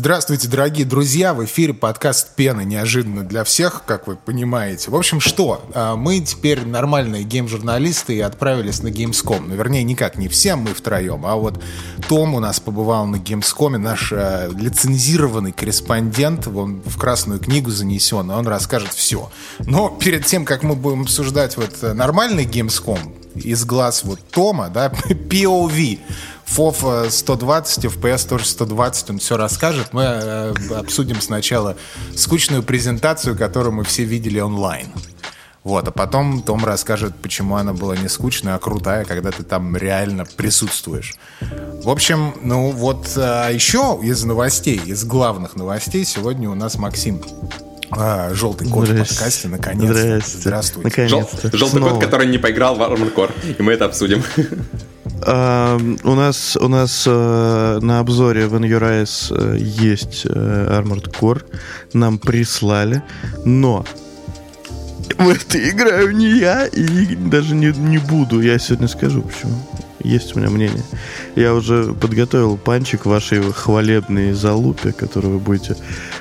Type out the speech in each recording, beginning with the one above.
Здравствуйте, дорогие друзья! В эфире подкаст «Пена» неожиданно для всех, как вы понимаете. В общем, что? А, мы теперь нормальные гейм-журналисты и отправились на Gamescom. Ну, вернее, никак не все мы втроем, а вот Том у нас побывал на Gamescom, наш э, лицензированный корреспондент, он в Красную книгу занесен, и он расскажет все. Но перед тем, как мы будем обсуждать вот э, нормальный Gamescom, из глаз вот Тома, да, POV, FOV 120, FPS тоже 120, он все расскажет. Мы э, обсудим сначала скучную презентацию, которую мы все видели онлайн. Вот, а потом Том расскажет, почему она была не скучная, а крутая, когда ты там реально присутствуешь. В общем, ну вот а еще из новостей, из главных новостей сегодня у нас Максим а, желтый кот в подкасте, наконец. Здрасте. Здравствуйте. Наконец-то. Жел, желтый Снова. кот, который не поиграл в Armored Core, и мы это обсудим. Uh, у нас, у нас uh, на обзоре в Eyes uh, есть Armored Core. Нам прислали. Но в это играю не я и даже не, не буду. Я сегодня скажу, почему. Есть у меня мнение. Я уже подготовил панчик вашей хвалебной залупе, которую вы будете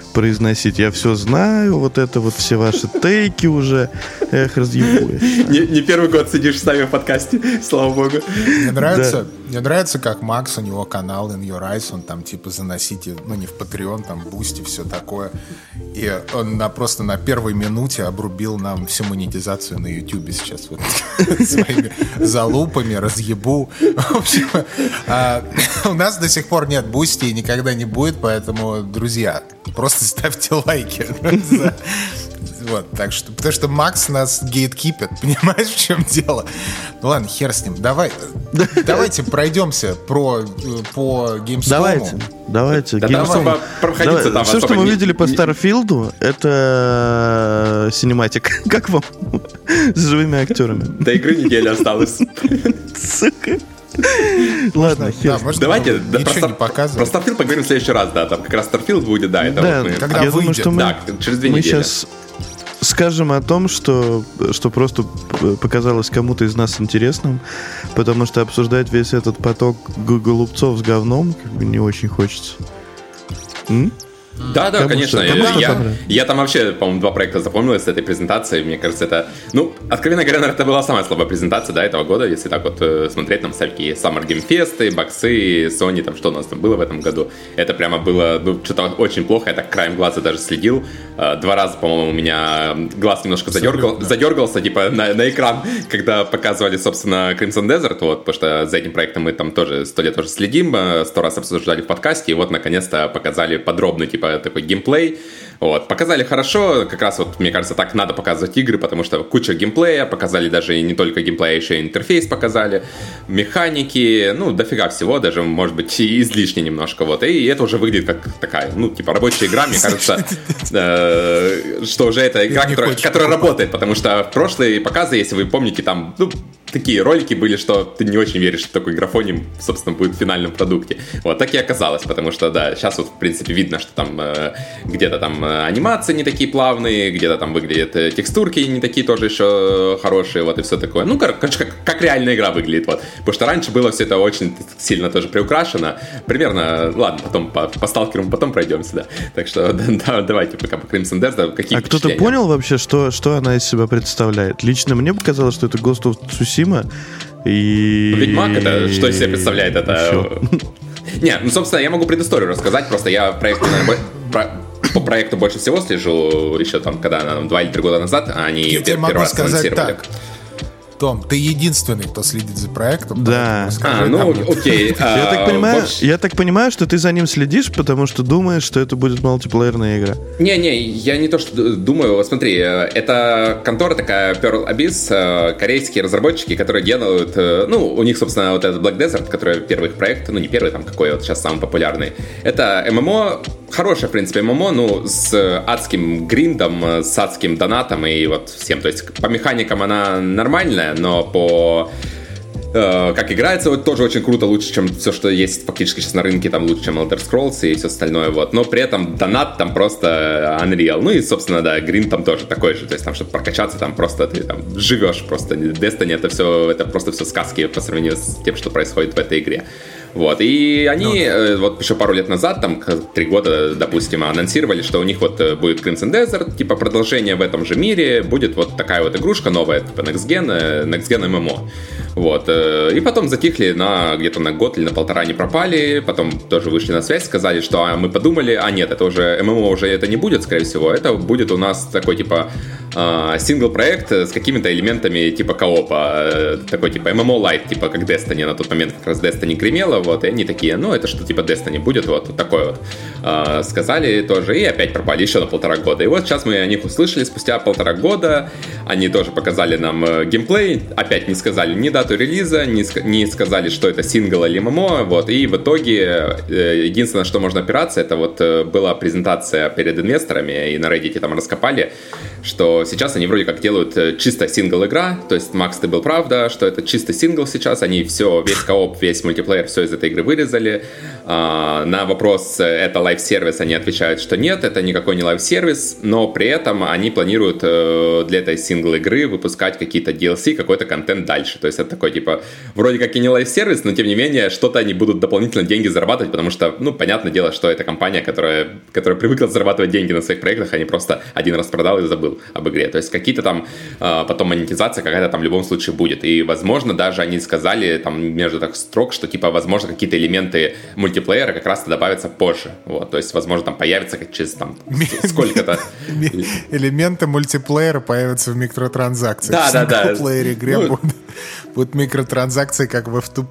произносить. Я все знаю, вот это вот все ваши тейки уже. Эх, разъебу не, не первый год сидишь с нами в подкасте, слава богу. Мне нравится, да. Мне нравится, как Макс, у него канал In Your Eyes, он там типа заносите, ну не в Patreon, там Бусти, все такое. И он на, просто на первой минуте обрубил нам всю монетизацию на YouTube сейчас вот своими залупами, разъебу. В общем, а, у нас до сих пор нет Бусти и никогда не будет, поэтому, друзья, просто ставьте лайки. Вот, так что, потому что Макс нас гейткипит, понимаешь, в чем дело? Ну ладно, хер с ним. Давай, давайте пройдемся про, по Gamescom. Давайте, давайте. Да Gamescom. Давай. там. Все, что мы не... видели по Старфилду, это cinematic. Как вам? С живыми актерами. До игры неделя осталось. Сука. Ладно, да, можно Давайте да, про, не показывать. про Starfield поговорим в следующий раз, да, там как раз Starfield будет, да, это да, вот мы... Когда я выйдет. думаю, что мы, да, через две мы недели. сейчас скажем о том, что, что просто показалось кому-то из нас интересным, потому что обсуждать весь этот поток голубцов с говном как бы не очень хочется. М? Да, да, конечно. Что, я, я там вообще, по-моему, два проекта запомнил из этой презентации. Мне кажется, это, ну, откровенно говоря, наверное, это была самая слабая презентация, да, этого года, если так вот э, смотреть, там всякие Summer Game Fest, боксы, Sony, там, что у нас там было в этом году. Это прямо было, ну, что-то очень плохо, я так краем глаза даже следил. Э, два раза, по-моему, у меня глаз немножко задергал, задергался, типа, на, на экран, когда показывали, собственно, Crimson Desert, вот, потому что за этим проектом мы там тоже сто лет уже следим, э, сто раз обсуждали в подкасте, и вот, наконец-то, показали подробно, типа, такой геймплей. Вот. Показали хорошо, как раз вот, мне кажется, так надо показывать игры, потому что куча геймплея, показали даже и не только геймплей, а еще и интерфейс показали, механики, ну, дофига всего, даже, может быть, и излишне немножко, вот, и это уже выглядит как такая, ну, типа, рабочая игра, мне кажется, э, что уже это игра, которая работает, потому что в прошлые показы, если вы помните, там, ну, такие ролики были, что ты не очень веришь, что такой графоним, собственно, будет в финальном продукте. Вот так и оказалось, потому что, да, сейчас вот, в принципе, видно, что там э, где-то там э, анимации не такие плавные, где-то там выглядят э, текстурки не такие тоже еще хорошие, вот и все такое. Ну, короче, как, как реальная игра выглядит, вот. Потому что раньше было все это очень сильно тоже приукрашено. Примерно, ладно, потом по, по сталкерам потом пройдемся, да. Так что да, да, давайте пока по Crimson Death, да, какие А кто-то понял вообще, что, что она из себя представляет? Лично мне показалось, что это Ghost of Тсусима. И... Ведьмак это что из себя представляет? Это... Не, ну, собственно, я могу предысторию рассказать, просто я проект, наверное, по проекту больше всего слежу еще там, когда два или три года назад они я первый раз сказать так. Том, ты единственный, кто следит за проектом. Да. А, ну, окей. Я так, а, понимаю, я так понимаю, что ты за ним следишь, потому что думаешь, что это будет мультиплеерная игра. Не-не, я не то, что думаю. Смотри, это контора такая Pearl Abyss, э, корейские разработчики, которые делают... Э, ну, у них, собственно, вот этот Black Desert, который первый их проект, ну, не первый, там, какой вот сейчас самый популярный. Это ММО, хорошее, в принципе, ММО, ну, с адским гриндом, с адским донатом и вот всем. То есть по механикам она нормальная, но по э, как играется, вот тоже очень круто, лучше, чем все, что есть фактически сейчас на рынке, там лучше, чем Elder Scrolls и все остальное, вот. Но при этом донат там просто Unreal. Ну и, собственно, да, Green там тоже такой же, то есть там, чтобы прокачаться, там просто ты там живешь просто. Destiny это все, это просто все сказки по сравнению с тем, что происходит в этой игре. Вот, и они ну, да. Э, вот еще пару лет назад, там, три года, допустим, анонсировали, что у них вот э, будет Crimson Desert, типа продолжение в этом же мире, будет вот такая вот игрушка новая, типа Next Gen, э, Next Gen MMO. Вот, и потом затихли на где-то на год или на полтора не пропали, потом тоже вышли на связь, сказали, что а, мы подумали, а нет, это уже ММО уже это не будет, скорее всего, это будет у нас такой типа сингл-проект с какими-то элементами типа коопа, такой типа MMO Light, типа как Destiny, на тот момент как раз Destiny гремела, вот, и они такие, ну, это что типа Destiny будет, вот, такое вот. Э, сказали тоже, и опять пропали еще на полтора года. И вот сейчас мы о них услышали спустя полтора года, они тоже показали нам э, геймплей, опять не сказали ни дату релиза, не, не сказали, что это сингл или ММО, вот, и в итоге э, единственное, что можно опираться, это вот э, была презентация перед инвесторами, и на Reddit там раскопали, что сейчас они вроде как делают э, чисто сингл игра, то есть, Макс, ты был прав, да, что это чисто сингл сейчас, они все, весь кооп, весь мультиплеер, все из этой игры вырезали. А, на вопрос, это лайв-сервис, они отвечают, что нет, это никакой не лайв-сервис, но при этом они планируют э, для этой сингл-игры выпускать какие-то DLC, какой-то контент дальше. То есть это такой, типа, вроде как и не лайв-сервис, но тем не менее, что-то они будут дополнительно деньги зарабатывать, потому что, ну, понятное дело, что это компания, которая, которая привыкла зарабатывать деньги на своих проектах, они просто один раз продал и забыл об игре. То есть какие-то там э, потом монетизация какая-то там в любом случае будет. И, возможно, даже они сказали там между так строк, что, типа, возможно, какие-то элементы мультиплеера как раз-то добавятся позже. Вот, то есть, возможно, там появится как через там сколько-то... Элементы мультиплеера появятся в микротранзакциях. Да, да, да. В синглплеере игре ну, будут микротранзакции, как в, F2,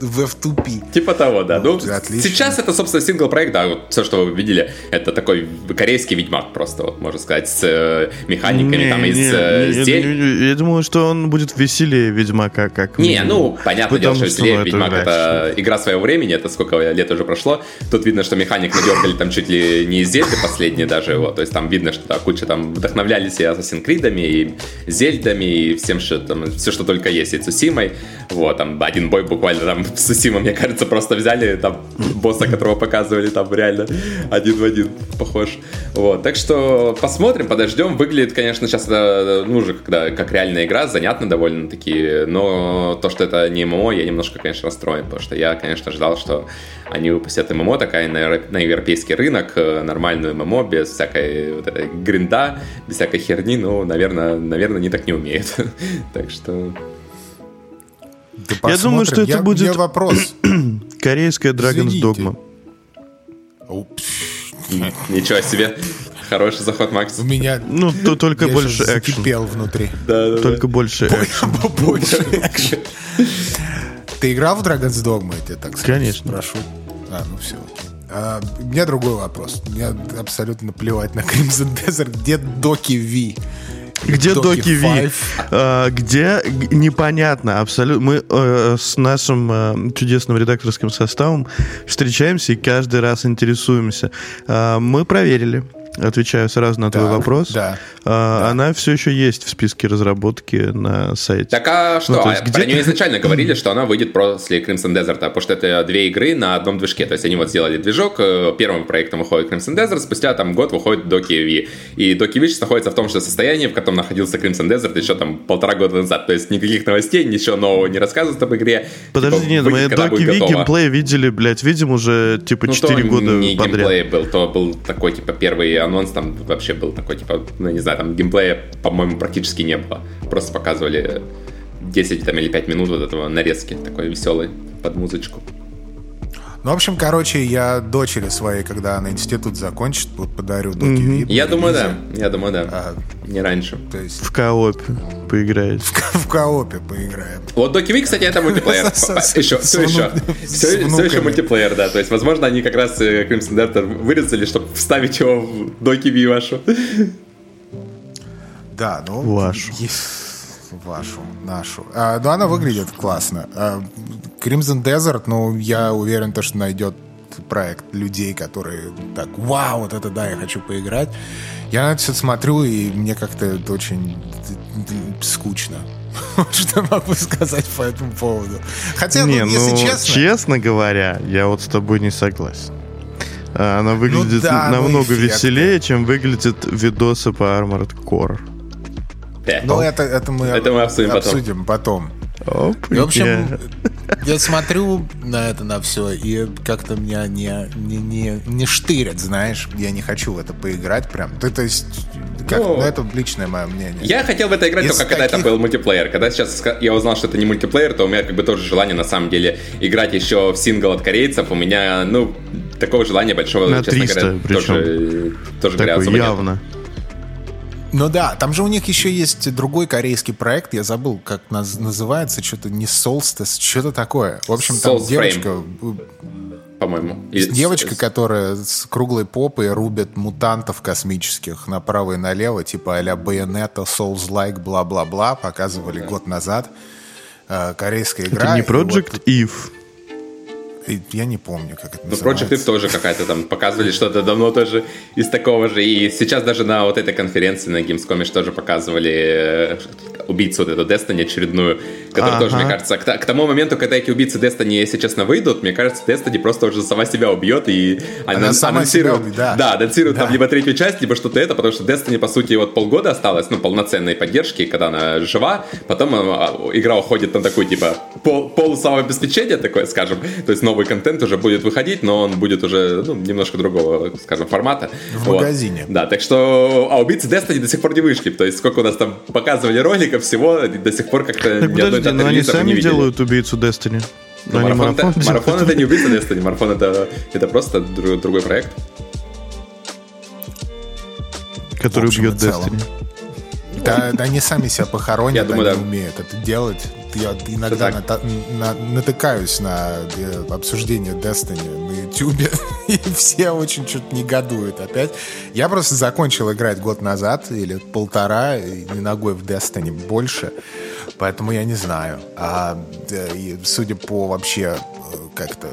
в, F2P. Типа того, да. Ну, Отлично. Сейчас это, собственно, сингл-проект, да, вот все, что вы видели, это такой корейский ведьмак просто, вот, можно сказать, с э, механиками не, там из не, зель. Я, я думаю, что он будет веселее Ведьмака, как Не, ну, понятное дело, что веселее ну, Ведьмак это, это игра своего времени, это сколько лет уже прошло. Тут видно, что механик надергали там чуть ли не из Зельды последние даже, вот, то есть там видно, что да, куча там вдохновлялись и Assassin's Creed, и Зельдами, и всем, что там, все, что только есть, и Цусимой. Вот, там один бой буквально там с Сусима, мне кажется, просто взяли там босса, которого показывали, там реально один в один похож. Вот, так что посмотрим, подождем. Выглядит, конечно, сейчас это, ну, уже когда, как реальная игра, занятно довольно-таки, но то, что это не ММО, я немножко, конечно, расстроен, потому что я, конечно, ждал, что они выпустят ММО такая на, на европейский рынок, э, нормальную ММО, без всякой вот этой гринда, без всякой херни, ну, наверное, наверное, они так не умеют. так что да Я думаю, что это я, будет вопрос. корейская Dragon's Dogma. Ничего себе. Хороший заход, Макс. У меня... Ну, то только больше экшен. пел внутри. Да, да, только больше экшен. Больше экшен. Ты играл в Dragon's Dogma, я тебя так Конечно. Прошу. А, ну все. А, у меня другой вопрос. Мне абсолютно плевать на Crimson Desert. Где Доки Ви? Где Доки Ви? А, где непонятно абсолютно. Мы э, с нашим э, чудесным редакторским составом встречаемся и каждый раз интересуемся. Э, мы проверили отвечаю сразу на твой вопрос. Да, а, да. Она все еще есть в списке разработки на сайте. Так а что? Ну, есть, а, где... Про нее изначально говорили, что она выйдет после Crimson Desert, потому что это две игры на одном движке. То есть они вот сделали движок, э, первым проектом выходит Crimson Desert, спустя там год выходит Doki V. И Doki V находится в том же состоянии, в котором находился Crimson Desert еще там полтора года назад. То есть никаких новостей, ничего нового не рассказывают об игре. Подожди, типа, нет, мы Doki V геймплей видели, блядь, видим уже типа ну, 4 года не подряд. геймплей был, то был такой типа первый анонс там вообще был такой, типа, ну, не знаю, там геймплея, по-моему, практически не было. Просто показывали 10 там, или 5 минут вот этого нарезки такой веселой под музычку. Ну, в общем, короче, я дочери своей, когда она институт закончит, подарю Доки mm-hmm. Я думаю, да. Я думаю, да. А, не раньше. То есть... В коопе поиграет. В, в коопе поиграем. Вот Доки Ви, кстати, это мультиплеер. Еще, все еще. Все еще мультиплеер, да. То есть, возможно, они как раз э, Crimson Delta вырезали, чтобы вставить его в Доки Ви вашу. Да, ну... Вашу вашу, нашу. А, ну, она выглядит классно. А, Crimson Desert, ну, я уверен, то, что найдет проект людей, которые так, вау, вот это да, я хочу поиграть. Я на это все смотрю, и мне как-то это очень скучно. Что могу сказать по этому поводу? Хотя, не, ну, если ну, честно... Честно говоря, я вот с тобой не согласен. Она выглядит ну, да, намного ну, веселее, чем выглядит видосы по Armored Core. Ну, это, это мы, это мы обсудим, обсудим потом. потом. Оп, в общем, я смотрю на это, на все, и как-то меня не, не, не, не штырят, знаешь. Я не хочу в это поиграть прям. То, то есть, как, ну, ну, это личное мое мнение. Я хотел в это играть Из только таких... когда это был мультиплеер. Когда сейчас я узнал, что это не мультиплеер, то у меня как бы тоже желание на самом деле играть еще в сингл от корейцев. У меня, ну, такого желания большого, на честно 300, говоря, причем. тоже, тоже особо явно. Нет. Ну да, там же у них еще есть другой корейский проект, я забыл, как наз- называется, что-то не Solstice, что-то такое. В общем, там Soul девочка... Frame по-моему. Девочка, которая с круглой попой рубит мутантов космических направо и налево, типа а-ля Bayonetta, Souls-like, бла-бла-бла, показывали да. год назад. Э, корейская игра. Это не Project вот... Eve. Я не помню, как это ну, называется. Ну, Project Eve тоже какая-то там показывали что-то давно тоже из такого же. И сейчас даже на вот этой конференции на Gamescom тоже показывали э, убийцу вот эту Destiny очередную, которая ага. тоже, мне кажется, к, к тому моменту, когда эти убийцы Destiny, если честно, выйдут, мне кажется, Destiny просто уже сама себя убьет и она сама анонсирует, себя, да. да, анонсирует да. там либо третью часть, либо что-то это, потому что Destiny, по сути, вот полгода осталось, ну, полноценной поддержки, когда она жива, потом а, игра уходит на такой, типа, пол, пол самообеспечения такое, скажем, то есть новый контент уже будет выходить, но он будет уже, ну, немножко другого, скажем, формата. В вот. магазине. Да, так что, а убийцы Destiny до сих пор не вышли, то есть сколько у нас там показывали роликов всего, до сих пор как-то так, ни подожди, но они сами не делают убийцу Destiny. Но марафон, марафон, это, марафон это не убийца Destiny, марафон это, это просто другой проект. Который убьет Destiny. Да, да, они сами себя похоронят, Я думаю, они да. умеют это делать. Я иногда на, на, натыкаюсь на э, обсуждение Destiny на YouTube, и все очень что-то негодуют опять. Я просто закончил играть год назад, или полтора, и ногой в Destiny больше, поэтому я не знаю. А и, судя по вообще э, как-то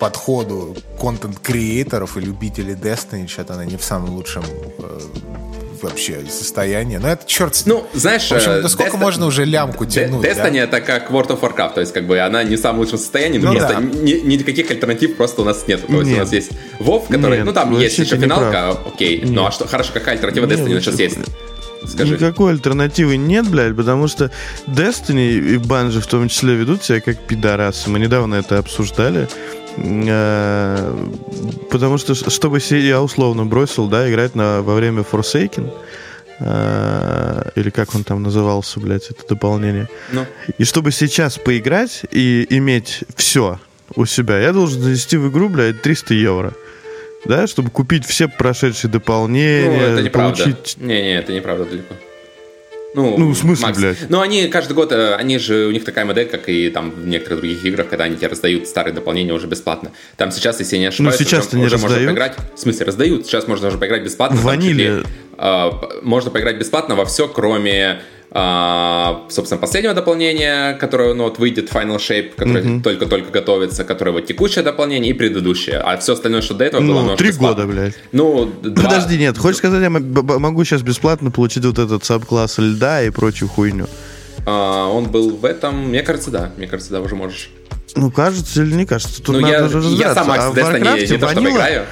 подходу контент-креаторов и любителей Destiny, что-то она не в самом лучшем э, вообще состояние. Но это черт Ну, знаешь... В общем, да сколько Destiny, можно уже лямку тянуть? Destiny да? это как World of Warcraft, то есть как бы она не в самом лучшем состоянии, но ну, просто да. ни, никаких альтернатив просто у нас нет. То есть нет. у нас есть WoW, который... Нет, ну, там есть еще финалка, окей. Нет. Ну, а что, хорошо, какая альтернатива нет, Destiny сейчас есть? Скажи. Никакой альтернативы нет, блядь, потому что Destiny и Bungie в том числе ведут себя как пидорасы. Мы недавно это обсуждали. Э, потому что, чтобы я условно бросил, да, играть на, во время Forsaken, э, или как он там назывался, блядь, это дополнение. Ну. И чтобы сейчас поиграть и иметь все у себя, я должен занести в игру, блядь, 300 евро. Да, чтобы купить все прошедшие дополнения. Ну, это неправда. Получить... Не-не, это неправда далеко. Ну, ну в смысле, Макс. блядь? Ну, они каждый год, э, они же, у них такая модель, как и там в некоторых других играх, когда они тебе раздают старые дополнения уже бесплатно. Там сейчас, если я не ошибаюсь, ну, сейчас уже, не уже можно поиграть. В смысле, раздают. Сейчас можно уже поиграть бесплатно. В ваниле. Э, можно поиграть бесплатно во все, кроме а, собственно, последнего дополнения, которое, ну, вот выйдет Final Shape, которое mm-hmm. только-только готовится, которое вот текущее дополнение и предыдущее. А все остальное, что до этого ну, было, оно три года, блядь. Ну, два... Подожди, нет, хочешь сказать, я могу сейчас бесплатно получить вот этот сабкласс льда и прочую хуйню? А, он был в этом, мне кажется, да, мне кажется, да, уже можешь. Ну, кажется или не кажется, тут ну, надо я, уже Я сам а Destiny не, не то, чтобы играю.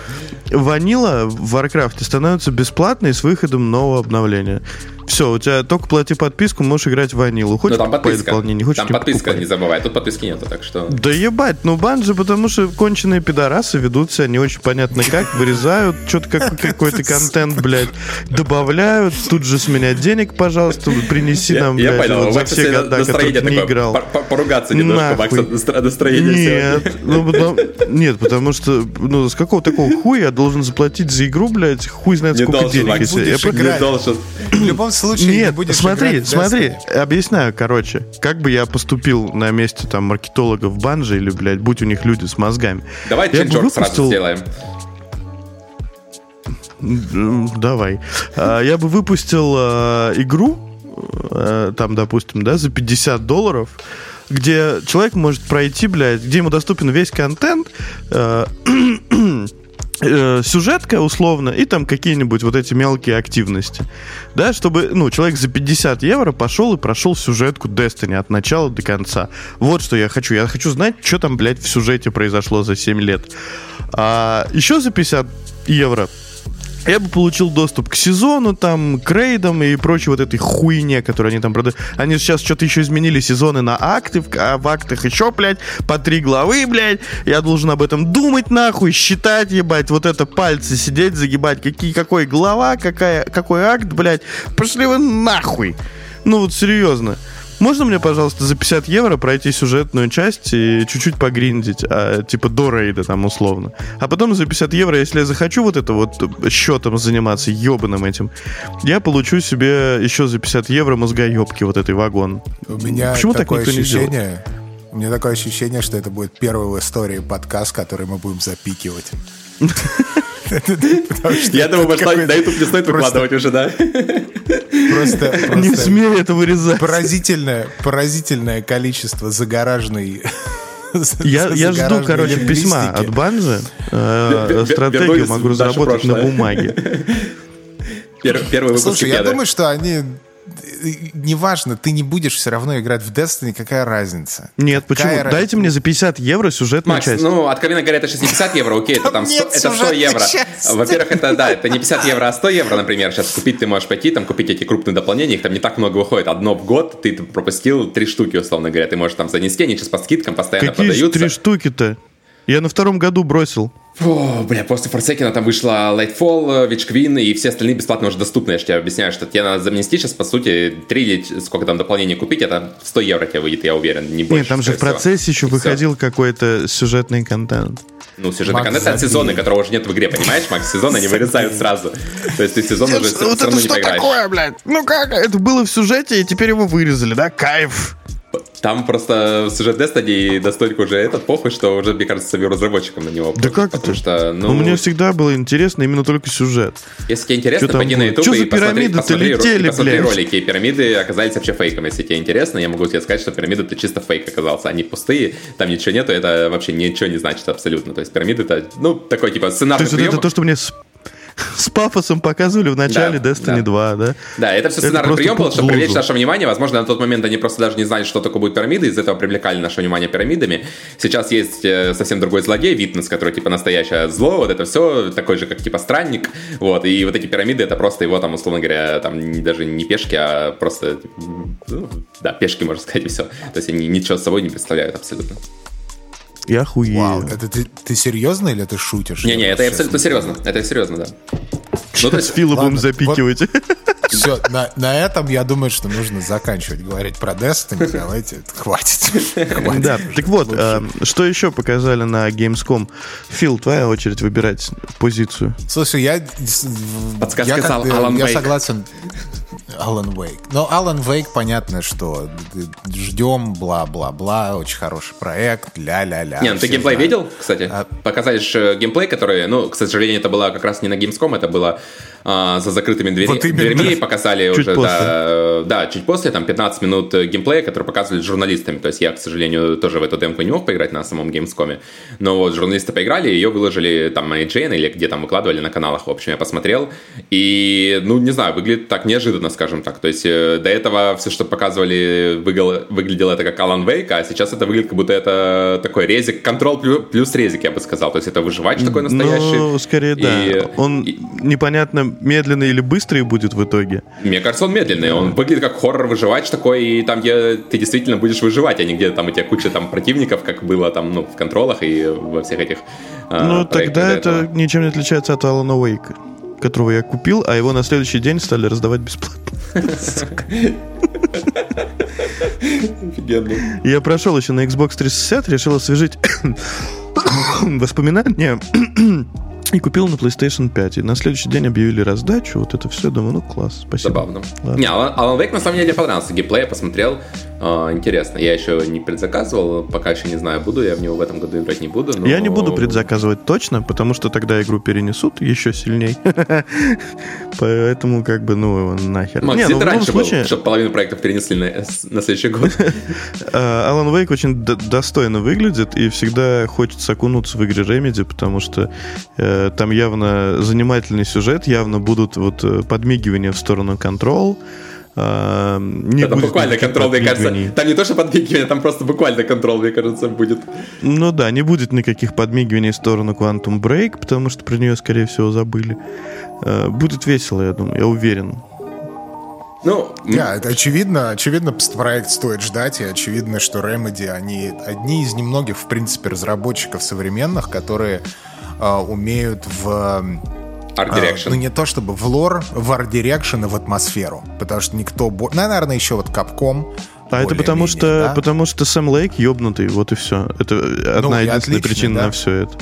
Ванила в Warcraft становится бесплатной с выходом нового обновления. Все, у тебя только плати подписку, можешь играть в ванилу. Хочешь ну, там подписка. дополнение, хочешь Там подписка, покупай. не забывай. Тут подписки нету, так что... Да ебать, ну банжи, потому что конченые пидорасы ведут себя не очень понятно как, вырезают что-то как, какой-то контент, блядь, добавляют, тут же с меня денег, пожалуйста, принеси нам, блядь, я понял, вот за все года, которые не играл. Поругаться немножко, Макс, настроение Нет, ну, потому, нет, потому что, ну, с какого такого хуя я должен заплатить за игру, блядь, хуй знает сколько денег. Я должен. В любом случае Нет, не будешь смотри, смотри, объясняю, короче, как бы я поступил на месте там маркетологов банжи или, блядь, будь у них люди с мозгами. Давай я бы выпустил... сразу сделаем. Давай. А, я бы выпустил а, игру, а, там, допустим, да, за 50 долларов, где человек может пройти, блядь, где ему доступен весь контент, э, сюжетка условно и там какие-нибудь вот эти мелкие активности. Да, чтобы, ну, человек за 50 евро пошел и прошел сюжетку Destiny от начала до конца. Вот что я хочу. Я хочу знать, что там, блядь, в сюжете произошло за 7 лет. А еще за 50 евро я бы получил доступ к сезону, там, к рейдам и прочей вот этой хуйне, которую они там продают. Они сейчас что-то еще изменили сезоны на акты, а в актах еще, блядь, по три главы, блядь. Я должен об этом думать, нахуй, считать, ебать, вот это пальцы сидеть, загибать, какие, какой глава, какая, какой акт, блядь. Пошли вы нахуй. Ну вот серьезно. Можно мне, пожалуйста, за 50 евро пройти сюжетную часть и чуть-чуть погриндить, а, типа до рейда там условно. А потом за 50 евро, если я захочу вот это вот счетом заниматься, ебаным этим, я получу себе еще за 50 евро мозгоебки вот этой вагон. У меня Почему такое так ощущение, у меня такое ощущение, что это будет первый в истории подкаст, который мы будем запикивать. Я думаю, может, на YouTube не стоит выкладывать уже, да? Просто, не смей это вырезать. Поразительное, поразительное количество загораженной я, я жду, короче, письма от Банжи. Э, стратегию могу разработать на бумаге. Первый выпуск Слушай, я думаю, что они неважно, ты не будешь все равно играть в Destiny, какая разница? Нет, какая почему? Раз... Дайте мне за 50 евро сюжетную Макс, часть. ну, откровенно говоря, это 60 евро, окей, это там 100, это 100 евро. Во-первых, это, да, это не 50 евро, а 100 евро, например, сейчас купить ты можешь пойти, там, купить эти крупные дополнения, их там не так много выходит, одно в год, ты пропустил три штуки, условно говоря, ты можешь там занести, они сейчас по скидкам постоянно Какие продаются. три штуки-то? Я на втором году бросил. О, бля, после Форсекина там вышла Lightfall, Witch Queen и все остальные бесплатно уже доступны. Я же тебе объясняю, что тебе надо занести сейчас, по сути, 3 или сколько там дополнений купить, это 100 евро тебе выйдет, я уверен, не больше. Нет, там же в процессе еще выходил какой-то сюжетный контент. Ну, сюжетный Макс, контент от сезона, которого уже нет в игре, понимаешь, Макс? Сезон они вырезают сразу. То есть ты сезон уже все равно не поиграешь. такое, блядь? Ну как? Это было в сюжете, и теперь его вырезали, да? Кайф. Там просто сюжет Destiny настолько уже этот похуй, что уже, мне кажется, самим разработчикам на него. Да как потому это? Что, ну... ну, мне всегда было интересно именно только сюжет. Если тебе интересно, что пойди на YouTube и посмотри, посмотри, летели, посмотри ролики. Пирамиды оказались вообще фейком. Если тебе интересно, я могу тебе сказать, что пирамиды это чисто фейк оказался. Они пустые, там ничего нету, это вообще ничего не значит абсолютно. То есть пирамиды это, ну, такой типа сценарий. То есть это то, что мне с пафосом показывали в начале да, Destiny да. 2, да? Да, это все сценарный это прием был, чтобы привлечь наше внимание. Возможно, на тот момент они просто даже не знали, что такое будет пирамида, из этого привлекали наше внимание пирамидами. Сейчас есть э, совсем другой злодей, Витнес, который типа настоящее зло, вот это все, такой же, как типа странник, вот, и вот эти пирамиды, это просто его там, условно говоря, там даже не пешки, а просто, ну, да, пешки, можно сказать, и все. То есть они ничего с собой не представляют абсолютно. Я хуею. Вау, это ты, ты серьезно или ты шутишь? Не-не, это абсолютно серьезно. Это серьезно, да. Ну, то есть Фила будем запикивать. Вот, все, на, на этом я думаю, что нужно заканчивать говорить про Destiny. Давайте, хватит. хватит да, так вот, э, что еще показали на Gamescom? Фил, твоя очередь выбирать позицию. Слушай, я... Подсказка я, как, Алан Я согласен. Алан Вейк. Но Алан Вейк, понятно, что ждем, бла-бла-бла, очень хороший проект, ля-ля-ля. Не, ну ты геймплей знают. видел, кстати? А... Показали же геймплей, который, ну, к сожалению, это было как раз не на Gamescom, это было а, за закрытыми двери, вот дверьми показали чуть уже, после. Да, да, чуть после, там 15 минут геймплея, который показывали с журналистами. То есть я, к сожалению, тоже в эту демку не мог поиграть на самом Gamescom. Но вот журналисты поиграли, ее выложили там на IGN или где там выкладывали на каналах. В общем, я посмотрел. И, ну, не знаю, выглядит так неожиданно, скажем так. То есть э, до этого все, что показывали, выглядело, это как Alan Wake, а сейчас это выглядит как будто это такой резик, контрол плюс резик, я бы сказал. То есть это выживач такой настоящий. Ну, скорее, да. И, он и... непонятно медленный или быстрый будет в итоге? Мне кажется, он медленный. Он выглядит как хоррор-выживач такой, и там, где ты действительно будешь выживать, а не где там у тебя куча там противников, как было там, ну, в контролах и во всех этих а, Ну, тогда это ничем не отличается от Алана Уэйка, которого я купил, а его на следующий день стали раздавать бесплатно. Я прошел еще на Xbox 360, решил освежить воспоминания и купил на PlayStation 5. И на следующий день объявили раздачу. Вот это все. Думаю, ну класс, спасибо. Забавно. Ладно. Не, Alan Wake на самом деле понравился. Геймплей я посмотрел. Э, интересно. Я еще не предзаказывал. Пока еще не знаю, буду я в него в этом году играть, не буду. Но... Я не буду предзаказывать точно, потому что тогда игру перенесут еще сильней. Поэтому как бы, ну, нахер. Макс, не, ну, раньше случае... был, чтобы половину проектов перенесли на, на следующий год. Alan Wake очень достойно выглядит, и всегда хочется окунуться в игре Remedy, потому что э, там явно занимательный сюжет, явно будут вот э, подмигивания в сторону Control. Uh, не это буквально контрол, мне кажется. Там не то, что подмигивание, там просто буквально контрол, мне кажется, будет. Ну да, не будет никаких подмигиваний в сторону Quantum Break, потому что про нее, скорее всего, забыли. Э, будет весело, я думаю, я уверен. Ну, да, это очевидно, очевидно, проект стоит ждать, и очевидно, что Remedy, они одни из немногих, в принципе, разработчиков современных, которые э, умеют в Art Direction. А, ну, не то чтобы в лор, в Art Direction и в атмосферу. Потому что никто... Ну, наверное, еще вот Capcom. А это потому что, да? потому что Сэм Лейк ёбнутый, вот и все. Это одна ну, единственная отлично, причина да? на все это.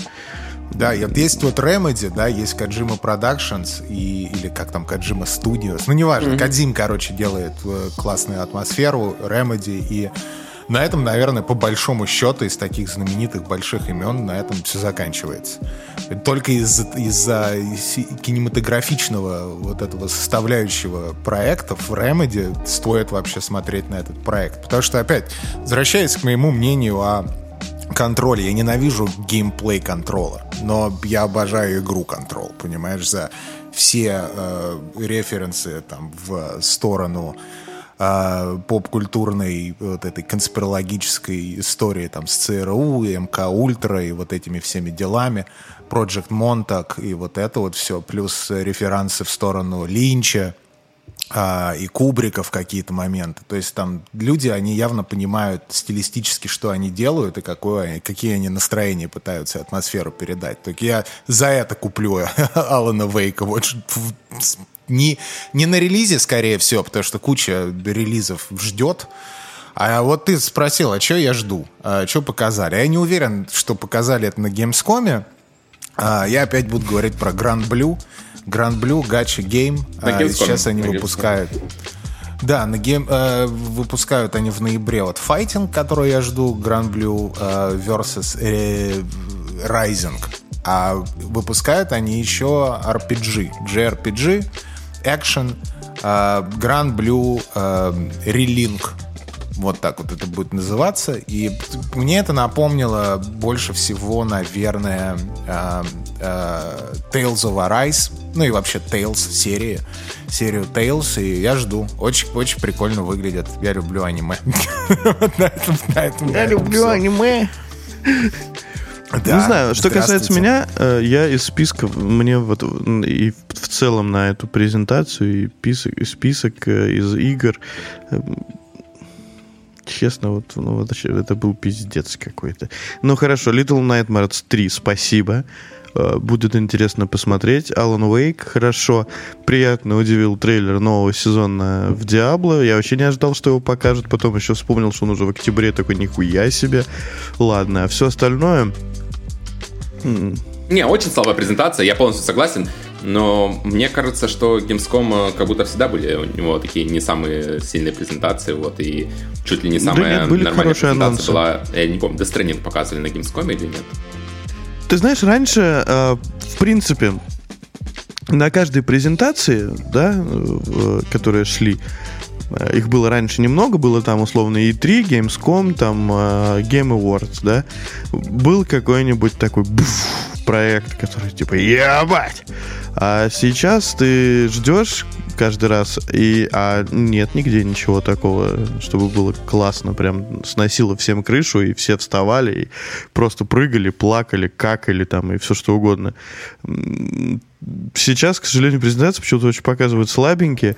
Да, и вот есть вот Remedy, да, есть Kojima Productions и, или как там, Kojima Studios. Ну, неважно, mm-hmm. Кадзим, короче, делает э, классную атмосферу, Remedy и на этом, наверное, по большому счету, из таких знаменитых больших имен, на этом все заканчивается. Только из-за из кинематографичного вот этого составляющего проектов Remedy стоит вообще смотреть на этот проект. Потому что, опять, возвращаясь к моему мнению о контроле, я ненавижу геймплей контрола, но я обожаю игру контрол, понимаешь, за все э, референсы там в сторону э, поп-культурной вот этой конспирологической истории там с ЦРУ, МК Ультра и вот этими всеми делами, Project Montauk и вот это вот все, плюс референсы в сторону Линча, а, и Кубрика в какие-то моменты. То есть там люди, они явно понимают стилистически, что они делают и какое, какие они настроения пытаются атмосферу передать. Так я за это куплю Алана Вейка. Вот не, не на релизе, скорее всего, потому что куча релизов ждет. А вот ты спросил, а что я жду? А что показали? Я не уверен, что показали это на Gamescom. А, я опять буду говорить про Grand Blue. Grand Blue, Gacha Game. А, сейчас они выпускают. Да, на гейм, э, выпускают они в ноябре вот файтинг, который я жду, Grand Blue э, versus э, Rising. А выпускают они еще RPG, JRPG, Action, э, Grand Blue э, Relink. Вот так вот это будет называться. И мне это напомнило больше всего, наверное, э, э, Tales of Arise. Ну и вообще Tales серии. Серию Tales. И я жду. Очень, очень прикольно выглядит. Я люблю аниме. Я люблю аниме. Да, не знаю, что касается меня, э, я из списка, мне вот и в целом на эту презентацию, и список, список э, из игр Честно, вот, ну, вот это был пиздец какой-то. Ну хорошо, Little Nightmares 3, спасибо. Э, будет интересно посмотреть. Alan Wake, хорошо. Приятно удивил трейлер нового сезона в Диабло. Я вообще не ожидал, что его покажут. Потом еще вспомнил, что он уже в октябре такой, нихуя себе. Ладно, а все остальное... Не, очень слабая презентация, я полностью согласен. Но мне кажется, что Gamescom э, как будто всегда были у него такие не самые сильные презентации, вот, и чуть ли не самая да нет, нормальная презентация анонсы. была, я не помню, Death Stranding показывали на Gamescom или нет? Ты знаешь, раньше, э, в принципе, на каждой презентации, да, э, которые шли, их было раньше немного, было там условно E3, Gamescom, там Game Awards, да, был какой-нибудь такой буф, проект, который типа, ебать, а сейчас ты ждешь каждый раз, и а нет нигде ничего такого, чтобы было классно, прям сносило всем крышу, и все вставали, и просто прыгали, плакали, какали там, и все что угодно. Сейчас, к сожалению, презентации почему-то очень показывают слабенькие,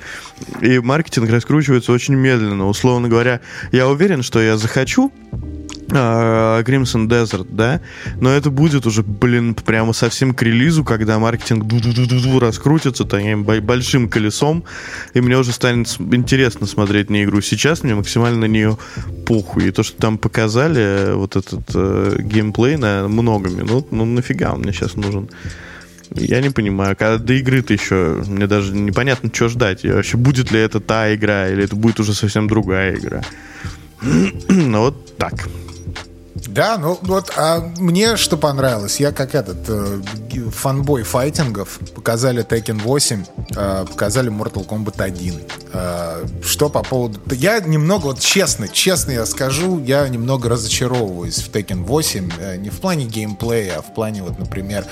и маркетинг раскручивается очень медленно. Условно говоря, я уверен, что я захочу а, Crimson Desert, да, но это будет уже, блин, прямо совсем к релизу, когда маркетинг раскрутится таким большим колесом, и мне уже станет интересно смотреть на игру. Сейчас мне максимально на нее похуй. И то, что там показали, вот этот э, геймплей на много минут, ну нафига он мне сейчас нужен? Я не понимаю, когда до игры-то еще мне даже непонятно, что ждать. И вообще, будет ли это та игра, или это будет уже совсем другая игра. ну вот так. Да, ну вот, а мне что понравилось, я как этот э, фанбой файтингов, показали Tekken 8, э, показали Mortal Kombat 1. Э, что по поводу... Я немного, вот честно, честно я скажу, я немного разочаровываюсь в Tekken 8, э, не в плане геймплея, а в плане, вот, например,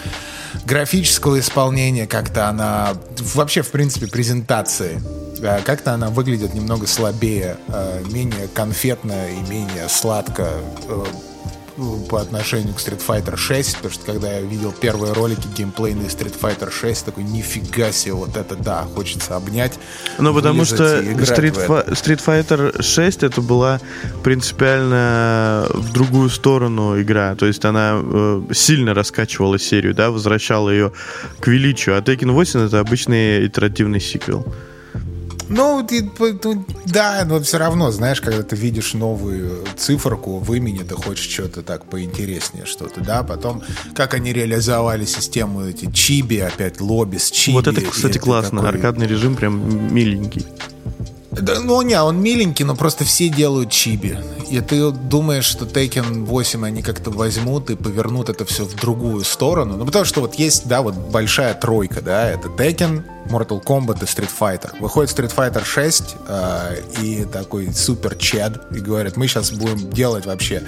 графического исполнения, как-то она... Вообще, в принципе, презентации э, как-то она выглядит немного слабее, э, менее конфетно и менее сладко э, по отношению к Street Fighter 6, потому что когда я видел первые ролики геймплейные Street Fighter 6, такой, нифига себе, вот это да, хочется обнять. Ну, потому что Street, Street Fighter 6 это была принципиально в другую сторону игра, то есть она э, сильно раскачивала серию, да, возвращала ее к величию, а Tekken 8 это обычный итеративный сиквел. Ну, ты, да, но все равно, знаешь, когда ты видишь новую циферку в имени, ты хочешь что-то так поинтереснее что-то, да, потом, как они реализовали систему эти чиби, опять лобби с чиби. Вот это, кстати, классно, такой... аркадный режим прям миленький. Да, ну, не, он миленький, но просто все делают чиби. И ты думаешь, что Tekken 8 они как-то возьмут и повернут это все в другую сторону. Ну, потому что вот есть, да, вот большая тройка, да, это Tekken, Mortal Kombat и Street Fighter. Выходит Street Fighter 6 э, и такой супер чед, и говорят, мы сейчас будем делать вообще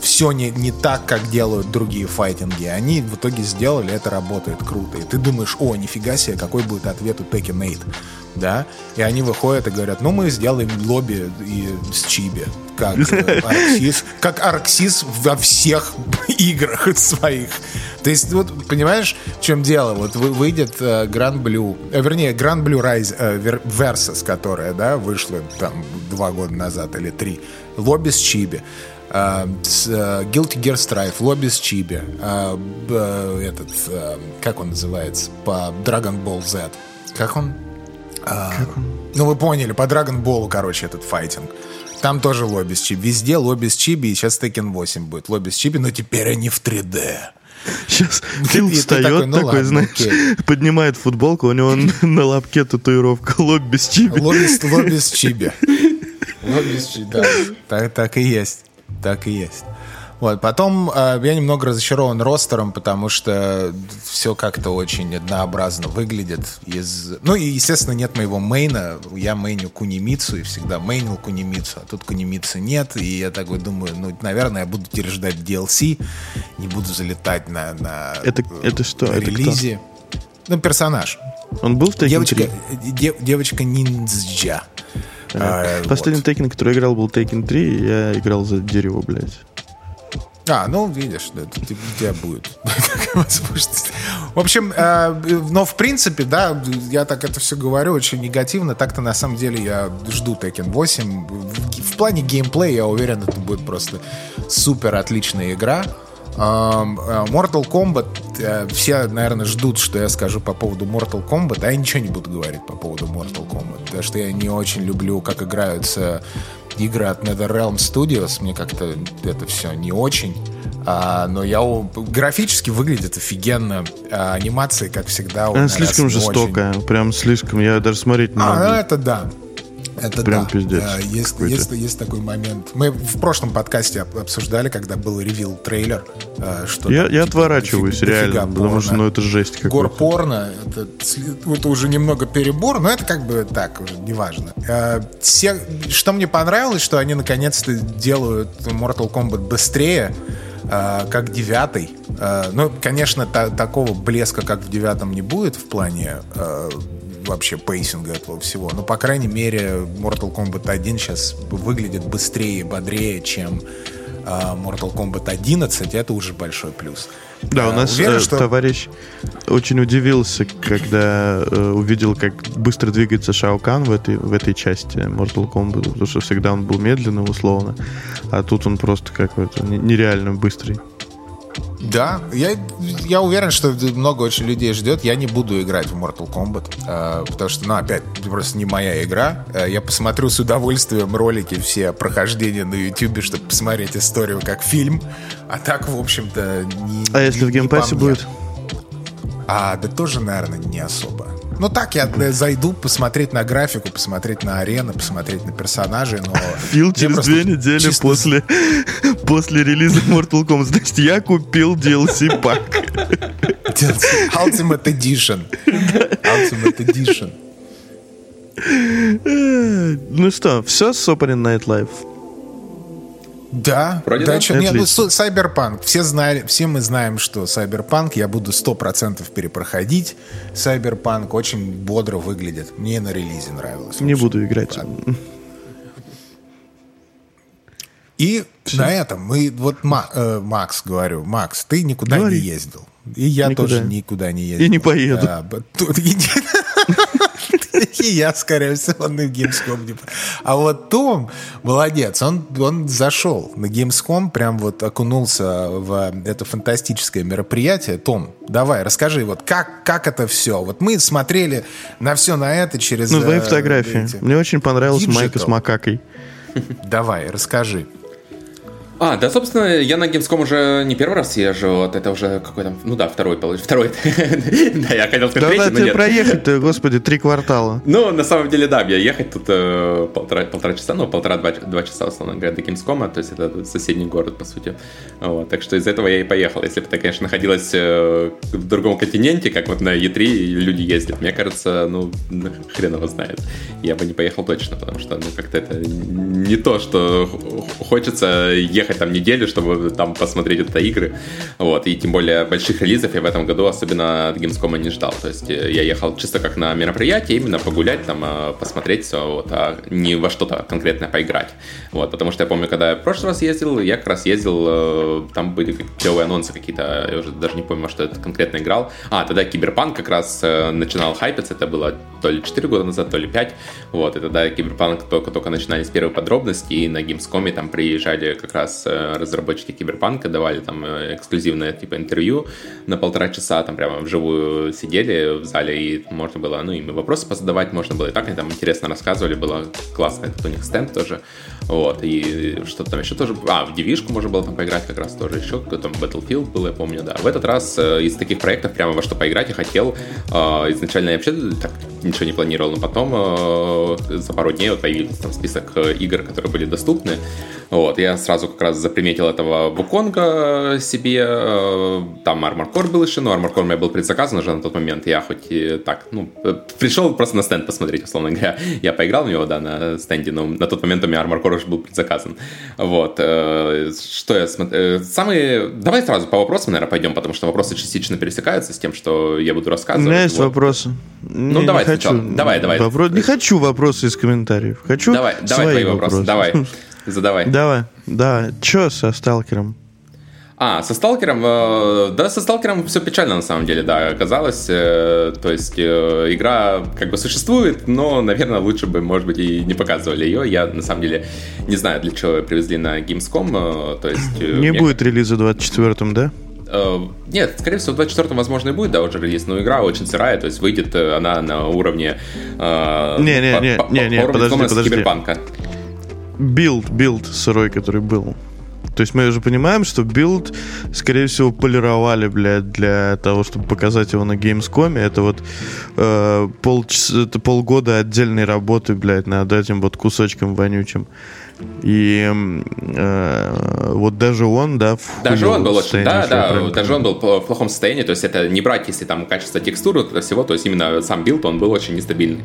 все не, не так, как делают другие файтинги. Они в итоге сделали, это работает круто. И ты думаешь, о, нифига себе, какой будет ответ у Tekken 8 да, и они выходят и говорят, ну, мы сделаем лобби и с Чиби, как э, Арксис, как Арксис во всех играх своих. То есть, вот, понимаешь, в чем дело? Вот выйдет Grand Blue, э, вернее, Blue Rise э, Versus, которая, да, вышла там два года назад или три, лобби с Чиби. Uh, uh, Guilty Gear Strive, лобби с Чиби, uh, uh, этот, как он называется, по Dragon Ball Z. Как он? А, ну, вы поняли, по Dragon Ball, короче, этот файтинг. Там тоже лобби с чиби. Везде лобби с чиби, и сейчас Tekken 8 будет лобби с чиби, но теперь они в 3D. Сейчас Фил встает такой, ну, такой ладно, знаешь, окей. поднимает футболку, у него на лобке татуировка лобби с чиби. Лобби, лобби с чиби. Лобби с чиби, да. Так, так и есть. Так и есть. Вот. Потом э, я немного разочарован ростером, потому что все как-то очень однообразно выглядит. Из... Ну и, естественно, нет моего мейна. Я мейню Кунимицу и всегда мейнил Кунимицу, а тут Кунимицы нет. И я такой думаю, ну, наверное, я буду теперь ждать DLC, не буду залетать на, на, это, это что? на релизе. кто? Ну, персонаж. Он был в Tekken девочка, 3? Дев, девочка ниндзя. А, Последний вот. Tekken, который играл, был Tekken 3, я играл за дерево, блядь. А, ну, видишь, да, у тебя будет В общем, э, но в принципе, да, я так это все говорю очень негативно. Так-то на самом деле я жду Tekken 8. В плане геймплея я уверен, это будет просто супер отличная игра. Э, Mortal Kombat, э, все, наверное, ждут, что я скажу по поводу Mortal Kombat, а я ничего не буду говорить по поводу Mortal Kombat, потому что я не очень люблю, как играются игры от NetherRealm Studios. Мне как-то это все не очень. А, но я графически выглядит офигенно. А, анимация, как всегда, Она слишком жестокая. Очень... Прям слишком. Я даже смотреть не а, могу. А, это да. Это Прям да. пиздец. Есть, есть, есть такой момент. Мы в прошлом подкасте обсуждали, когда был ревил трейлер, э, что я, там, я типа, отворачиваюсь дофига, реально, дофига потому что ну это жесть какая-то. Гор порно, это, это уже немного перебор, но это как бы так уже неважно. Э, все, что мне понравилось, что они наконец-то делают Mortal Kombat быстрее, э, как девятый. Ну, конечно, та, такого блеска, как в девятом, не будет в плане вообще пейсинга этого всего. Но, по крайней мере, Mortal Kombat 1 сейчас выглядит быстрее и бодрее, чем uh, Mortal Kombat 11. Это уже большой плюс. Да, у нас Уверен, э, что... товарищ очень удивился, когда э, увидел, как быстро двигается Шаукан в этой, в этой части Mortal Kombat, потому что всегда он был медленным, условно, а тут он просто какой-то нереально быстрый. Да, я, я уверен, что много очень людей ждет. Я не буду играть в Mortal Kombat, э, потому что, ну, опять, просто не моя игра. Э, я посмотрю с удовольствием ролики все прохождения на YouTube, чтобы посмотреть историю как фильм. А так, в общем-то, не А если не, в Game Pass'е будет? А, да тоже, наверное, не особо. Ну так, я зайду посмотреть на графику, посмотреть на арену, посмотреть на персонажей, но... Фил через две недели чисто... после, после релиза Mortal Kombat. Значит, я купил DLC пак. Ultimate Edition. Ultimate Edition. Ну что, все с Opening Night Live? Да, Вроде да? Что, нет, ну, Cyberpunk. Все, знали, все мы знаем, что Cyberpunk, я буду 100% перепроходить. Cyberpunk очень бодро выглядит. Мне на релизе нравилось. Не буду играть. И Все. на этом мы, вот э, Макс, говорю, Макс, ты никуда Говори. не ездил. И я никуда. тоже никуда не ездил. И не поеду. Да, И я, скорее всего, на Gamescom не... А вот Том, молодец, он, он зашел на Gamescom, прям вот окунулся в это фантастическое мероприятие. Том, давай, расскажи, вот как, как это все? Вот мы смотрели на все на это через... Ну, твои э, фотографии. Эти... Мне очень понравилась майка с макакой. Давай, расскажи. А, да, собственно, я на Gamescom уже не первый раз езжу, вот это уже какой там, ну да, второй, второй. да, я хотел сказать третий, но нет. проехать-то, господи, три квартала. Ну, на самом деле, да, мне ехать тут э, полтора, часа, ну, полтора-два два часа, условно говоря, до Gamescom, то есть это соседний город, по сути. Вот, так что из этого я и поехал. Если бы это, конечно, находилось э, в другом континенте, как вот на E3 люди ездят, мне кажется, ну, хрен его знает. Я бы не поехал точно, потому что, ну, как-то это не то, что хочется ехать ехать там неделю, чтобы там посмотреть это игры. Вот, и тем более больших релизов я в этом году особенно от Gamescom не ждал. То есть э, я ехал чисто как на мероприятие, именно погулять, там, э, посмотреть все, вот, а не во что-то конкретное поиграть. Вот, потому что я помню, когда я в прошлый раз ездил, я как раз ездил, э, там были клевые анонсы какие-то, я уже даже не помню, что это конкретно играл. А, тогда Киберпанк как раз начинал хайпиться, это было то ли 4 года назад, то ли 5. Вот, и тогда Киберпанк только-только начинались первые подробности, и на Gamescom там приезжали как раз Э, разработчики Киберпанка давали там э, эксклюзивное типа интервью. На полтора часа, там прямо вживую сидели в зале, и можно было, ну, им вопросы позадавать, можно было и так, они там интересно рассказывали, было классно, этот у них стенд тоже, вот, и что-то там еще тоже, а, в Девишку можно было там поиграть как раз тоже, еще там Battlefield был, я помню, да. В этот раз э, из таких проектов прямо во что поиграть я хотел, изначально я вообще так ничего не планировал, но потом за пару дней вот появился там список игр, которые были доступны, вот, я сразу как раз заприметил этого Вуконга себе, э, там Armor Core был еще, но Armor Core у меня был предзаказан уже на тот момент, я хоть и так, ну, э, пришел просто на стенд посмотреть, условно говоря, я поиграл в него, да, на стенде, но на тот момент у меня Armor Core уже был предзаказан, вот, э, что я смотрю, самые, давай сразу по вопросам, наверное, пойдем, потому что вопросы частично пересекаются с тем, что я буду рассказывать. У меня есть вот. вопросы. Ну, не, давай не хочу. Давай, давай. Вопро... Не хочу вопросы из комментариев. Хочу давай, давай твои вопросы. вопросы. Давай. Задавай. Давай, да. Че со сталкером? А, со сталкером, э, да, со сталкером все печально на самом деле, да, оказалось. Э, то есть э, игра как бы существует, но, наверное, лучше бы, может быть, и не показывали ее. Я на самом деле не знаю, для чего привезли на Gamescom. То есть, не мне... будет релиза в 24-м, да? Нет, скорее всего, в 24-м, возможно, и будет, да, уже релиз, но игра очень сырая, то есть выйдет она на уровне... Не-не-не, не, не, подожди, подожди. Киберпанка билд, билд сырой, который был. То есть мы уже понимаем, что билд, скорее всего, полировали, блядь, для того, чтобы показать его на Gamescom. Это вот э, полчаса, это полгода отдельной работы, блядь, над этим вот кусочком вонючим. И э, вот даже он, да, в Даже он был очень, да, да, даже он был в плохом состоянии, то есть это не брать, если там качество текстуры, всего, то есть именно сам билд, он был очень нестабильный.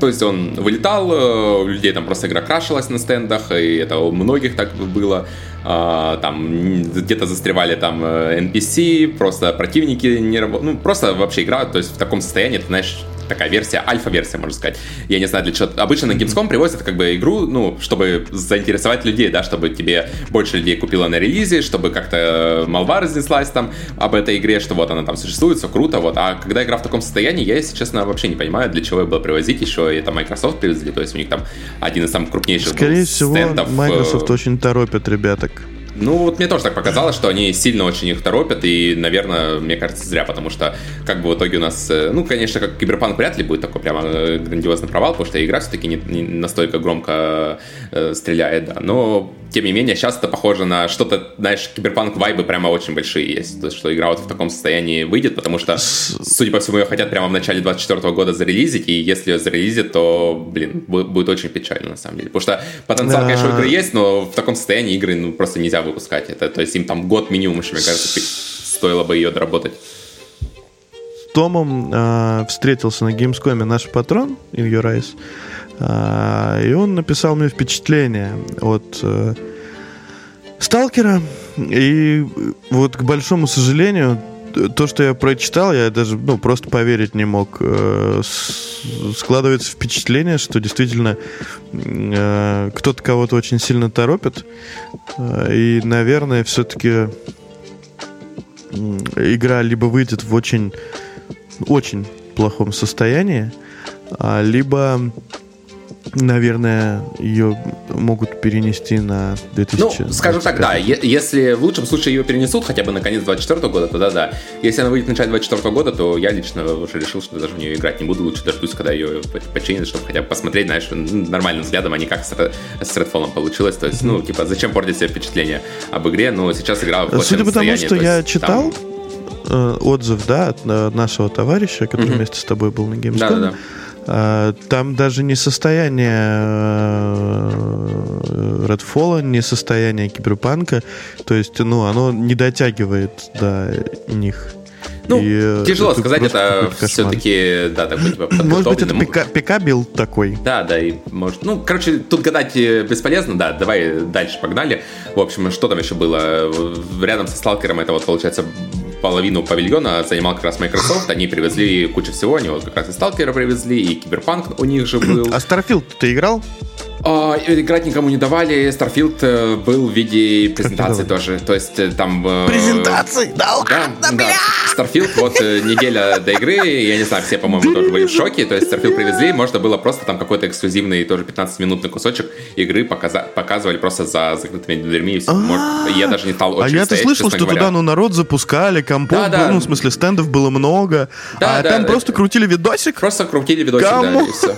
То есть он вылетал, э, у людей там просто игра крашилась на стендах, и это у многих так было. А, там где-то застревали там NPC, э, просто противники не работали. Ну, просто вообще игра, то есть в таком состоянии, ты знаешь, такая версия, альфа-версия, можно сказать. Я не знаю, для чего. Обычно на Gamescom привозят как бы игру, ну, чтобы заинтересовать людей, да, чтобы тебе больше людей купило на релизе, чтобы как-то молва разнеслась там об этой игре, что вот она там существует, все круто, вот. А когда игра в таком состоянии, я, если честно, вообще не понимаю, для чего ее было привозить, еще это Microsoft привезли, то есть у них там один из самых крупнейших Скорее всего, стендов. Microsoft э, очень торопит ребяток. Ну, вот мне тоже так показалось, что они сильно очень их торопят, и, наверное, мне кажется, зря, потому что, как бы в итоге у нас, э, ну, конечно, как Киберпанк вряд ли будет такой прямо э, грандиозный провал, потому что игра все-таки не, не настолько громко э, стреляет, да, но, тем не менее, сейчас это похоже на что-то, знаешь, Киберпанк vibes'ы прямо очень большие есть, то есть, что игра вот в таком состоянии выйдет, потому что, судя по всему, ее хотят прямо в начале 24 года зарелизить, и если ее зарелизят, то, блин, будет очень печально, на самом деле, потому что потенциал, конечно, у игры есть, но в таком состоянии игры, ну, просто нельзя выпускать это. То есть им там год минимум еще, мне кажется, стоило бы ее доработать. Томом э, встретился на Gamescom наш патрон Your Eyes, э, и он написал мне впечатление от э, Сталкера. И вот, к большому сожалению, то, что я прочитал, я даже ну, просто поверить не мог. Э, складывается впечатление, что действительно э, кто-то кого-то очень сильно торопит. Э, и, наверное, все-таки игра либо выйдет в очень, очень плохом состоянии, а, либо наверное, ее могут перенести на 2000. Ну, скажем так, да. Если в лучшем случае ее перенесут хотя бы на конец 24 года, то да, да. Если она выйдет в начале 24 года, то я лично уже решил, что даже в нее играть не буду. Лучше дождусь, когда ее починят, чтобы хотя бы посмотреть, знаешь, нормальным взглядом, а не как с, с Redfall получилось. То есть, ну, типа, зачем портить себе впечатление об игре? Ну, сейчас игра в Судя по тому, что я читал, там... Э, отзыв, да, от э, нашего товарища, который mm-hmm. вместе с тобой был на Gamescom. Да, да, да там даже не состояние э, Redfall, не состояние Киберпанка. То есть, ну, оно не дотягивает до них. Ну, и, э, тяжело сказать, это все-таки, да, такой типа Может быть, это пика, пика такой. Да, да, и может. Ну, короче, тут гадать э, бесполезно, да, давай дальше погнали. В общем, что там еще было? Рядом со Сталкером это вот, получается, половину павильона занимал как раз Microsoft. Они привезли кучу всего. Они вот как раз и Сталкера привезли, и Киберпанк у них же был. А Starfield ты играл? А, играть никому не давали. Starfield э, был в виде презентации тоже. То есть э, там... Э, презентации? Да, да, да. Starfield, вот неделя до игры, я не знаю, все, по-моему, тоже были в шоке. То есть Starfield привезли, можно было просто там какой-то эксклюзивный, тоже 15-минутный кусочек игры показа- показывали просто за закрытыми дверьми. И а. Я даже не стал очень А я-то слышал, что туда ну народ запускали, компов, ну в смысле стендов было много, а там просто крутили видосик? Просто крутили видосик, да, и все.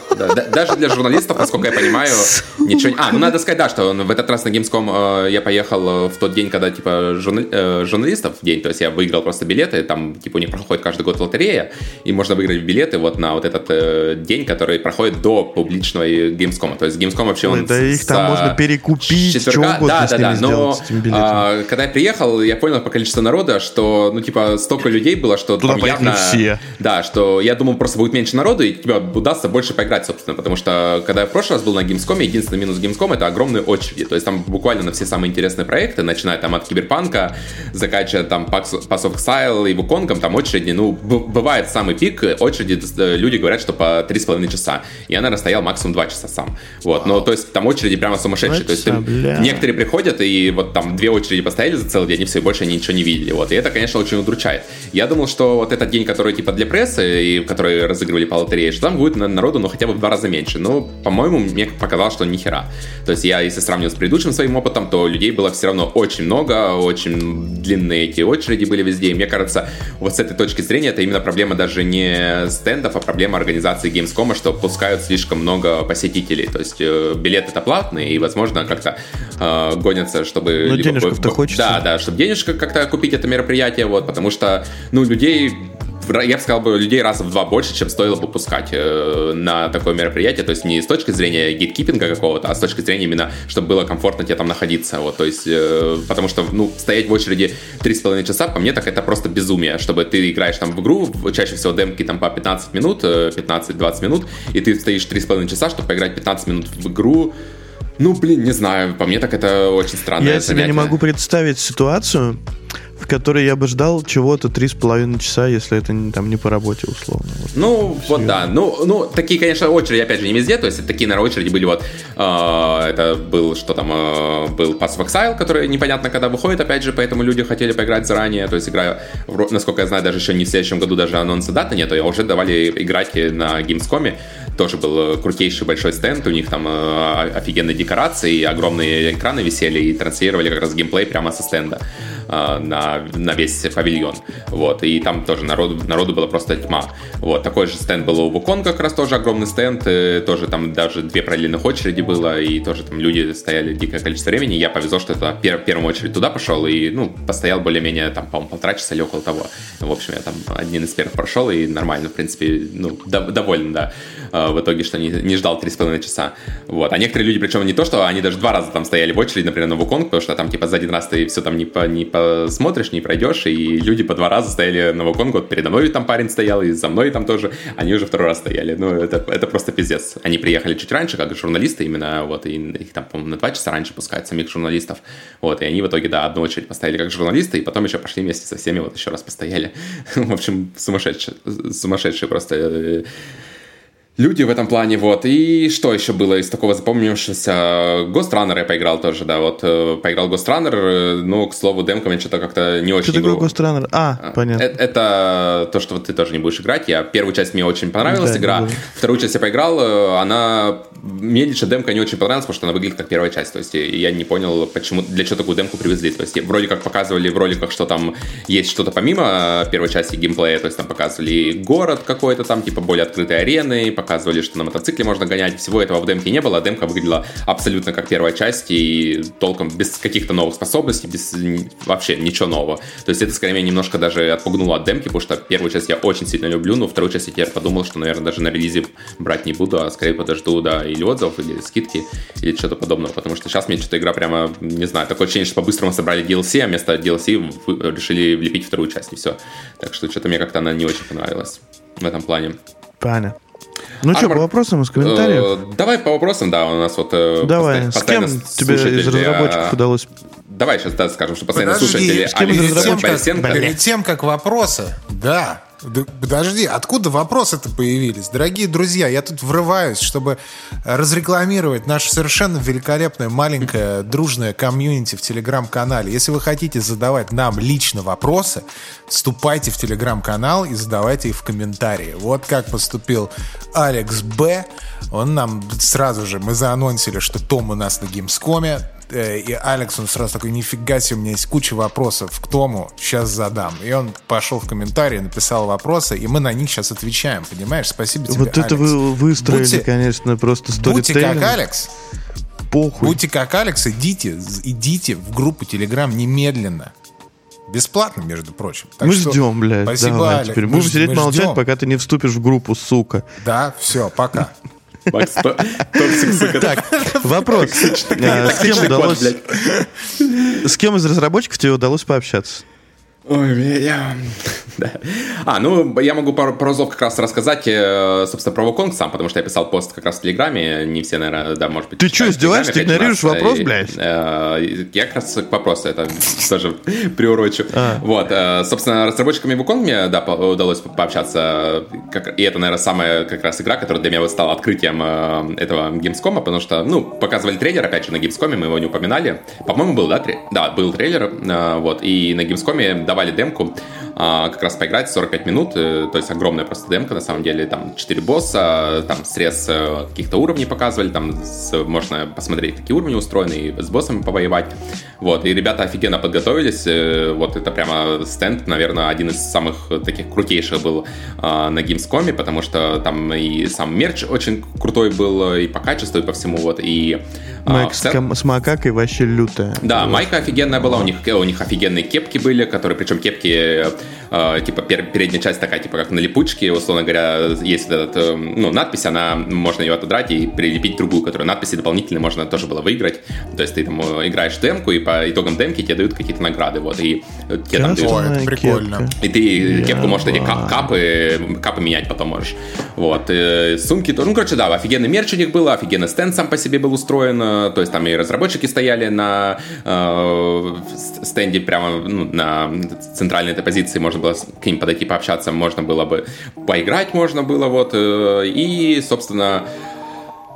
Даже для журналистов, насколько я понимаю, Ничего А, ну надо сказать, да, что в этот раз на Gamescom э, я поехал э, в тот день, когда, типа, журна... э, журналистов день, то есть я выиграл просто билеты, там, типа, у них проходит каждый год лотерея, и можно выиграть билеты вот на вот этот день, который проходит до публичного Gamescom. То есть Gamescom вообще он... Да их там можно перекупить, четверга... что да, да, да, но а, когда я приехал, я понял по количеству народа, что, ну, типа, столько людей было, что Туда там явно... все. Да, что я думал, просто будет меньше народу, и типа удастся больше поиграть, собственно, потому что когда я в прошлый раз был на Gamescom, единственный минус Gamescom — это огромные очереди. То есть там буквально на все самые интересные проекты, начиная там от Киберпанка, заканчивая там Pass of Exile и Вуконгом, там очереди, ну, бывает самый пик, очереди, э, люди говорят, что по 3,5 часа. Я, наверное, стоял максимум 2 часа сам. Вот, но то есть там очереди прямо сумасшедшие. То есть ты, некоторые приходят и вот там две очереди постояли за целый день, и все, больше они ничего не видели. Вот, и это, конечно, очень удручает. Я думал, что вот этот день, который типа для прессы, и который разыгрывали по лотерее, что там будет народу, ну, хотя бы в два раза меньше. Но, по-моему, мне показалось, что ни хера. То есть я, если сравнивать с предыдущим своим опытом, то людей было все равно очень много, очень длинные эти очереди были везде. И мне кажется, вот с этой точки зрения это именно проблема даже не стендов, а проблема организации Gamescom, что пускают слишком много посетителей. То есть э, билеты это платные, и, возможно, как-то э, гонятся, чтобы... Ну, денежку-то хочется. Да, да, чтобы денежка как-то купить это мероприятие, вот, потому что, ну, людей я бы сказал, бы, людей раза в два больше, чем стоило бы пускать э, на такое мероприятие. То есть не с точки зрения гейткипинга какого-то, а с точки зрения именно, чтобы было комфортно тебе там находиться. Вот, то есть, э, потому что, ну, стоять в очереди 3,5 часа, по мне, так это просто безумие, чтобы ты играешь там в игру, чаще всего демки там по 15 минут, 15-20 э, минут, и ты стоишь 3,5 часа, чтобы поиграть 15 минут в игру, ну, блин, не знаю, по мне так это очень странно. Я себе не могу представить ситуацию, в которой я бы ждал чего-то три с половиной часа, если это не, там не по работе условно. Вот. Ну, Все. вот да. Ну, ну, такие, конечно, очереди, опять же, не везде. То есть такие, наверное, очереди были вот... Э, это был, что там, э, был Pass of Exile, который непонятно когда выходит, опять же, поэтому люди хотели поиграть заранее. То есть игра, насколько я знаю, даже еще не в следующем году даже анонса даты нет, а уже давали играть на Gamescom. Тоже был крутейший большой стенд, у них там э, офигенные декорации, огромные экраны висели и транслировали как раз геймплей прямо со стенда. Э, на, на весь павильон. Вот, и там тоже народу, народу было просто тьма. Вот, такой же стенд был у Вукон, как раз тоже огромный стенд, э, тоже там даже две параллельных очереди было, и тоже там люди стояли дикое количество времени. Я повезло, что это пер, первую очередь туда пошел, и, ну, постоял более-менее, там, по-моему, полтора часа или около того. В общем, я там один из первых прошел, и нормально, в принципе, ну, доволен, да, в итоге, что не, не ждал 3,5 часа. Вот, а некоторые люди, причем не то, что они даже два раза там стояли в очереди, например, на Вуконг, потому что там, типа, за один раз ты все там не, по, не посмотришь, не пройдешь, и люди по два раза стояли на Воконг, вот передо мной там парень стоял, и за мной там тоже, они уже второй раз стояли. Ну, это, это просто пиздец. Они приехали чуть раньше, как журналисты именно, вот, и их там, по-моему, на два часа раньше пускают, самих журналистов. Вот, и они в итоге, да, одну очередь поставили как журналисты, и потом еще пошли вместе со всеми, вот, еще раз постояли. В общем, сумасшедшие, сумасшедшие просто э, люди в этом плане, вот. И что еще было из такого запомнившегося? Ghost Runner я поиграл тоже, да, вот. Э, поиграл Ghost Runner, но, к слову, демка мне что-то как-то не очень... Что такое Ghost Runner? А, а понятно. Это, это то, что вот ты тоже не будешь играть. Я первую часть мне очень понравилась да, игра, вторую часть я поиграл, э, она... Мне лично демка не очень понравилась, потому что она выглядит как первая часть. То есть я не понял, почему, для чего такую демку привезли. То есть вроде как показывали в роликах, что там есть что-то помимо первой части геймплея, то есть там показывали город какой-то там, типа более открытые арены, показывали, что на мотоцикле можно гонять. Всего этого в демке не было. Демка выглядела абсолютно как первая часть и толком без каких-то новых способностей, без вообще ничего нового. То есть это, скорее, меня немножко даже отпугнуло от демки, потому что первую часть я очень сильно люблю, но вторую часть я теперь подумал, что, наверное, даже на релизе брать не буду, а скорее подожду, да, или отзывов, или скидки, или что-то подобного, потому что сейчас мне что-то игра прямо, не знаю, такое ощущение, что по-быстрому собрали DLC, а вместо DLC решили влепить вторую часть, и все. Так что что-то мне как-то она не очень понравилась в этом плане. Понятно. Ну что, по вопросам из комментариев? Э, давай по вопросам, да, у нас вот... Э, давай, с кем тебе из разработчиков удалось? Давай сейчас да, скажем, что постоянно Подожди, слушатели Алексей Перед тем, как вопросы, да, Подожди, откуда вопросы-то появились? Дорогие друзья, я тут врываюсь, чтобы разрекламировать наше совершенно великолепное, маленькое, дружное комьюнити в Телеграм-канале. Если вы хотите задавать нам лично вопросы, вступайте в Телеграм-канал и задавайте их в комментарии. Вот как поступил Алекс Б. Он нам сразу же, мы заанонсили, что Том у нас на Геймскоме. Э, и Алекс, он сразу такой, нифига себе, у меня есть куча вопросов к Тому, сейчас задам. И он пошел в комментарии, написал вопросы, и мы на них сейчас отвечаем, понимаешь? Спасибо тебе, Вот это вы выстроили, будьте, конечно, просто Будьте как Алекс. Похуй. Будьте как Алекс, идите, идите в группу Телеграм немедленно. Бесплатно, между прочим. Так мы ждем, блядь. Спасибо, давай, Алекс. Теперь. Мы Будем сидеть мы молчать, ждем. пока ты не вступишь в группу, сука. Да, все, пока. Макс, Так, вопрос. А, с кем удалось... С кем из разработчиков тебе удалось пообщаться? Ой, я... Да. А, ну, я могу пару, пару слов как раз рассказать, э, собственно, про Воконг сам, потому что я писал пост как раз в Телеграме, не все, наверное, да, может быть... Ты что, издеваешься, ты игнорируешь вопрос, и, блядь? Э, я как раз к вопросу это тоже приурочу. А. Вот, э, собственно, разработчиками Воконг мне, да, удалось пообщаться, как, и это, наверное, самая как раз игра, которая для меня вот стала открытием этого Gamescom, потому что, ну, показывали трейлер, опять же, на Gamescom, мы его не упоминали. По-моему, был, да, тре... да, был трейлер, вот, и на Gamescom давали демку, а, как раз поиграть 45 минут, э, то есть огромная просто демка, на самом деле, там 4 босса, там срез э, каких-то уровней показывали, там можно посмотреть, какие уровни устроены, и с боссами повоевать, вот, и ребята офигенно подготовились, э, вот это прямо стенд, наверное, один из самых таких крутейших был а, на Gamescom, потому что там и сам мерч очень крутой был, и по качеству, и по всему, вот, и... А, Майк а, с макакой вообще лютая. Да, майка офигенная была, у них, у них офигенные кепки были, которые, причем кепки э, типа передняя часть такая, типа как на липучке, условно говоря, есть этот, э, ну, надпись, она, можно ее отодрать и прилепить другую, которую надписи дополнительно можно тоже было выиграть. То есть ты там э, играешь демку, и по итогам демки тебе дают какие-то награды, вот, и тебе там дают... это прикольно. И ты кепку можешь эти капы, капы менять потом можешь. Вот, и сумки, ну, короче, да, офигенный мерч у них был, офигенный стенд сам по себе был устроен, то есть там и разработчики стояли на э, стенде прямо ну, на центральной этой позиции, можно было к ним подойти пообщаться, можно было бы поиграть, можно было вот, э, и, собственно,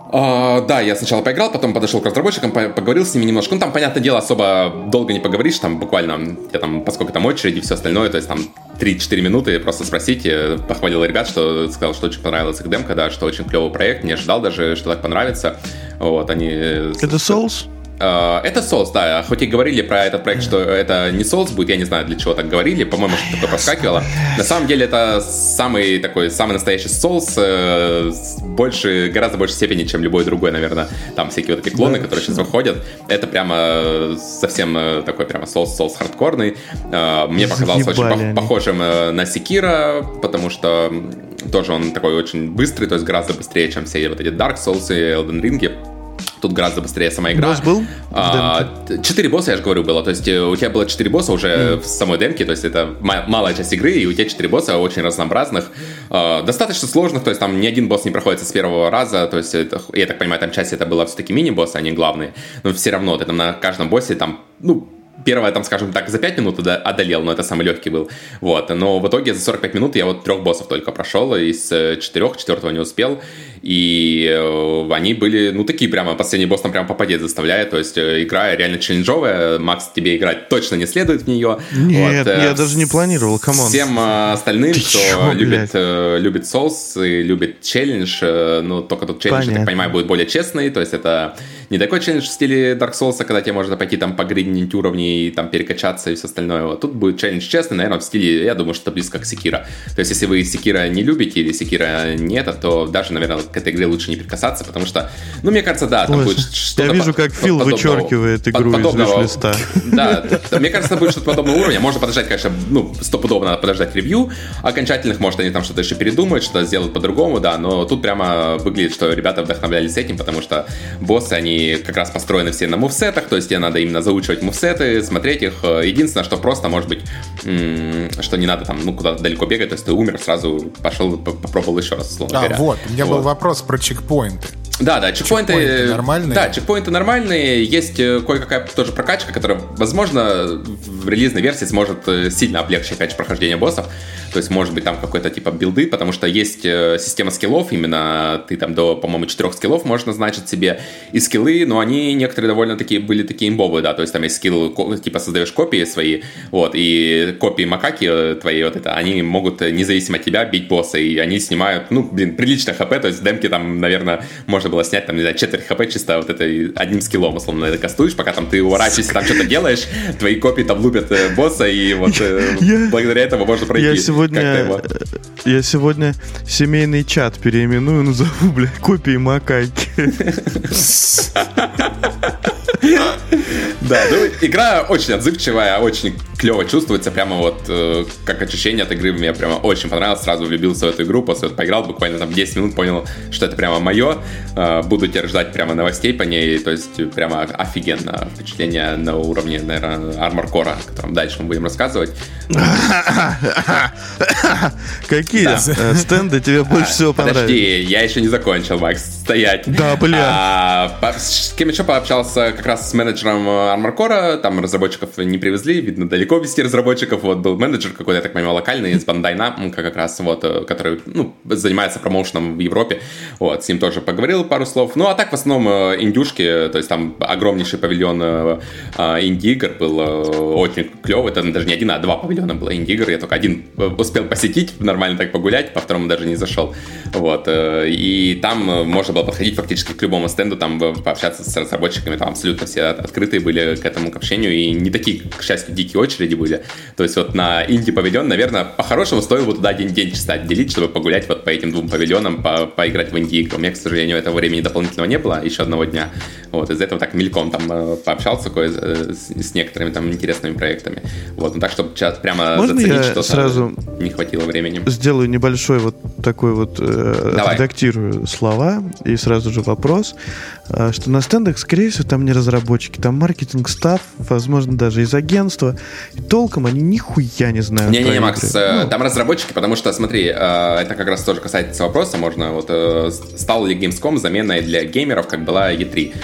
Uh, да, я сначала поиграл, потом подошел к разработчикам, поговорил с ними немножко. Ну, там, понятное дело, особо долго не поговоришь, там буквально, я там, поскольку там очередь и все остальное, то есть там 3-4 минуты просто спросить, похвалил ребят, что сказал, что очень понравилась их демка, да, что очень клевый проект, не ожидал даже, что так понравится. Вот, они... Это Souls? Э, это Souls, да. Хоть и говорили про этот проект, что это не Souls будет, я не знаю, для чего так говорили. По-моему, что такое проскакивало. На самом деле, это самый такой, самый настоящий Souls, э, больше, гораздо больше степени, чем любой другой, наверное. Там всякие вот эти клоны, которые сейчас выходят. Это прямо совсем э, такой прямо Souls, Souls хардкорный. Мне показался очень похожим на Секира, потому что тоже он такой очень быстрый, то есть гораздо быстрее, чем все вот эти Dark Souls и Elden Ring. Тут гораздо быстрее сама игра. Босс был? А, четыре босса, я же говорю, было. То есть э, у тебя было четыре босса уже mm. в самой демке, то есть это малая часть игры, и у тебя четыре босса очень разнообразных, а, достаточно сложных, то есть там ни один босс не проходится с первого раза, то есть это, я так понимаю, там часть это было все-таки мини-боссы, а не главные, но все равно ты там на каждом боссе там, ну, первое, там, скажем так, за 5 минут одолел, но это самый легкий был. Вот. Но в итоге за 45 минут я вот трех боссов только прошел, из э, четырех, четвертого не успел. И э, они были, ну, такие прямо, последний босс там прямо попадет заставляет, то есть э, игра реально челленджовая, Макс, тебе играть точно не следует в нее. Нет, вот, я даже не планировал, come on. Всем остальным, Ты кто чё, любит, любит Souls и любит челлендж, ну, только тут челлендж, Понятно. я так понимаю, будет более честный, то есть это не такой челлендж в стиле Dark Souls, когда тебе можно пойти там погриндить уровни и там перекачаться и все остальное. Вот тут будет челлендж честный, наверное, в стиле, я думаю, что близко к Sekiro. То есть, если вы Sekiro не любите или Sekiro нет, то даже, наверное, к этой игре лучше не прикасаться, потому что, ну, мне кажется, да, там Ой, будет что-то... Я вижу, как Фил вычеркивает игру подобного, из листа. Да, мне кажется, будет что-то подобного уровня. Можно подождать, конечно, ну, стопудово надо подождать ревью окончательных, может, они там что-то еще передумают, что-то сделают по-другому, да, но тут прямо выглядит, что ребята вдохновлялись этим, потому что боссы, они как раз построены все на мувсетах, то есть тебе надо именно заучивать мувсеты, смотреть их. Единственное, что просто, может быть, что не надо там, ну, куда-то далеко бегать, то есть ты умер, сразу пошел, попробовал еще раз, условно а, говоря. вот, у меня вот. был вопрос про чекпоинты. Да, да, чекпоинты, чекпоинты нормальные. Да, чекпоинты нормальные. Есть э, кое-какая тоже прокачка, которая, возможно, в релизной версии сможет э, сильно облегчить, опять же, прохождение боссов. То есть, может быть, там какой-то типа билды, потому что есть э, система скиллов, именно ты там до, по-моему, четырех скиллов можешь назначить себе и скиллы, но они некоторые довольно такие были такие имбовые, да, то есть там есть скилл, типа создаешь копии свои, вот, и копии макаки твои, вот это, они могут независимо от тебя бить босса, и они снимают, ну, блин, прилично хп, то есть демки там, наверное, можно было снять, там, не знаю, четверть хп чисто вот это одним скиллом, условно, это кастуешь, пока там ты уворачиваешься, там что-то делаешь, твои копии там лупят э, босса, и вот благодаря этому можно пройти сегодня, я сегодня семейный чат переименую, назову, бля, копии макайки. Да, ну игра очень отзывчивая, очень клево чувствуется, прямо вот э, как ощущение от игры мне прямо очень понравилось, сразу влюбился в эту игру, после вот поиграл буквально там 10 минут, понял, что это прямо мое, э, буду теперь ждать прямо новостей по ней, то есть прямо офигенно впечатление на уровне, наверное, Armor Core, о котором дальше мы будем рассказывать. Какие э, стенды тебе больше всего понравились? Подожди, я еще не закончил, Макс, стоять. Да, бля. А, с кем еще пообщался как раз с менеджером Armor там разработчиков не привезли, видно, далеко вести разработчиков, вот был менеджер какой-то, я так понимаю, локальный из Namco, как раз вот, э, который, ну, занимается промоушеном в Европе, вот, с ним тоже поговорил пару слов, ну, а так в основном э, индюшки, то есть там огромнейший павильон э, инди-игр был очень клевый, это даже не один, а два павильона было инди-игр, я только один успел посетить, нормально так погулять, по второму даже не зашел, вот, и там можно было подходить фактически к любому стенду, там пообщаться с разработчиками, там абсолютно все открытые были к этому к общению, и не такие, к счастью, дикие очереди были. То есть вот на инди-павильон, наверное, по-хорошему стоило бы туда один день чисто отделить, чтобы погулять вот по этим двум павильонам, по поиграть в инди-игры. У меня, к сожалению, этого времени дополнительного не было, еще одного дня. Вот, из-за этого так мельком там э, пообщался кое э, с, с некоторыми там интересными проектами. Вот, ну так, чтобы сейчас прямо Можно заценить, что сразу не хватило времени. Сделаю небольшой вот такой вот, э, редактирую слова и сразу же вопрос, что на стендах, скорее всего, там не разработчики, там маркетинг, став, возможно, даже из агентства. И толком они нихуя не знают. Не-не-не, Макс, э, ну. там разработчики, потому что, смотри, э, это как раз тоже касается вопроса, можно, вот, э, стал ли Gamescom заменой для геймеров, как была E3?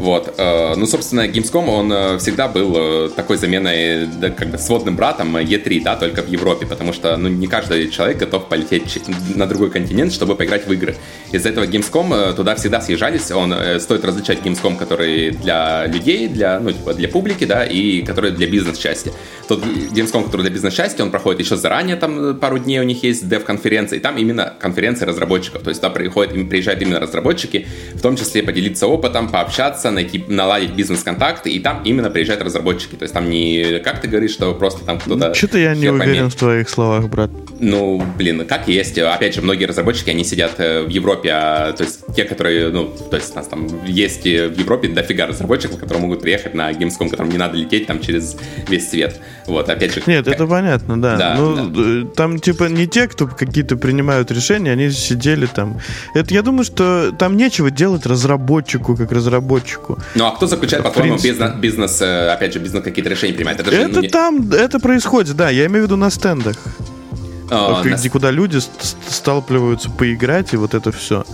Вот. Э, ну, собственно, Gamescom, он э, всегда был э, такой заменой, да, как бы сводным братом E3, да, только в Европе, потому что, ну, не каждый человек готов полететь на другой континент, чтобы поиграть в игры. Из-за этого Gamescom туда всегда съезжались, он стоит различать Gamescom, который для людей, для, ну, типа, для публики, да, и который для бизнес-части. Тот Gamescom, который для бизнес-части, он проходит еще заранее, там пару дней у них есть дев-конференция, и там именно конференция разработчиков, то есть туда приходят, приезжают именно разработчики, в том числе поделиться опытом, пообщаться, найти, наладить бизнес-контакты, и там именно приезжают разработчики. То есть там не, как ты говоришь, что просто там кто-то... Ну, Что-то я не уверен в твоих словах, брат. Ну, блин, как есть. Опять же, многие разработчики, они сидят э, в Европе, а, то есть те, которые, ну, то есть у нас там есть в Европе дофига разработчиков, которые могут приехать на Gamescom, которым не надо лететь там через весь свет. Вот, опять же... Нет, это понятно, да. да ну, да. Э, там, типа, не те, кто какие-то принимают решения, они сидели там. Это, я думаю, что там нечего делать разработчику, как разработчику. Ну, а кто заключает, по-твоему, бизнес, бизнес, э, опять же, бизнес какие-то решения принимает? Это, же, это ну, там, это происходит, да, я имею в виду на стендах. А, где, нас... Куда люди сталкиваются поиграть и вот это все.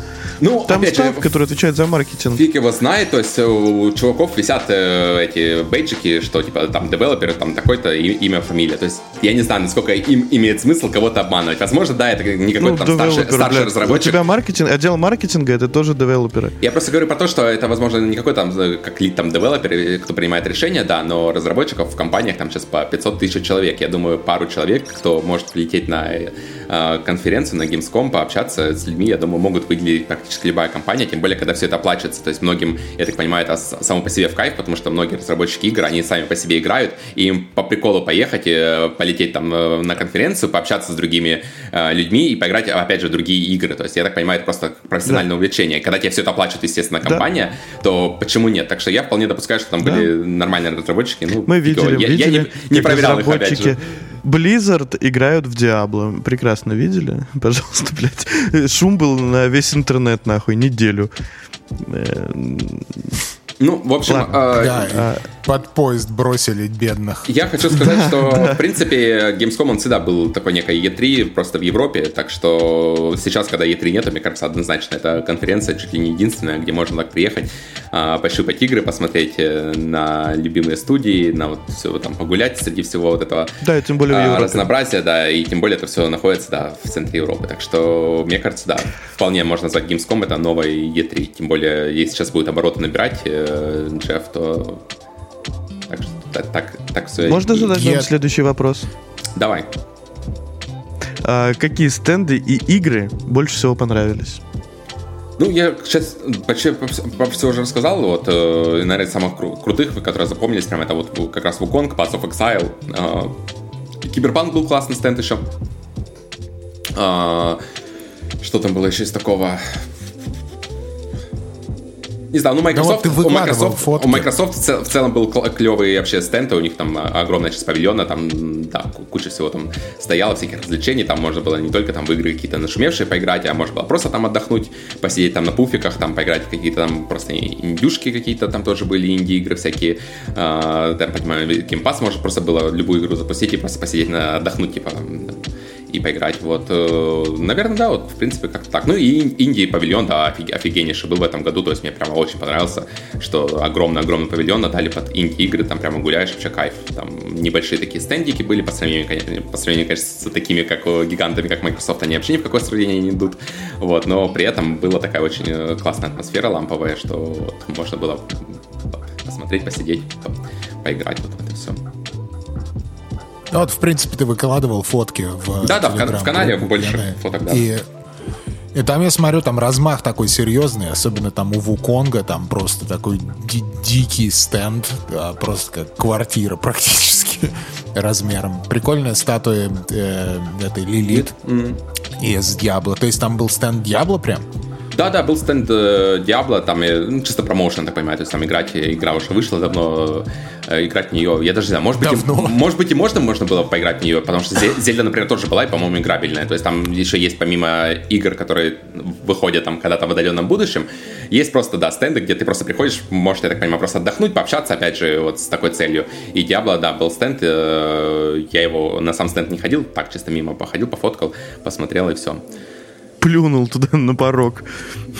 Ну, Там став, же, который отвечает за маркетинг. Фиг его знает, то есть у чуваков висят э, эти бейджики, что типа там девелопер, там такой-то имя, фамилия. То есть я не знаю, насколько им имеет смысл кого-то обманывать. Возможно, да, это не какой-то ну, там старший, старший разработчик. У тебя маркетинг, отдел маркетинга это тоже девелоперы. Я просто говорю про то, что это, возможно, не какой там, э, как лид там девелопер, э, кто принимает решения, да, но разработчиков в компаниях там сейчас по 500 тысяч человек. Я думаю, пару человек, кто может лететь на э, конференцию, на Gamescom, пообщаться с людьми, я думаю, могут выделить практически любая компания, тем более, когда все это оплачивается. То есть многим, я так понимаю, это само по себе в кайф, потому что многие разработчики игр, они сами по себе играют, и им по приколу поехать, э, полететь там э, на конференцию, пообщаться с другими э, людьми и поиграть, опять же, в другие игры. То есть я так понимаю, это просто профессиональное да. увлечение. Когда тебе все это оплачивает, естественно, компания, да. то почему нет? Так что я вполне допускаю, что там да. были нормальные разработчики. Ну, Мы видели, я, видели, я не, не проверял их, опять же. Blizzard играют в Diablo. Прекрасно видели? Пожалуйста, блядь. Шум был на весь интернет, нахуй, неделю. Э, ну, в общем... Ладно, да, под поезд бросили бедных. Я хочу сказать, что, в принципе, Gamescom, он всегда был такой некой E3 просто в Европе, так что сейчас, когда E3 нет, мне кажется, однозначно это конференция чуть ли не единственная, где можно так приехать, э, пощупать игры, посмотреть э, на любимые студии, на вот все там погулять среди всего вот этого да, тем более э, разнообразия, да, и тем более это все находится, да, в центре Европы, так что, мне кажется, да, вполне можно назвать Gamescom это новой E3, тем более, если сейчас будет обороты набирать, э, Джефф, то так так, так, все. Можно и, задать вам следующий вопрос? Давай. А, какие стенды и игры больше всего понравились? Ну, я сейчас почти, почти уже рассказал, вот, э, наверное, самых кру- крутых, которые запомнились, прям это вот как раз Wukong, Path of Exile, э, Киберпанк был классный стенд еще. Э, что там было еще из такого? Не знаю, ну Microsoft, ну, вот у, Microsoft фотки. у Microsoft в целом был клевый вообще стенд, у них там огромная часть павильона, там, да, куча всего там стояло, всяких развлечений, там можно было не только там в игры какие-то нашумевшие поиграть, а можно было просто там отдохнуть, посидеть там на пуфиках, там поиграть в какие-то там просто индюшки какие-то там тоже были, инди-игры всякие, э, я понимаю, Game Pass можно просто было любую игру запустить и просто посидеть на отдохнуть, типа, и поиграть. Вот, э, наверное, да, вот, в принципе, как-то так. Ну и Индии павильон, да, офиг, офигеннейший был в этом году, то есть мне прямо очень понравился, что огромный-огромный павильон отдали под инди-игры, там прямо гуляешь, вообще кайф. Там небольшие такие стендики были по сравнению, конечно, по сравнению, конечно, с такими, как гигантами, как Microsoft, они вообще ни в какое сравнение не идут. Вот, но при этом была такая очень э, классная атмосфера ламповая, что вот, можно было посмотреть, посидеть, поиграть, вот это все. Ну, вот, в принципе, ты выкладывал фотки в Да-да, в, в канале больше я, фоток, да. И, и там я смотрю, там размах такой серьезный, особенно там у Вуконга, там просто такой ди- дикий стенд, да, просто как квартира практически размером. Прикольная статуя э, этой Лилит mm-hmm. из Диабло. То есть там был стенд Диабло прям? Да, да, был стенд э, Diablo, там ну, чисто промоушен, так понимаю, то есть там играть, игра уже вышла давно, э, играть в нее, я даже не знаю, может быть, и, может быть и можно, можно было поиграть в нее, потому что Зельда, например, тоже была и, по-моему, играбельная, то есть там еще есть помимо игр, которые выходят там когда-то в отдаленном будущем, есть просто, да, стенды, где ты просто приходишь, можешь, я так понимаю, просто отдохнуть, пообщаться, опять же, вот с такой целью. И Diablo, да, был стенд, э, я его на сам стенд не ходил, так чисто мимо походил, пофоткал, посмотрел и все плюнул туда на порог.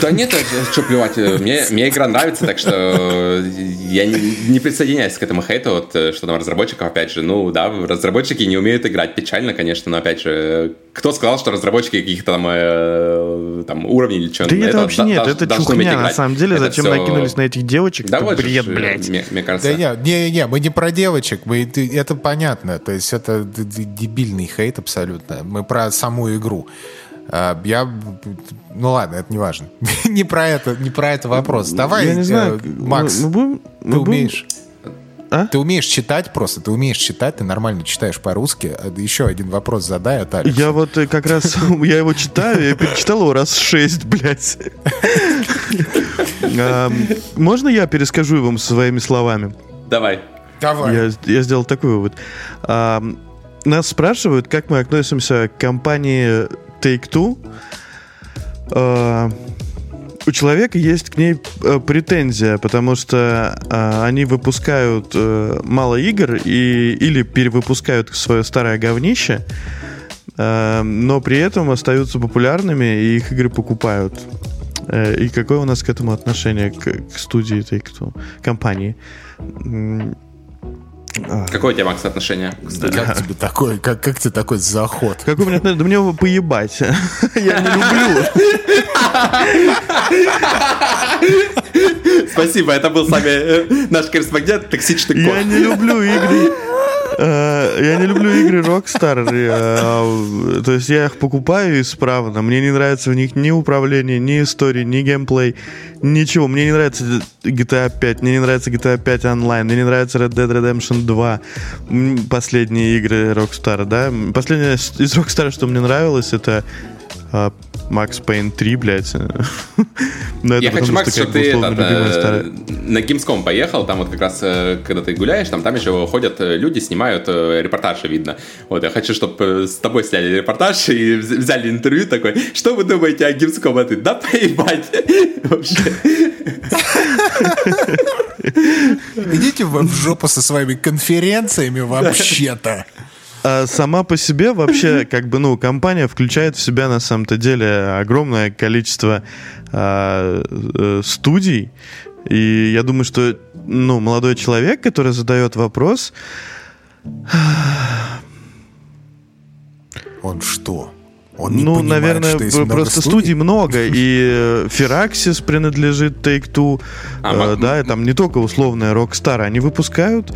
Да нет, что плевать, мне, мне игра нравится, так что я не, не присоединяюсь к этому хейту, вот, что там разработчиков, опять же, ну да, разработчики не умеют играть, печально, конечно, но опять же, кто сказал, что разработчики каких-то там, э, там уровней или что-то? Да это, это вообще нет, да, это чухня, на самом деле, это зачем все... накинулись на этих девочек? Да вот бред, блядь. Мне, мне кажется. Да не, не, не, мы не про девочек, мы, это понятно, то есть это дебильный хейт абсолютно, мы про саму игру. А, я, ну ладно, это не важно. не про это, не про это вопрос. Давай, я не знаю, э, Макс, мы, мы будем, ты мы умеешь. А? Ты умеешь читать просто, ты умеешь читать, ты нормально читаешь по-русски. А, еще один вопрос задай от Алекса. Я вот э, как раз, я его читаю, я перечитал его раз шесть, блядь. Можно я перескажу вам своими словами? Давай. Давай. Я, я сделал такой вывод. Нас спрашивают, как мы относимся к компании Take-Two. У человека есть к ней э, претензия, потому что э, они выпускают э, мало игр и, или перевыпускают свое старое говнище, э, но при этом остаются популярными и их игры покупают. Э, и какое у нас к этому отношение, к, к студии Take-Two, компании? Какое у тебя, Макс, отношение к Как тебе такой, как, как тебе такой заход? Как у меня отношение? Да мне его поебать. Я не люблю. Спасибо, это был с вами э, наш корреспондент, токсичный кот. Я не люблю игры я не люблю игры Rockstar. Э, то есть я их покупаю исправно. Мне не нравится в них ни управление, ни история, ни геймплей, ничего. Мне не нравится GTA 5, мне не нравится GTA 5 Online, мне не нравится Red Dead Redemption 2. Последние игры Rockstar, да. Последнее из Rockstar, что мне нравилось, это а, Макс Пейн 3, блядь. Но Я хочу, Макс, чтобы ты э, на Gamescom поехал, там вот как раз, э, когда ты гуляешь, там, там еще ходят э, люди, снимают репортажи, видно. Вот, я хочу, чтобы с тобой сняли репортаж и взяли интервью такой, что вы думаете о Gamescom? А ты, да поебать! Вообще. Идите в жопу со своими конференциями вообще-то. А сама по себе вообще, как бы, ну, компания включает в себя на самом-то деле огромное количество а, э, студий. И я думаю, что, ну, молодой человек, который задает вопрос... Он что? Он не ну, понимает, наверное, что есть просто студий? студий. много, и Firaxis принадлежит Take-Two, а, э, да, и там не только условная Rockstar, они выпускают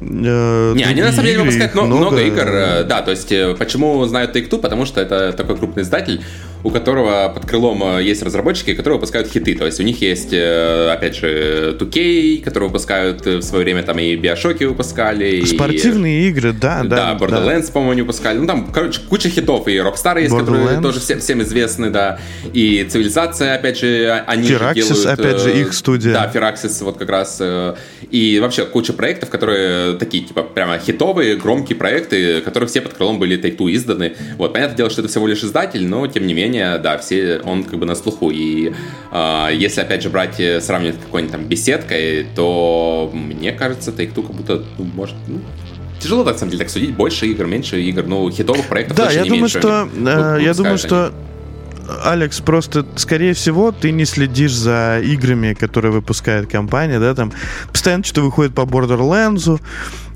Э, не, они на самом деле выпускают много, много игр, э, да, то есть э, почему знают Take-Two, потому что это такой крупный издатель, у которого под крылом есть разработчики, которые выпускают хиты, то есть у них есть, опять же, 2K, которые выпускают в свое время там и Bioshock выпускали. Spортивные и, игры, да, да. Да, Borderlands, да. по-моему, выпускали. Ну там, короче, куча хитов, и Rockstar есть, которые тоже всем, всем известны, да, и Цивилизация, опять же, они Firaxis, делают... опять же, их студия. Да, Firaxis вот как раз, и вообще куча проектов, которые такие, типа, прямо хитовые, громкие проекты, которые все под крылом были Take-Two изданы. Вот, понятное дело, что это всего лишь издатель, но, тем не менее, да, все, он как бы на слуху. И э, если, опять же, брать, э, сравнивать какой-нибудь там беседкой, то, мне кажется, Take-Two как будто, ну, может, ну, Тяжело, на самом деле, так судить. Больше игр, меньше игр. Ну, хитовых проектов да, точно я не думаю, меньше. Что, э, я думаю, что Алекс, просто, скорее всего, ты не следишь за играми, которые выпускает компания, да, там постоянно что-то выходит по Borderlands,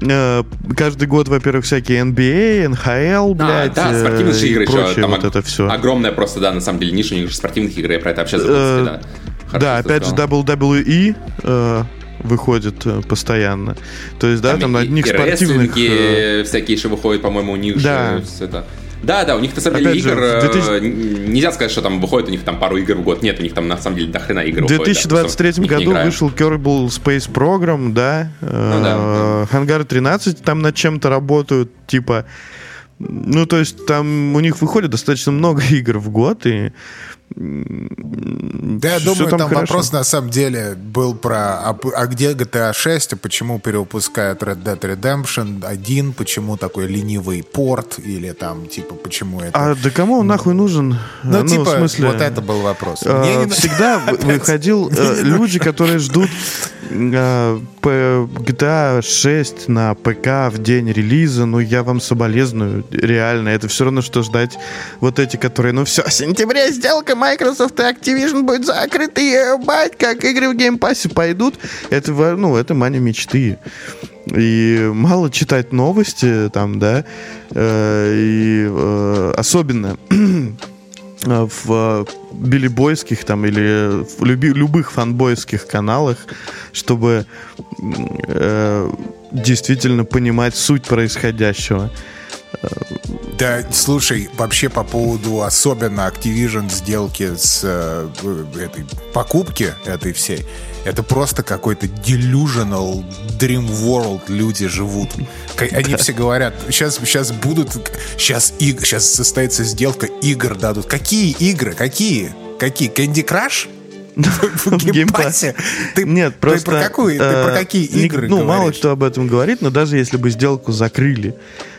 э, каждый год, во-первых, всякие NBA, NHL, а, блядь, да, спортивные э, игры еще, там вот это все. Огромная просто, да, на самом деле, ниша у них же спортивных игр, я про это вообще забыл, э, да. Хорошо, да, опять же, WWE, э, выходит э, постоянно. То есть, да, там, там на одних и спортивных... Э... всякие еще выходят, по-моему, у них да. же это... Да, да, у них на самом деле Опять игр. Же, 2000... Э, нельзя сказать, что там выходит у них там пару игр в год. Нет, у них там на самом деле до хрена игр. В 2023 выходит, да, году вышел Kerbal Space Program, да. Ну, да. Хангар 13 там над чем-то работают, типа. Ну, то есть там у них выходит достаточно много игр в год, и да, я думаю, там, там вопрос на самом деле был про а, а где GTA 6, а почему перевыпускают Red Dead Redemption 1, почему такой ленивый порт, или там, типа, почему это... А да кому он нахуй нужен? Ну, ну типа, в смысле, вот это был вопрос. А, всегда выходил э, люди, которые ждут а, GTA 6 на ПК в день релиза, ну, я вам соболезную, реально, это все равно, что ждать вот эти, которые, ну, все, в сентябре сделка Microsoft и Activision будет закрыты, ебать, как игры в Game Pass'е пойдут. Это, ну, это манямечты. И мало читать новости там, да, э, и э, особенно в биллибойских там или в люби, любых фанбойских каналах, чтобы э, действительно понимать суть происходящего. Да, слушай, вообще по поводу особенно Activision сделки с э, этой покупки этой всей, это просто какой-то delusional dream world люди живут. Они все говорят, сейчас, сейчас будут, сейчас, иг, сейчас состоится сделка, игр дадут. Какие игры? Какие? Какие? Candy Crush? Game Pass'е. Ты, Нет, просто... Ты про, какую, ты про какие игры Ну, говоришь? мало кто об этом говорит, но даже если бы сделку закрыли, э,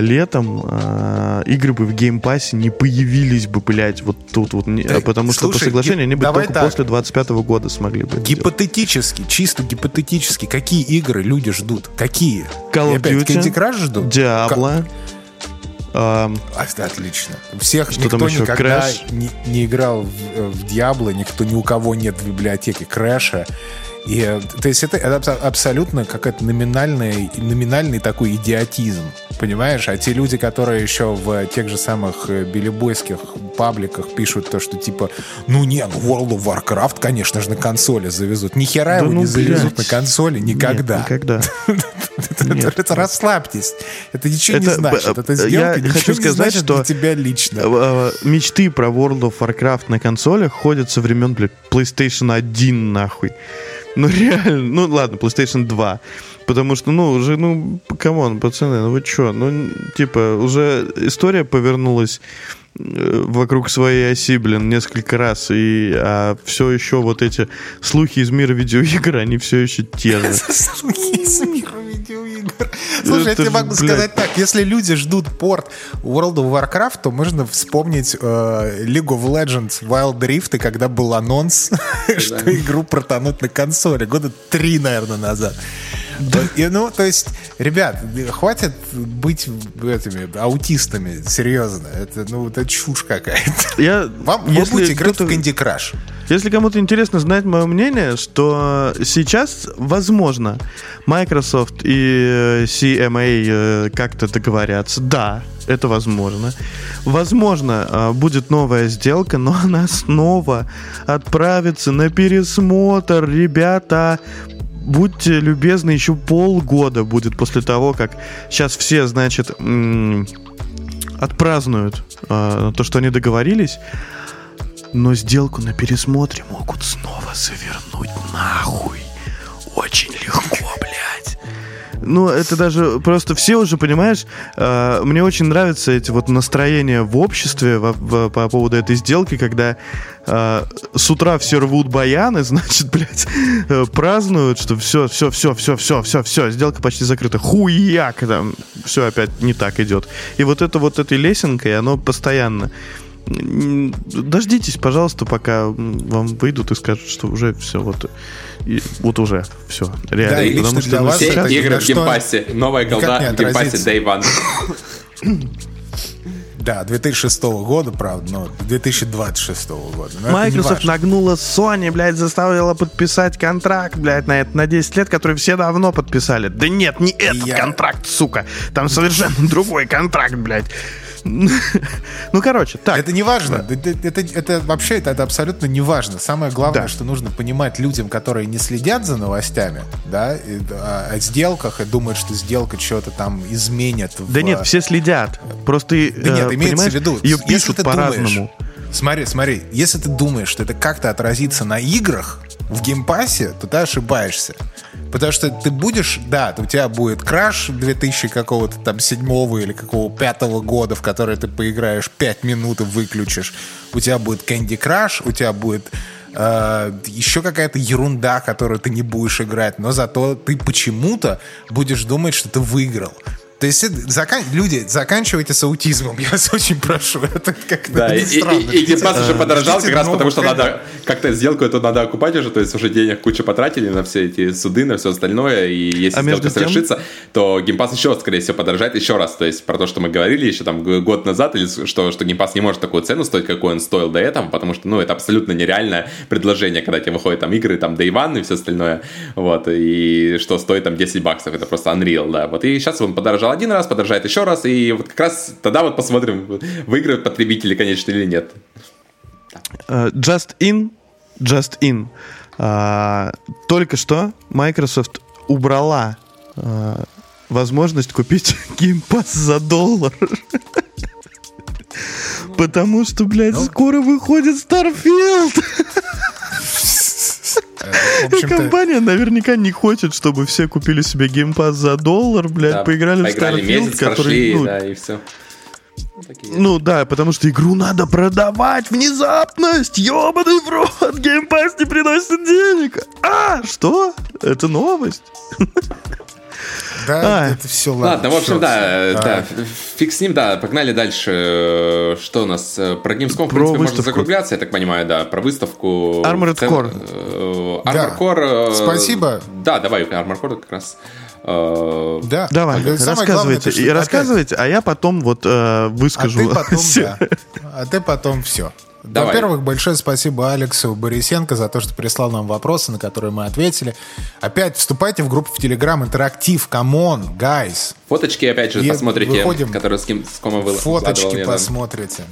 летом э, игры бы в Game Pass е не появились бы, блядь, вот тут вот, Так, потому что по соглашению они бы только так. после 25 года смогли бы. это сделать. Гипотетически, чисто гипотетически, какие игры люди ждут? Какие? Call of Duty, Candy Crush ждут? Diablo. эм, А, Отлично. Всех Что никто там еще? никогда Crash? не, не играл в, э, в Diablo, никто ни у кого нет в библиотеке Crash а. И, э, то есть это, это абсо- абсолютно какой-то номинальный, номинальный такой идиотизм, понимаешь? А те люди, которые еще в тех же самых э, билибойских пабликах пишут то, что типа, ну не, ну World of Warcraft, конечно же, на консоли завезут. Ни хера Да его ну, не завезут блядь. на консоли никогда. Нет, никогда. Это, Нет. расслабьтесь. Это ничего не значит. б- Это сделка ничего хочу не сказать, значит что- для тебя лично. Э, э, Мечты про World of Warcraft на консолях ходят со времен, блядь, PlayStation 1, нахуй. Ну, реально, ну, ладно, PlayStation 2. Потому что, ну, уже, ну, come on, пацаны, ну вы чё? Ну, типа, уже история повернулась э, вокруг своей оси, блин, несколько раз, и а все еще вот эти слухи из мира видеоигр, они все еще те же. Слухи из мира видеоигр. Слушай, я тебе могу блядь. сказать так. Если люди ждут порт World of Warcraft, то можно вспомнить э, League of Legends Wild Rift, и когда был анонс, что игру портанут на консоли. Года три, наверное, назад. И, ну, то есть, ребят, хватит быть этими аутистами, серьезно. Это, ну, это чушь какая-то. Я, Вам, вы если будете играть в Candy Crush. Если кому-то интересно знать мое мнение, что сейчас, возможно, Microsoft и э, CMA э, как-то договорятся. Да, это возможно. Возможно, э, будет новая сделка, но она снова отправится на пересмотр. Ребята, будьте любезны, еще полгода будет после того, как сейчас все, значит, отпразднуют то, что они договорились. Но сделку на пересмотре могут снова завернуть нахуй. Очень легко, блядь. Ну, это даже просто все уже, понимаешь, э, мне очень нравятся эти вот настроения в обществе во- в- по поводу этой сделки, когда э, с утра все рвут баяны, значит, блядь, э, празднуют, что все, все, все, все, все, все, все, сделка почти закрыта. Хуяк, там, все опять не так идет. И вот это вот этой лесенкой, оно постоянно. Дождитесь, пожалуйста, пока вам выйдут и скажут, что уже все вот, и- вот уже все реально. Да, и лично Потому что для вас Все сейчас- это игры в Game Pass е. Новая Колда в Game Pass е. Day One. Да, 2006 года, правда, но 2026 года. Но Microsoft нагнула Sony, блядь, заставила подписать контракт, блядь, на это на 10 лет, который все давно подписали. Да нет, не этот Я- контракт, сука. Там совершенно другой контракт, блядь. Ну, короче, так. Это не важно. Это, вообще это, это абсолютно не важно. Самое главное, Да. что нужно понимать людям, которые не следят за новостями, да, и, а, о сделках и думают, что сделка что-то там изменит. Да в- нет, все следят. Просто, Да нет, э, имеется в виду, ее пишут по-разному. смотри, смотри, если ты думаешь, что это как-то отразится на играх в геймпассе, то ты ошибаешься. Потому что ты будешь, да, у тебя будет краш 2000 какого-то там седьмого или какого пятого года, в который ты поиграешь 5 минут и выключишь. У тебя будет Candy Crush, у тебя будет э, еще какая-то ерунда, которую ты не будешь играть, но зато ты почему-то будешь думать, что ты выиграл. То есть это закан- люди, заканчивайте с аутизмом, я вас очень прошу. Это как-то Да, и, и, странно. и Game Pass уже подорожал как раз потому, что надо как-то сделку эту надо окупать уже, то есть уже денег кучу потратили на все эти суды, на все остальное, и если А сделка тем- совершится, то Game Pass еще, скорее всего, подорожает еще раз. То есть про то, что мы говорили еще там год назад, или что, что Game Pass не может такую цену стоить, какой он стоил до этого, потому что, ну, это абсолютно нереальное предложение, когда тебе выходят там игры, там Day One и все остальное, вот, и что стоит там 10 баксов, это просто unreal, да, вот, и сейчас он подорожал один раз, подорожает еще раз, и вот как раз тогда вот посмотрим, выиграют потребители, конечно, или нет. Э, Just in, Just in. А, только что Microsoft убрала а, возможность купить Game Pass за доллар. Потому что, блядь, Ну. скоро выходит Starfield. Э, В И компания наверняка не хочет, чтобы все купили себе Pass за доллар, блядь, Да, поиграли, в поиграли Starfield, месяц, который, прошли, ну, да, и все. Ну да, потому что игру надо продавать. Внезапность! Ёбаный в рот! Геймпасс не приносит денег! А, что? Это новость? Да, а. это все ладно. Ладно, в общем, да, да, фиг с ним, да, погнали дальше. Что у нас? Про Gamescom, в принципе, можно закругляться, я так понимаю, да, про выставку. Armored Core. Э, Armored Core. Э, Спасибо. Да, давай, Armored Core как раз. Э, да. Давай, рассказывайте. Главное, и рассказывайте, а я потом вот э, выскажу. А ты потом, да. А ты потом все. Давай. Во-первых, большое спасибо Алексу Борисенко за то, что прислал нам вопросы, на которые мы ответили. Опять вступайте в группу в Телеграм Интерактив, come on, guys. Фоточки, опять же, И посмотрите, выходим, которые с кем с кома вы Фоточки посмотрите.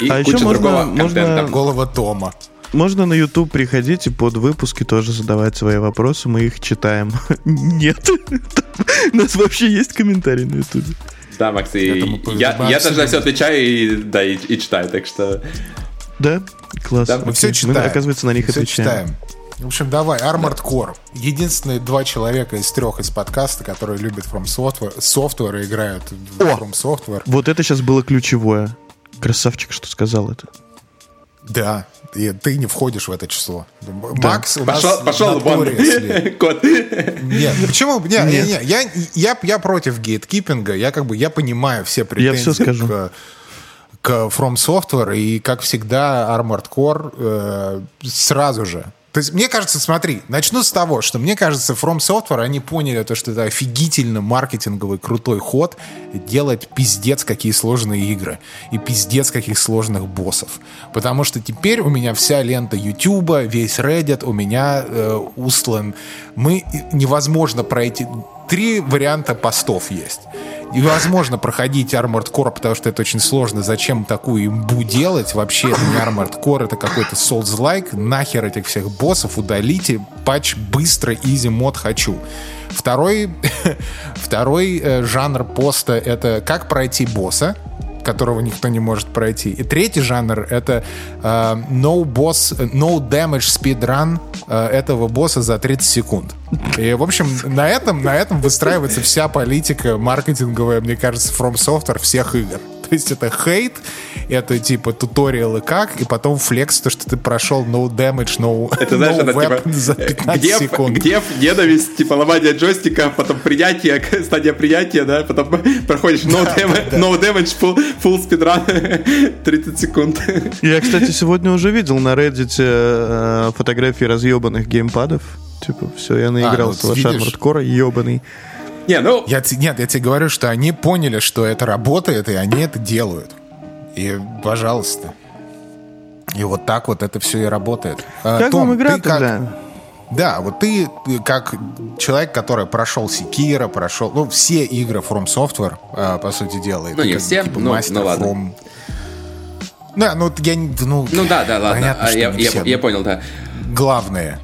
И а еще можно, можно... Голова Тома. Можно на YouTube приходить и под выпуски тоже задавать свои вопросы, мы их читаем. Нет, у нас вообще есть комментарии на YouTube. Да, Макс, и я, я даже на все отвечаю и, да, и, и читаю, так что... Да, классно. Да, мы все читаем. Мы, оказывается, на них все отвечаем. Читаем. В общем, давай, Armored да. Core. Единственные два человека из трех из подкаста, которые любят From Software, Software и играют в О, From Software. Вот это сейчас было ключевое. Красавчик, что сказал это. Да, и ты не входишь в это число. Макс у пошел, нас пошел. Кот. Нет, почему? Не, Нет. Не, не, я, я, я против гейткипинга. Я как бы я понимаю все претензии я все скажу. к к From Software, и, как всегда, Armored Core э, сразу же то есть, мне кажется, смотри, начну с того, что мне кажется, From Software, они поняли то, что это офигительно маркетинговый крутой ход делать пиздец какие сложные игры и пиздец каких сложных боссов. Потому что теперь у меня вся лента YouTube, весь Reddit у меня э, устлан. Мы невозможно пройти. Три варианта постов есть невозможно проходить Armored Core, потому что это очень сложно. Зачем такую имбу делать? Вообще это не Armored Core, это какой-то Souls-like. Нахер этих всех боссов удалите. Патч быстро, изи мод хочу. Второй, второй э, жанр поста — это как пройти босса которого никто не может пройти. И третий жанр — это э, no boss, no damage speedrun э, этого босса за 30 секунд. И, в общем, на этом, на этом выстраивается вся политика маркетинговая, мне кажется, From Software всех игр. То есть это хейт, это типа туториалы как, и потом флекс, то, что ты прошел no damage, no, это, знаешь, no это, weapon типа, за 15 гнев, секунд. Гнев, ненависть, типа ломание джойстика, потом принятие, стадия принятия, да, потом проходишь no damage, no damage full, full speedrun 30 секунд. Я, кстати, сегодня уже видел на Reddit э, фотографии разъебанных геймпадов. Типа, все, я наигрался а, ну, Armored Core, ебаный. Не, ну... Я, нет, я тебе говорю, что они поняли, что это работает, и они это делают. И, пожалуйста. И вот так вот это все и работает. А, как Том, вам игра ты тогда? Как... Да, вот ты как человек, который прошел Секира, прошел, ну, все игры From Software, а, по сути дела. Ну, не как, все, типа, ну, мастер ну, ладно. From... Да, ну, я, ну, ну да, да, ладно, понятно, а, я, я, я понял, да. Главное,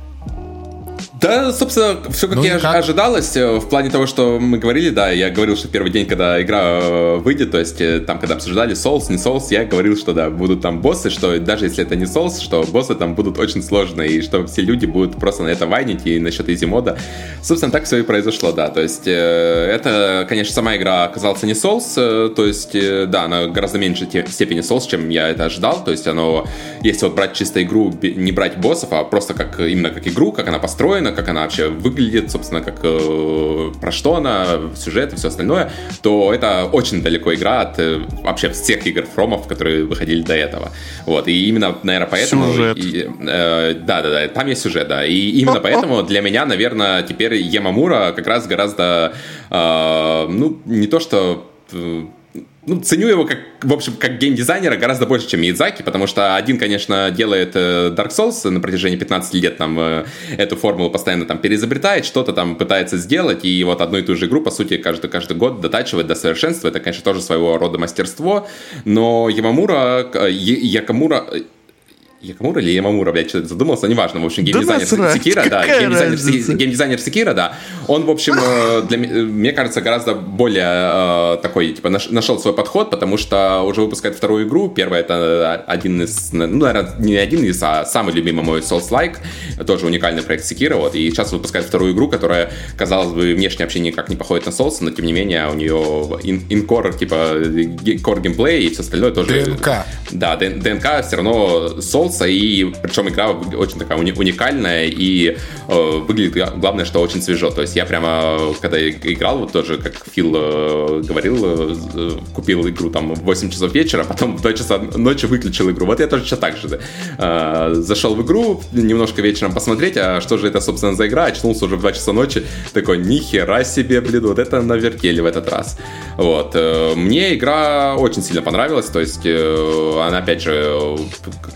да, собственно, все как ну, я как? ожидалось, э, в плане того, что мы говорили, да, я говорил, что первый день, когда игра э, выйдет, то есть э, там, когда обсуждали Souls, не Souls, я говорил, что да, будут там боссы, что даже если это не Souls, что боссы там будут очень сложные, и что все люди будут просто на это вайнить, и насчет изи мода. Собственно, так все и произошло, да, то есть это, конечно, сама игра оказалась не Souls, то есть, да, она гораздо меньше степени Souls, чем я это ожидал, то есть оно, если вот брать чисто игру, не брать боссов, а просто как именно как игру, как она построена, устроена, как она вообще выглядит, собственно, как э, про что она, сюжет и все остальное, то это очень далеко игра от э, вообще всех игр Фромов, которые выходили до этого. Вот, и именно, наверное, поэтому... Сюжет. э, да, да, да, там есть сюжет, да. И именно поэтому для меня, наверное, теперь Ямамура как раз гораздо, э, ну, не то что э, ну, ценю его как, в общем, как геймдизайнера гораздо больше, чем Миядзаки, потому что один, конечно, делает э, Dark Souls на протяжении 15 лет там э, эту формулу постоянно там переизобретает, что-то там пытается сделать, и вот одну и ту же игру, по сути, каждый, каждый год дотачивает до совершенства. Это, конечно, тоже своего рода мастерство, но Ямамура, э, Якамура, Якамура или Ямамура, блядь, что-то задумался, неважно, в общем, геймдизайнер да Секира, да, геймдизайнер, геймдизайнер Секира, да, он, в общем, э, для, мне кажется, гораздо более э, такой, типа, нашел свой подход, потому что уже выпускает вторую игру, первая это один из, ну, наверное, не один из, а самый любимый мой Souls-like, тоже уникальный проект Секира, вот, и сейчас выпускает вторую игру, которая, казалось бы, внешне вообще никак не походит на Souls, но, тем не менее, у нее инкор, типа, core геймплей и все остальное тоже... ДНК. Да, ДНК все равно Souls, соуса, и причем игра очень такая уникальная, и э, выглядит, главное, что очень свежо. То есть я прямо, когда играл, вот тоже, как Фил э, говорил, э, купил игру там в 8 часов вечера, потом в 2 часа ночи выключил игру. Вот я тоже сейчас так же э, зашел в игру, немножко вечером посмотреть, а что же это, собственно, за игра, очнулся уже в 2 часа ночи, такой, нихера себе, блин, вот это навертели в этот раз. Вот. Э, мне игра очень сильно понравилась, то есть э, она, опять же,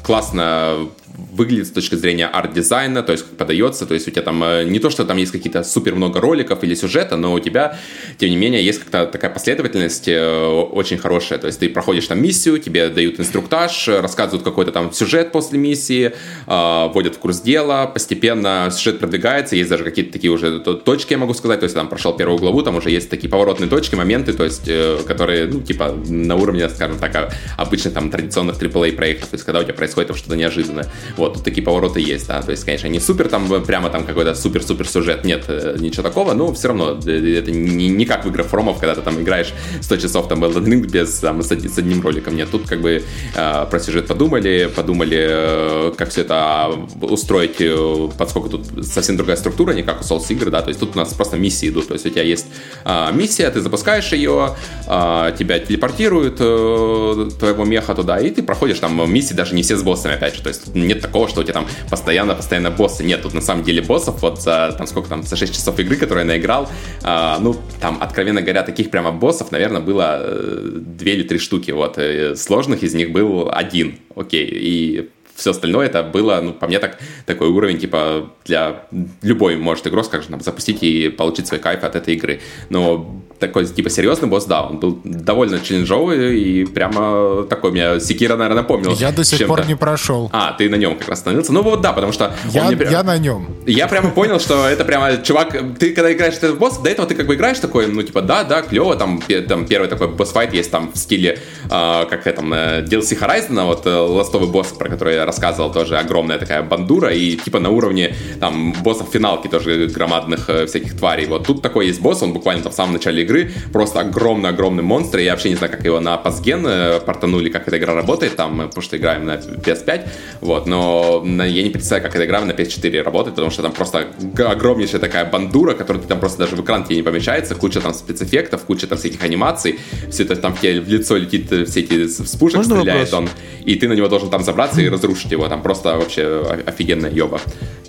классно на выглядит с точки зрения арт-дизайна, то есть подается, то есть у тебя там э, не то, что там есть какие-то супер много роликов или сюжета, но у тебя, тем не менее, есть как-то такая последовательность э, очень хорошая, то есть ты проходишь там миссию, тебе дают инструктаж, рассказывают какой-то там сюжет после миссии, э, вводят в курс дела, постепенно сюжет продвигается, есть даже какие-то такие уже точки, я могу сказать, то есть там прошел первую главу, там уже есть такие поворотные точки, моменты, то есть которые, ну, типа на уровне, скажем так, обычных там традиционных AAA проектов, то есть когда у тебя происходит что-то неожиданное. Вот, такие повороты есть, да, то есть, конечно, не супер там, э, прямо там какой-то супер-супер сюжет, нет, э, ничего такого, но все равно э, это не, не как в играх фромов, когда ты там играешь 100 часов там Elden Ring без, там, с, одним роликом, нет, тут как бы э, про сюжет подумали, подумали, э, как все это устроить, э, поскольку тут совсем другая структура, не как у Souls игр, да, то есть тут у нас просто миссии идут, то есть у тебя есть э, миссия, ты запускаешь ее, э, тебя телепортируют э, твоего меха туда, и ты проходишь там миссии, даже не все с боссами, опять же, то есть нет что у тебя там постоянно-постоянно боссы. Нет, тут на самом деле боссов вот за, там сколько там, за 6 часов игры, которые я наиграл, э, ну, там, откровенно говоря, таких прямо боссов, наверное, было э, две или три штуки, вот. И сложных из них был один, окей, и все остальное это было, ну, по мне так, такой уровень, типа, для любой может игрок, скажем, запустить и получить свой кайф от этой игры. Но такой, типа, серьезный босс, да, он был довольно челленджовый и прямо такой меня Секира, наверное, напомнил. Я до сих пор не прошел. А, ты на нем как раз остановился. Ну вот да, потому что... Я, мне... я на нем. Я прямо понял, что это прямо, чувак, ты когда играешь этот босс, до этого ты как бы играешь такой, ну типа, да, да, клево, там, там первый такой босс-файт есть там в стиле, э, как там, э, DLC Horizon, вот э, ластовый босс, про который я рассказывал, тоже огромная такая бандура, и типа на уровне там боссов финалки тоже громадных э, всяких тварей. Вот тут такой есть босс, он буквально там в самом начале игры просто огромный-огромный монстр, я вообще не знаю, как его на пасген э, портанули, как эта игра работает, там, потому что играем на PS5, вот, но я не представляю, как эта игра на PS4 работает, потому что там просто огромнейшая такая бандура, которая там просто даже в экран тебе не помещается, куча там спецэффектов, куча там всяких анимаций, все это там в тебе в лицо летит, э, все эти вспушек Можно стреляет вопрос? он, и ты на него должен там забраться и разрушить его, там просто вообще офигенная ёба.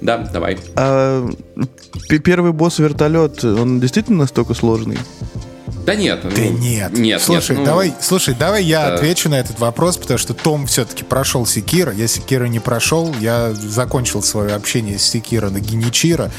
Да, давай. А, первый босс вертолет, он действительно настолько сложный? Да нет. Да ну, нет. Нет. Слушай, нет, ну, давай, слушай, давай я да. отвечу на этот вопрос, потому что Том все-таки прошел Секира. Я Секира не прошел. Я закончил свое общение с Секира на Геничира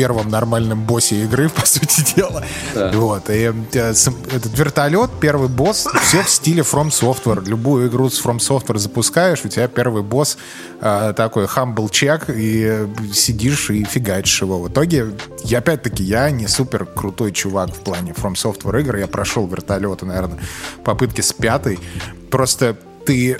первом нормальном боссе игры, по сути дела. Да. Вот. И э, этот вертолет, первый босс, все в стиле From Software. Любую игру с From Software запускаешь, у тебя первый босс э, такой humble check, и сидишь и фигачишь его. В итоге, я опять-таки, я не супер крутой чувак в плане From Software игр. Я прошел вертолеты, наверное, попытки с пятой. Просто ты,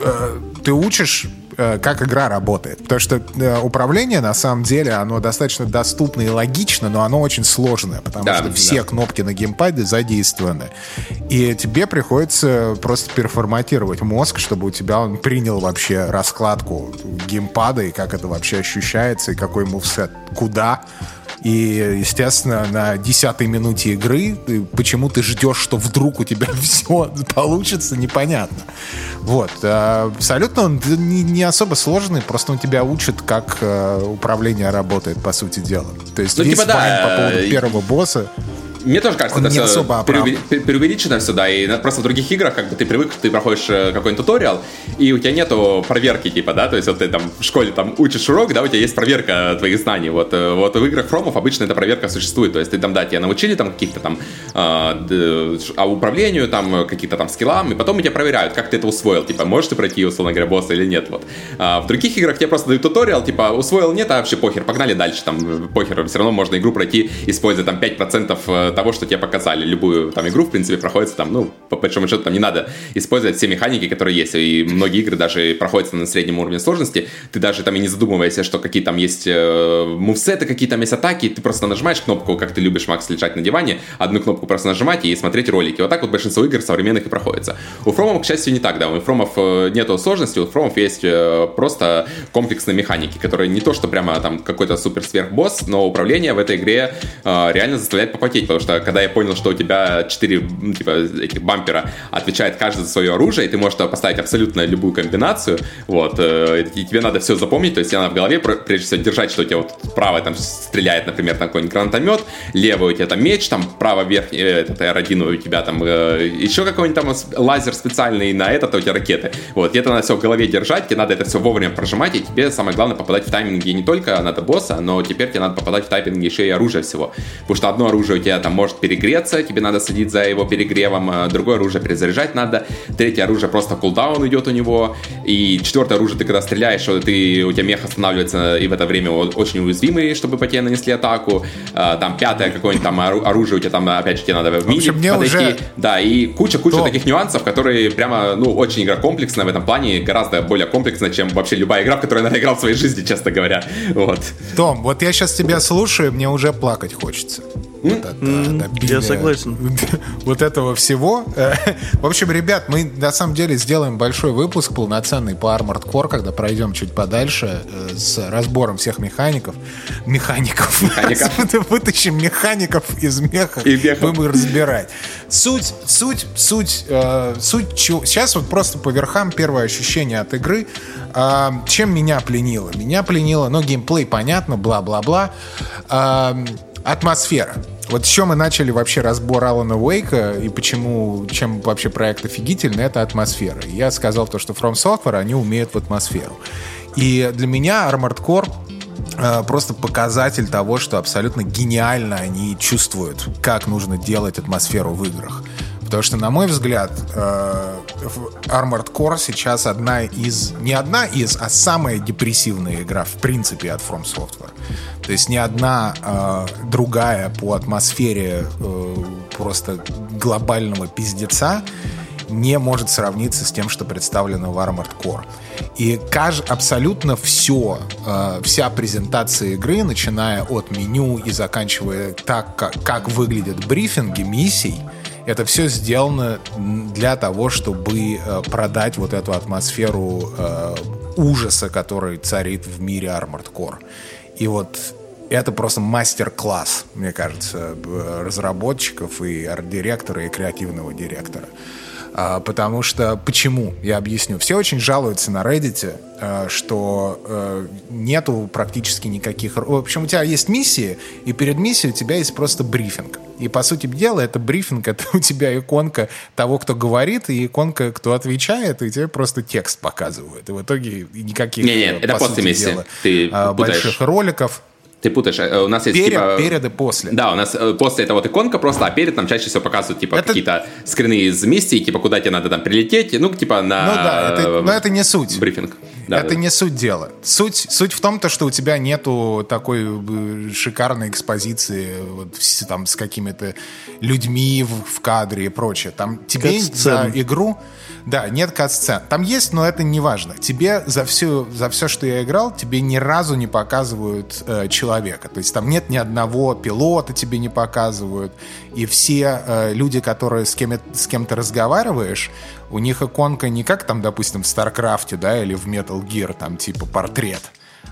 э, ты учишь Э, как игра работает. Потому что э, управление, на самом деле, оно достаточно доступно и логично, но оно очень сложное, потому да, что все кнопки на геймпаде задействованы. И тебе приходится просто переформатировать мозг, чтобы у тебя он принял вообще раскладку геймпада и как это вообще ощущается, и какой мувсет куда и, естественно, на десятой минуте игры ты, почему ты ждешь, что вдруг у тебя все получится, непонятно. Вот. А абсолютно он не, не особо сложный, просто он тебя учит, как э, управление работает, по сути дела. То есть ну, весь типа, да, по поводу первого босса Мне тоже кажется, это все преувеличено все, да, и просто в других играх как бы ты привык, ты проходишь э, какой-нибудь туториал, и у тебя нету проверки, типа, да, то есть вот ты там в школе там учишь урок, да, у тебя есть проверка твоих знаний, вот, э, вот в играх Фромов обычно эта проверка существует, то есть ты там, да, тебя научили там каких-то там а, а управлению, там, каких-то там скиллам, и потом тебя проверяют, как ты это усвоил, типа, можешь ты пройти, условно говоря, босса или нет, вот. А в других играх тебе просто дают туториал, типа, усвоил, нет, а вообще похер, погнали дальше, там, похер, все равно можно игру пройти, используя там 5% э, того, что тебе показали, любую там игру, в принципе, проходится там, ну, по большому счету, там не надо использовать все механики, которые есть, и многие игры даже проходятся на среднем уровне сложности, ты даже там и не задумываешься, что какие там есть э, мувсеты, какие там есть атаки, ты просто нажимаешь кнопку, как ты любишь, Макс, лежать на диване, одну кнопку просто нажимать и смотреть ролики. Вот так вот большинство игр современных и проходится. У Фромов, к счастью, не так, да, у Фромов э, нету сложности, у Фромов есть э, просто комплексные механики, которые не то, что прямо там какой-то супер сверхбосс, но управление в этой игре э, реально заставляет попотеть, потому что когда я понял, что у тебя 4 типа, этих бампера отвечает каждый за свое оружие, и ты можешь поставить абсолютно любую комбинацию, вот, и тебе надо все запомнить, то есть тебе надо в голове прежде всего держать, что у тебя вот правая там стреляет, например, там какой-нибудь гранатомет, левый у тебя там меч, там право верхний, этот R1 у тебя там еще какой-нибудь там лазер специальный, на этот у тебя ракеты. Вот, и это надо все в голове держать, тебе надо это все вовремя прожимать, и тебе самое главное попадать в тайминги не только надо босса, но теперь тебе надо попадать в тайминги еще и оружия всего. Потому что одно оружие у тебя там может перегреться, тебе надо следить за его перегревом, а другое оружие перезаряжать надо, третье оружие просто кулдаун идет у него, и четвертое оружие ты когда стреляешь, ты, у тебя мех останавливается, и в это время очень уязвимый, чтобы по тебе нанесли атаку, а, там пятое какое-нибудь там оружие у тебя там, опять же, тебе надо в мире подойти, уже... да, и куча-куча таких нюансов, которые прямо, ну, очень игра комплексная в этом плане, гораздо более комплексная, чем вообще любая игра, в которую я наиграл в своей жизни, честно говоря. Вот. Том, вот я сейчас тебя слушаю, мне уже плакать хочется. Вот это, mm, я согласен. Вот этого всего. В общем, ребят, мы на самом деле сделаем большой выпуск полноценный по Armored Core, когда пройдем чуть подальше э, с разбором всех механиков. Механиков. Механиков. Вытащим механиков из меха, и будем разбирать. Суть, суть, суть, э, суть, сейчас вот просто по верхам первое ощущение от игры. Э, чем меня пленило? Меня пленило, ну, геймплей понятно, бла-бла-бла. Э, атмосфера. Вот с чем мы начали вообще разбор Алана Уэйка и почему, чем вообще проект офигительный, это атмосфера. Я сказал то, что From Software, они умеют в атмосферу. И для меня Armored Core э, просто показатель того, что абсолютно гениально они чувствуют, как нужно делать атмосферу в играх. Потому что, на мой взгляд, э, Armored Core сейчас одна из... Не одна из, а самая депрессивная игра, в принципе, от From Software. То есть ни одна э, другая по атмосфере э, просто глобального пиздеца не может сравниться с тем, что представлено в Armored Core. И каж, абсолютно все, э, вся презентация игры, начиная от меню и заканчивая так, как, как выглядят брифинги миссий, это все сделано для того, чтобы э, продать вот эту атмосферу э, ужаса, который царит в мире Armored Core. И вот это просто мастер-класс, мне кажется, разработчиков и арт-директора, и креативного директора. А, потому что почему? Я объясню. Все очень жалуются на Reddit, а, что э, нету практически никаких... В общем, у тебя есть миссии, и перед миссией у тебя есть просто брифинг. И, по сути дела, это брифинг, это у тебя иконка того, кто говорит, и иконка, кто отвечает, и тебе просто текст показывают. И в итоге никаких, не, нет, это после миссии. Дела, Ты больших роликов ты путаешь. Э, у нас есть перед, типа... Перед и после. Да, у нас э, после это вот иконка просто, а перед нам чаще всего показывают типа это... какие-то скрины из миссии, типа куда тебе надо там прилететь, ну типа на... Ну да, это, но это не суть. Брифинг. Да, это да. не суть дела. Суть, суть в том, то, что у тебя нету такой э, шикарной экспозиции вот, там, с какими-то людьми в, в кадре и прочее. Там тебе за игру... Да, нет кат-сцен. Там есть, но это не важно. Тебе за все, за все, что я играл, тебе ни разу не показывают э, человека. То есть там нет ни одного пилота тебе не показывают. И все э, люди, которые с кем, с кем ты разговариваешь, у них иконка не как там, допустим, в StarCraft е, да, или в Metal Gear, там типа портрет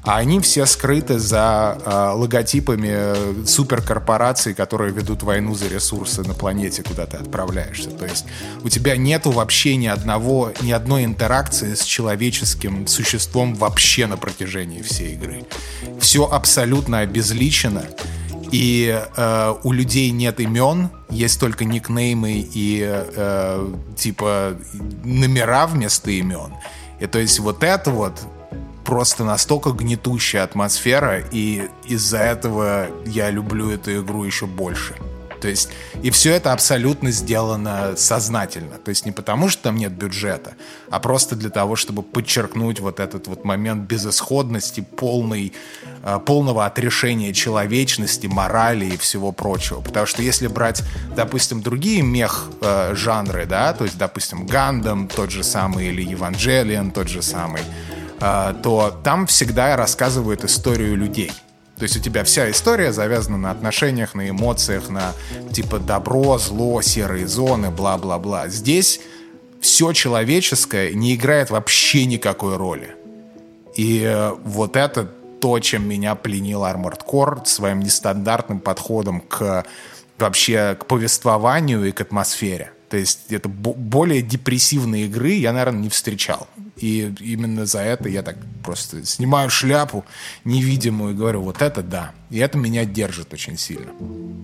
а они все скрыты за э, логотипами суперкорпораций, которые ведут войну за ресурсы на планете, куда ты отправляешься. То есть у тебя нету вообще ни одного, ни одной интеракции с человеческим существом вообще на протяжении всей игры. Все абсолютно обезличено. и э, у людей нет имен, есть только никнеймы и э, типа номера вместо имен. И то есть вот это вот просто настолько гнетущая атмосфера, и из-за этого я люблю эту игру еще больше. То есть, и все это абсолютно сделано сознательно. То есть не потому, что там нет бюджета, а просто для того, чтобы подчеркнуть вот этот вот момент безысходности, полный, э, полного отрешения человечности, морали и всего прочего. Потому что если брать, допустим, другие мех-жанры, э, да, то есть, допустим, Гандам тот же самый или Евангелион тот же самый, то там всегда рассказывают историю людей – то есть у тебя вся история завязана на отношениях, на эмоциях, на типа добро, зло, серые зоны, бла-бла-бла. Здесь все человеческое не играет вообще никакой роли. И э, вот это то, чем меня пленил Armored Core своим нестандартным подходом к вообще к повествованию и к атмосфере. То есть это более депрессивные игры я, наверное, не встречал. И именно за это я так просто снимаю шляпу невидимую и говорю, вот это да. И это меня держит очень сильно.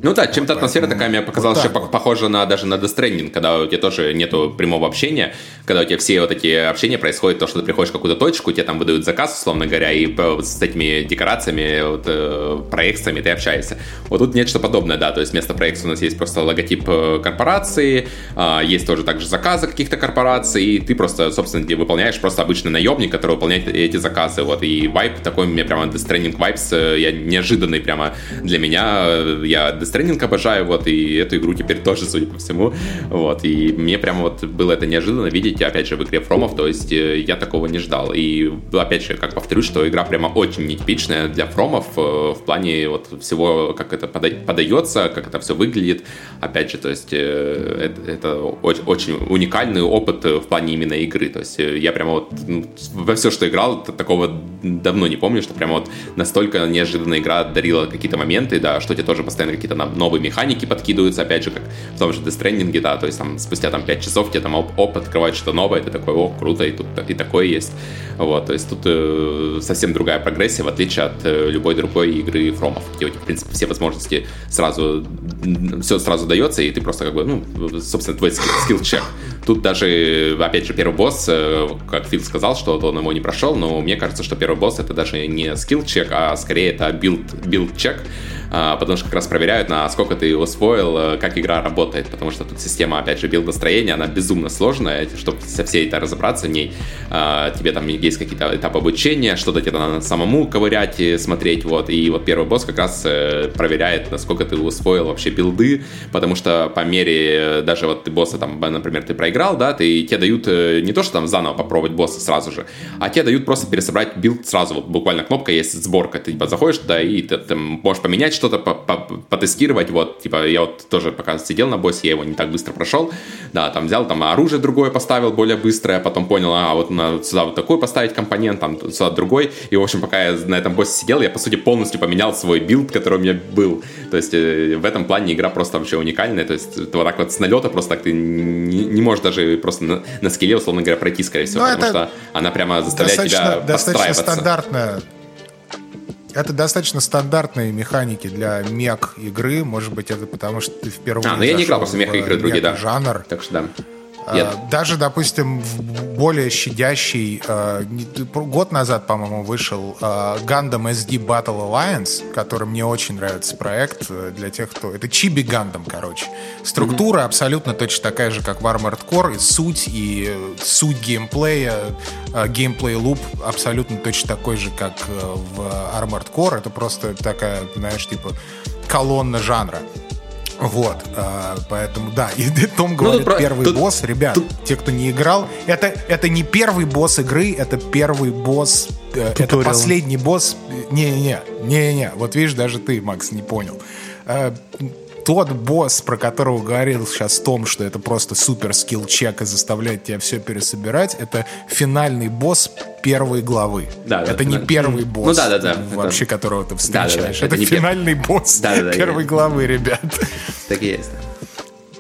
Ну да, чем-то атмосфера такая мне показалась вот еще вот. похожа на даже на Death Stranding, когда у тебя тоже нету прямого общения, когда у тебя все вот эти общения происходят, то, что ты приходишь в какую-то точку, тебе там выдают заказ, условно говоря, и с этими декорациями, вот, э, проекциями ты общаешься. Вот тут нечто подобное, да, то есть вместо проекции у нас есть просто логотип э, корпорации, э, есть тоже также заказы каких-то корпораций, и ты просто, собственно, выполняешь просто обычный наемник, который выполняет эти заказы, вот, и вайп такой, мне прямо Death Stranding Vibes, э, я неожиданно неожиданный прямо для меня. Я Death Stranding обожаю, вот, и эту игру теперь тоже, судя по всему. Вот, и мне прямо вот было это неожиданно видеть, опять же, в игре Фромов, то есть э, я такого не ждал. И, опять же, как повторюсь, что игра прямо очень нетипичная для Фромов э, в плане вот всего, как это подается, как это все выглядит. Опять же, то есть э, это, очень уникальный опыт в плане именно игры. То есть я прямо вот ну, во все, что играл, такого давно не помню, что прямо вот настолько неожиданная игра дарила какие-то моменты, да, что тебе тоже постоянно какие-то новые механики подкидываются, опять же, как в том же Stranding, да, то есть там спустя там 5 часов тебе там оп, оп открывает что-то новое, ты такой, о, круто, и тут и такое есть. Вот, то есть тут э, совсем другая прогрессия, в отличие от э, любой другой игры фромов, где у тебя, в принципе, все возможности сразу, все сразу дается, и ты просто как бы, ну, собственно, твой skill check. Тут даже, опять же, первый босс, э, как Фил сказал, что он его не прошел, но мне кажется, что первый босс это даже не skill check, а скорее это build, build check, а, потому что как раз проверяют, насколько ты усвоил, э, как игра работает, потому что тут система, опять же, билдостроения, она безумно сложная, чтобы со всей это разобраться в ней, а, тебе там есть какие-то этапы обучения, что-то тебе надо самому ковырять и смотреть, вот, и вот первый босс как раз э, проверяет, насколько ты усвоил вообще билды, потому что по мере, э, даже вот ты босса там, например, ты проиграл, да, ты, тебе дают не то, что там заново попробовать босса сразу же, а тебе дают просто пересобрать build сразу, вот буквально кнопка есть сборка, ты типа заходишь туда и ты, ты можешь поменять что-то потестировать, вот, типа, я вот тоже пока сидел на боссе, я его не так быстро прошел, да, там взял, там оружие другое поставил, более быстрое, потом понял, а, вот надо сюда вот такой поставить компонент, там, сюда другой, и, в общем, пока я на этом боссе сидел, я, по сути, полностью поменял свой build, который у меня был, то есть, э, в этом плане игра просто вообще уникальная, то есть, вот так вот с налета просто так ты не, не можешь даже просто на, на skill е, условно говоря, пройти, скорее всего, Но ну, потому что она прямо заставляет тебя достаточно стандартная это достаточно стандартные механики для мег игры. Может быть, это потому, что ты впервые. А, ну я не играл просто мех игры другие, да. Жанр. Так что да. Нет. А, даже, допустим, в более щадящий... А, год назад, по-моему, вышел а, Gundam SD Battle Alliance, который мне очень нравится проект э, для тех, кто... Это Чиби Гандам, короче. Структура mm-hmm. абсолютно точно такая же, как в Armored Core, и суть, и суть геймплея, геймплей луп абсолютно точно такой же, как э, в Armored Core. Это просто такая, знаешь, типа колонна жанра. Вот, э, поэтому да, и Том говорит, ну, первый тут, босс, ребят, тут... те, кто не играл, это, это не первый босс игры, это первый босс, э, это последний босс, не-не-не, не-не, вот видишь, даже ты, Макс, не понял. Э, тот босс, про которого говорил сейчас Том, что это просто супер скилл чек и заставляет тебя все пересобирать, это финальный босс первой главы. Да, это да, не да. первый босс, ну, да, да, да. вообще это... которого ты встречаешь. Да, да, да. Это, это финальный пер... босс да, да, да, первой я... главы, ребят. Так и есть.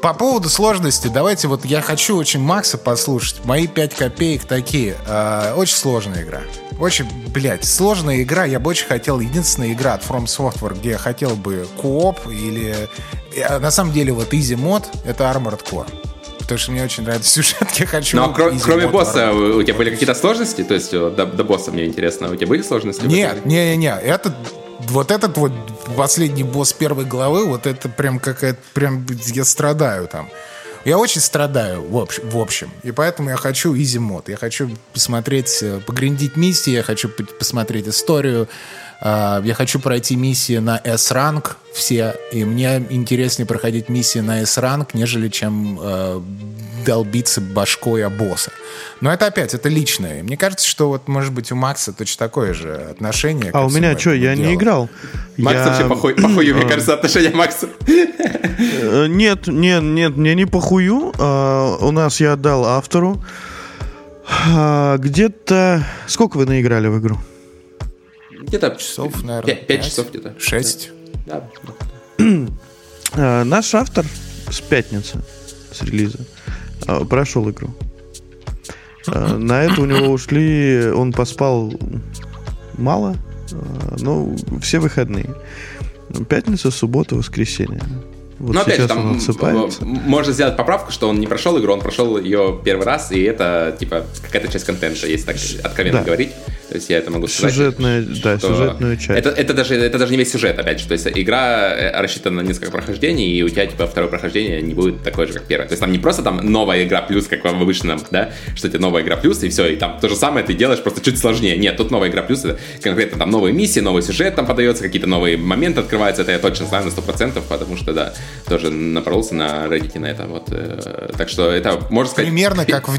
По поводу сложности, давайте вот я хочу очень Макса послушать. Мои 5 копеек такие. Э, очень сложная игра. Очень, блядь, сложная игра. Я бы очень хотел, единственная игра от From Software, где я хотел бы кооп или... Э, на самом деле, вот Easy Mod — это Armored Core потому что мне очень нравится сюжет, я хочу... Но кро- кроме босса, у, у тебя были какие-то сложности? То есть до, до босса мне интересно, у тебя были сложности? Нет, не, не, не, это вот этот вот последний босс первой главы, вот это прям какая-то, прям я страдаю там. Я очень страдаю, в общем, в общем. И поэтому я хочу easy мод. Я хочу посмотреть, э, пограндить миссии, я хочу посмотреть историю, я хочу пройти миссии на S-ранг все, и мне интереснее проходить миссии на S-ранг, нежели чем э, долбиться башкой о босса. Но это опять, это личное. Мне кажется, что вот, может быть, у Макса точно такое же отношение. А у меня что, я делу. не играл. Макс я... вообще похуй, похую, мне кажется, отношение Макса. Э, нет, нет, нет, мне не похую. А, у нас я отдал автору. А, где-то... Сколько вы наиграли в игру? Где-то часов, наверное. 5, 5 часов где-то. 6. Да. А, наш автор с пятницы, с релиза, а, прошел игру. А, на это у него ушли, он поспал мало, но все выходные. Пятница, суббота, воскресенье. Вот Но опять же, там можно сделать поправку, что он не прошел игру, он прошел ее первый раз, и это типа какая-то часть контента, если так откровенно да. говорить. То есть я это могу сказать. Сюжетная, да, сюжетную часть. Это, это, даже, это даже не весь сюжет, опять же. То есть игра э, рассчитана на несколько прохождений, и у тебя типа второе прохождение не будет такое же, как первое. То есть там не просто там новая игра плюс, как в обычном, да, что тебе новая игра плюс, и все, и там то же самое ты делаешь, просто чуть сложнее. Нет, тут новая игра плюс, это конкретно там новые миссии, новый сюжет там подается, какие-то новые моменты открываются, это я точно знаю на 100%, потому что, да, тоже напоролся на Reddit на это, вот. Э, так что это, можно сказать... Примерно как в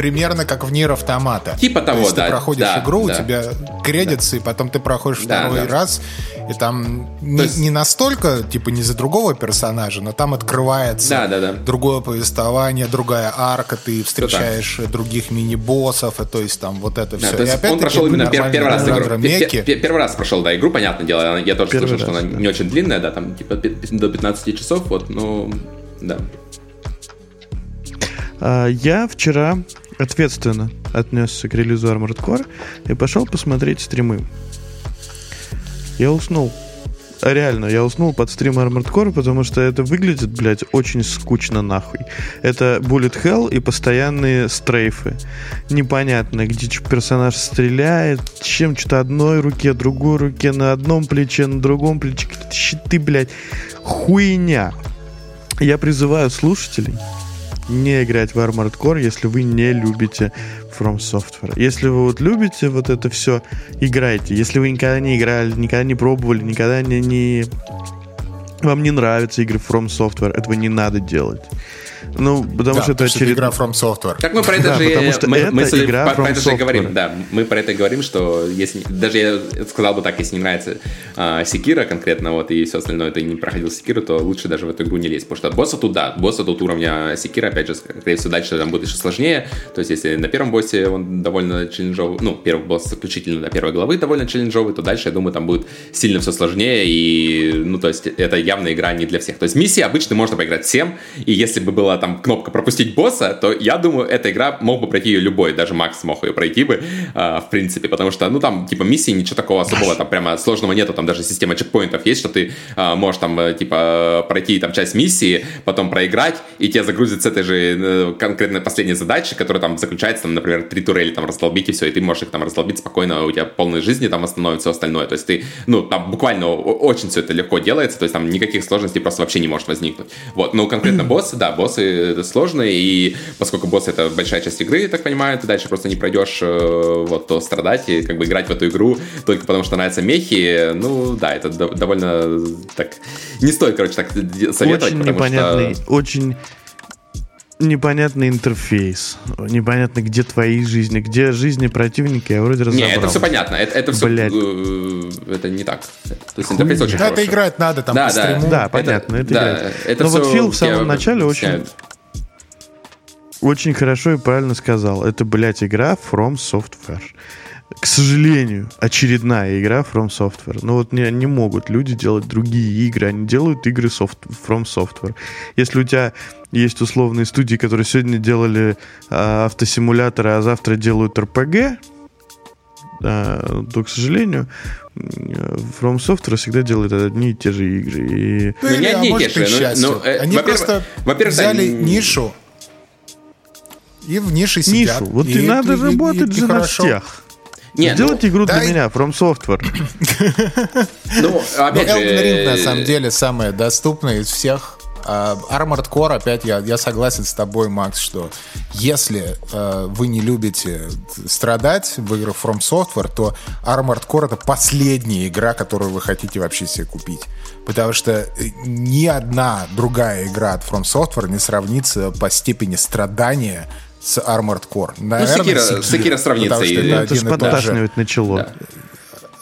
примерно как в Нир Автомата. Типа того, То есть да. Ты проходишь да, игру, да. у тебя кредится, да. и потом ты проходишь да, второй да. раз, и там не, есть... не настолько, типа, не за другого персонажа, но там открывается да, да, да. другое повествование, другая арка, ты встречаешь ну, других мини-боссов, и то есть там вот это да, все. То есть и он прошел именно пер- первый раз игру. Первый раз прошел, да, игру, понятное дело. Я тоже первый слышал, раз, что она да. не очень длинная, да, там типа до 15 часов, вот, ну, да. А, я вчера ответственно отнесся к релизу Armored Core и пошел посмотреть стримы. Я уснул. А реально, я уснул под стрим Armored Core, потому что это выглядит, блядь, очень скучно нахуй. Это Bullet Hell и постоянные стрейфы. Непонятно, где персонаж стреляет, чем что-то одной руке, другой руке, на одном плече, на другом плече. Щиты, блядь. Хуйня. Я призываю слушателей не играть в Armored Core, если вы не любите From Software. Если вы вот любите вот это все, играйте. Если вы никогда не играли, никогда не пробовали, никогда не, не... вам не нравятся игры From Software, этого не надо делать. Ну, потому да, что это очередная игра From Software. Так мы про это да, же, потому что мы, это мы игра про, From про это же говорим, да, мы про это говорим, что если, даже я сказал бы так, если не нравится а, Секира конкретно, вот, и все остальное, ты не проходил Секиру, то лучше даже в эту игру не лезть, потому что босса тут, да, босса тут уровня Секира, опять же, скорее всего, дальше там будет еще сложнее, то есть если на первом боссе он довольно челленджовый, ну, первый босс исключительно до первой главы довольно челленджовый, то дальше, я думаю, там будет сильно все сложнее, и, ну, то есть это явно игра не для всех. То есть миссии обычно можно поиграть всем, и если бы была там кнопка пропустить пропустить босса, то я думаю, эта игра мог бы пройти ее любой, даже Макс мог ее пройти бы, э, в принципе, потому что, ну, там, типа, миссии ничего такого особого, там, прямо сложного нету, там даже система чекпоинтов есть, что ты э, можешь там, э, типа, пройти там часть миссии, потом проиграть, и тебе загрузят с этой же э, конкретно последней задачи, которая там заключается, там, например, три турели там раздолбить, и все, и ты можешь их там раздолбить спокойно, у тебя полной жизни там восстановится все остальное, то есть ты, ну, там буквально очень все это легко делается, то есть там никаких сложностей просто вообще не может возникнуть. Вот, ну, конкретно боссы, да, боссы сложные, и поскольку босс это большая часть игры, я так понимаю, ты дальше просто не пройдешь э, вот то страдать и как бы играть в эту игру только потому, что нравятся мехи, ну да, это довольно так не стоит, короче, так советовать, очень непонятный, что... очень непонятный интерфейс. Непонятно, где твои жизни, где жизни противника, я вроде разобрал. Не, это все понятно. Это, это все... Блядь. Э, это не так. То есть интерфейс очень Да, это играть надо там да, по да, да, понятно. Это, это, да, это Но вот Фил в самом начале очень очень хорошо и правильно сказал. Это, блядь, игра From Software. К сожалению, очередная игра From Software. Но вот не, не могут люди делать другие игры, они делают игры soft, From Software. Если у тебя есть условные студии, которые сегодня делали э, автосимуляторы, а завтра делают РПГ, А, то, к сожалению, From Software всегда делает одни и те же игры. И... Ну, не одни и те же. Ну, ну, э, Они просто взяли нишу и в нише сидят. Нишу. Вот и, и надо и, работать и, же на всех. Нет, Сделайте ну, игру дай... для меня, From Software. Ну, опять же... Elden Ring, на самом деле, самая доступная из всех Uh, Armored Core, опять я, я согласен с тобой, Макс, что если uh, вы не любите страдать в играх From Software, то Armored Core это последняя игра, которую вы хотите вообще себе купить. Потому что э, ни одна другая игра от From Software не сравнится по степени страдания с Armored Core. Наверное, ну, Секира, Секира, Секира сравнится. И... Это, это же подташнивать начало. Да.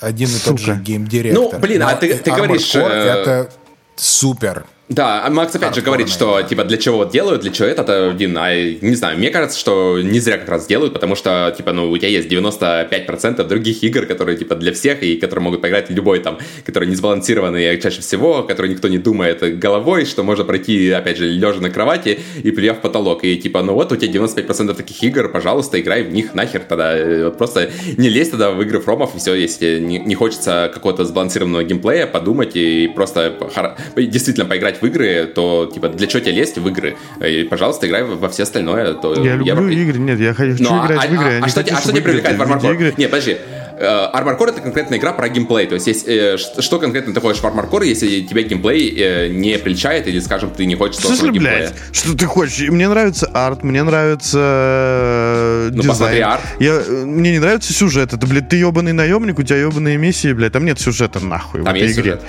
Один и тот же геймдиректор. Ну, блин, Но а ты, ты говоришь... Core э... это супер да, а Макс опять же говорит, что типа для чего делают, для чего это, один, а не знаю, мне кажется, что не зря как раз делают, потому что, типа, ну, у тебя есть 95% других игр, которые, типа, для всех, и которые могут поиграть любой там, которые не сбалансированные чаще всего, которые никто не думает головой, что можно пройти, опять же, лежа на кровати и плюя в потолок, и, типа, ну вот, у тебя 95% таких игр, пожалуйста, играй в них нахер тогда, вот просто не лезь тогда в игры фромов, и все, если не, не хочется какого-то сбалансированного геймплея, подумать и просто действительно поиграть в игры, то, типа, для чего тебе лезть в игры? И, пожалуйста, играй во все остальное. То я, я люблю я... игры, нет, я хочу Но, играть а, в игры. А, а, что, а что тебя привлекает в Armored Core? Нет, подожди. Э, Armored Core это конкретная игра про геймплей. То есть, есть э, что конкретно ты хочешь в Armored Core, если тебе геймплей э, не привлекает, или, скажем, ты не хочешь сложного геймплея? Что ты хочешь? Мне нравится арт, мне нравится ну, дизайн. арт. Я, мне не нравится сюжет. Это, блядь, ты ебаный наемник, у тебя ебаные миссии, блядь. Там нет сюжета нахуй там в этой игре. Сюжет.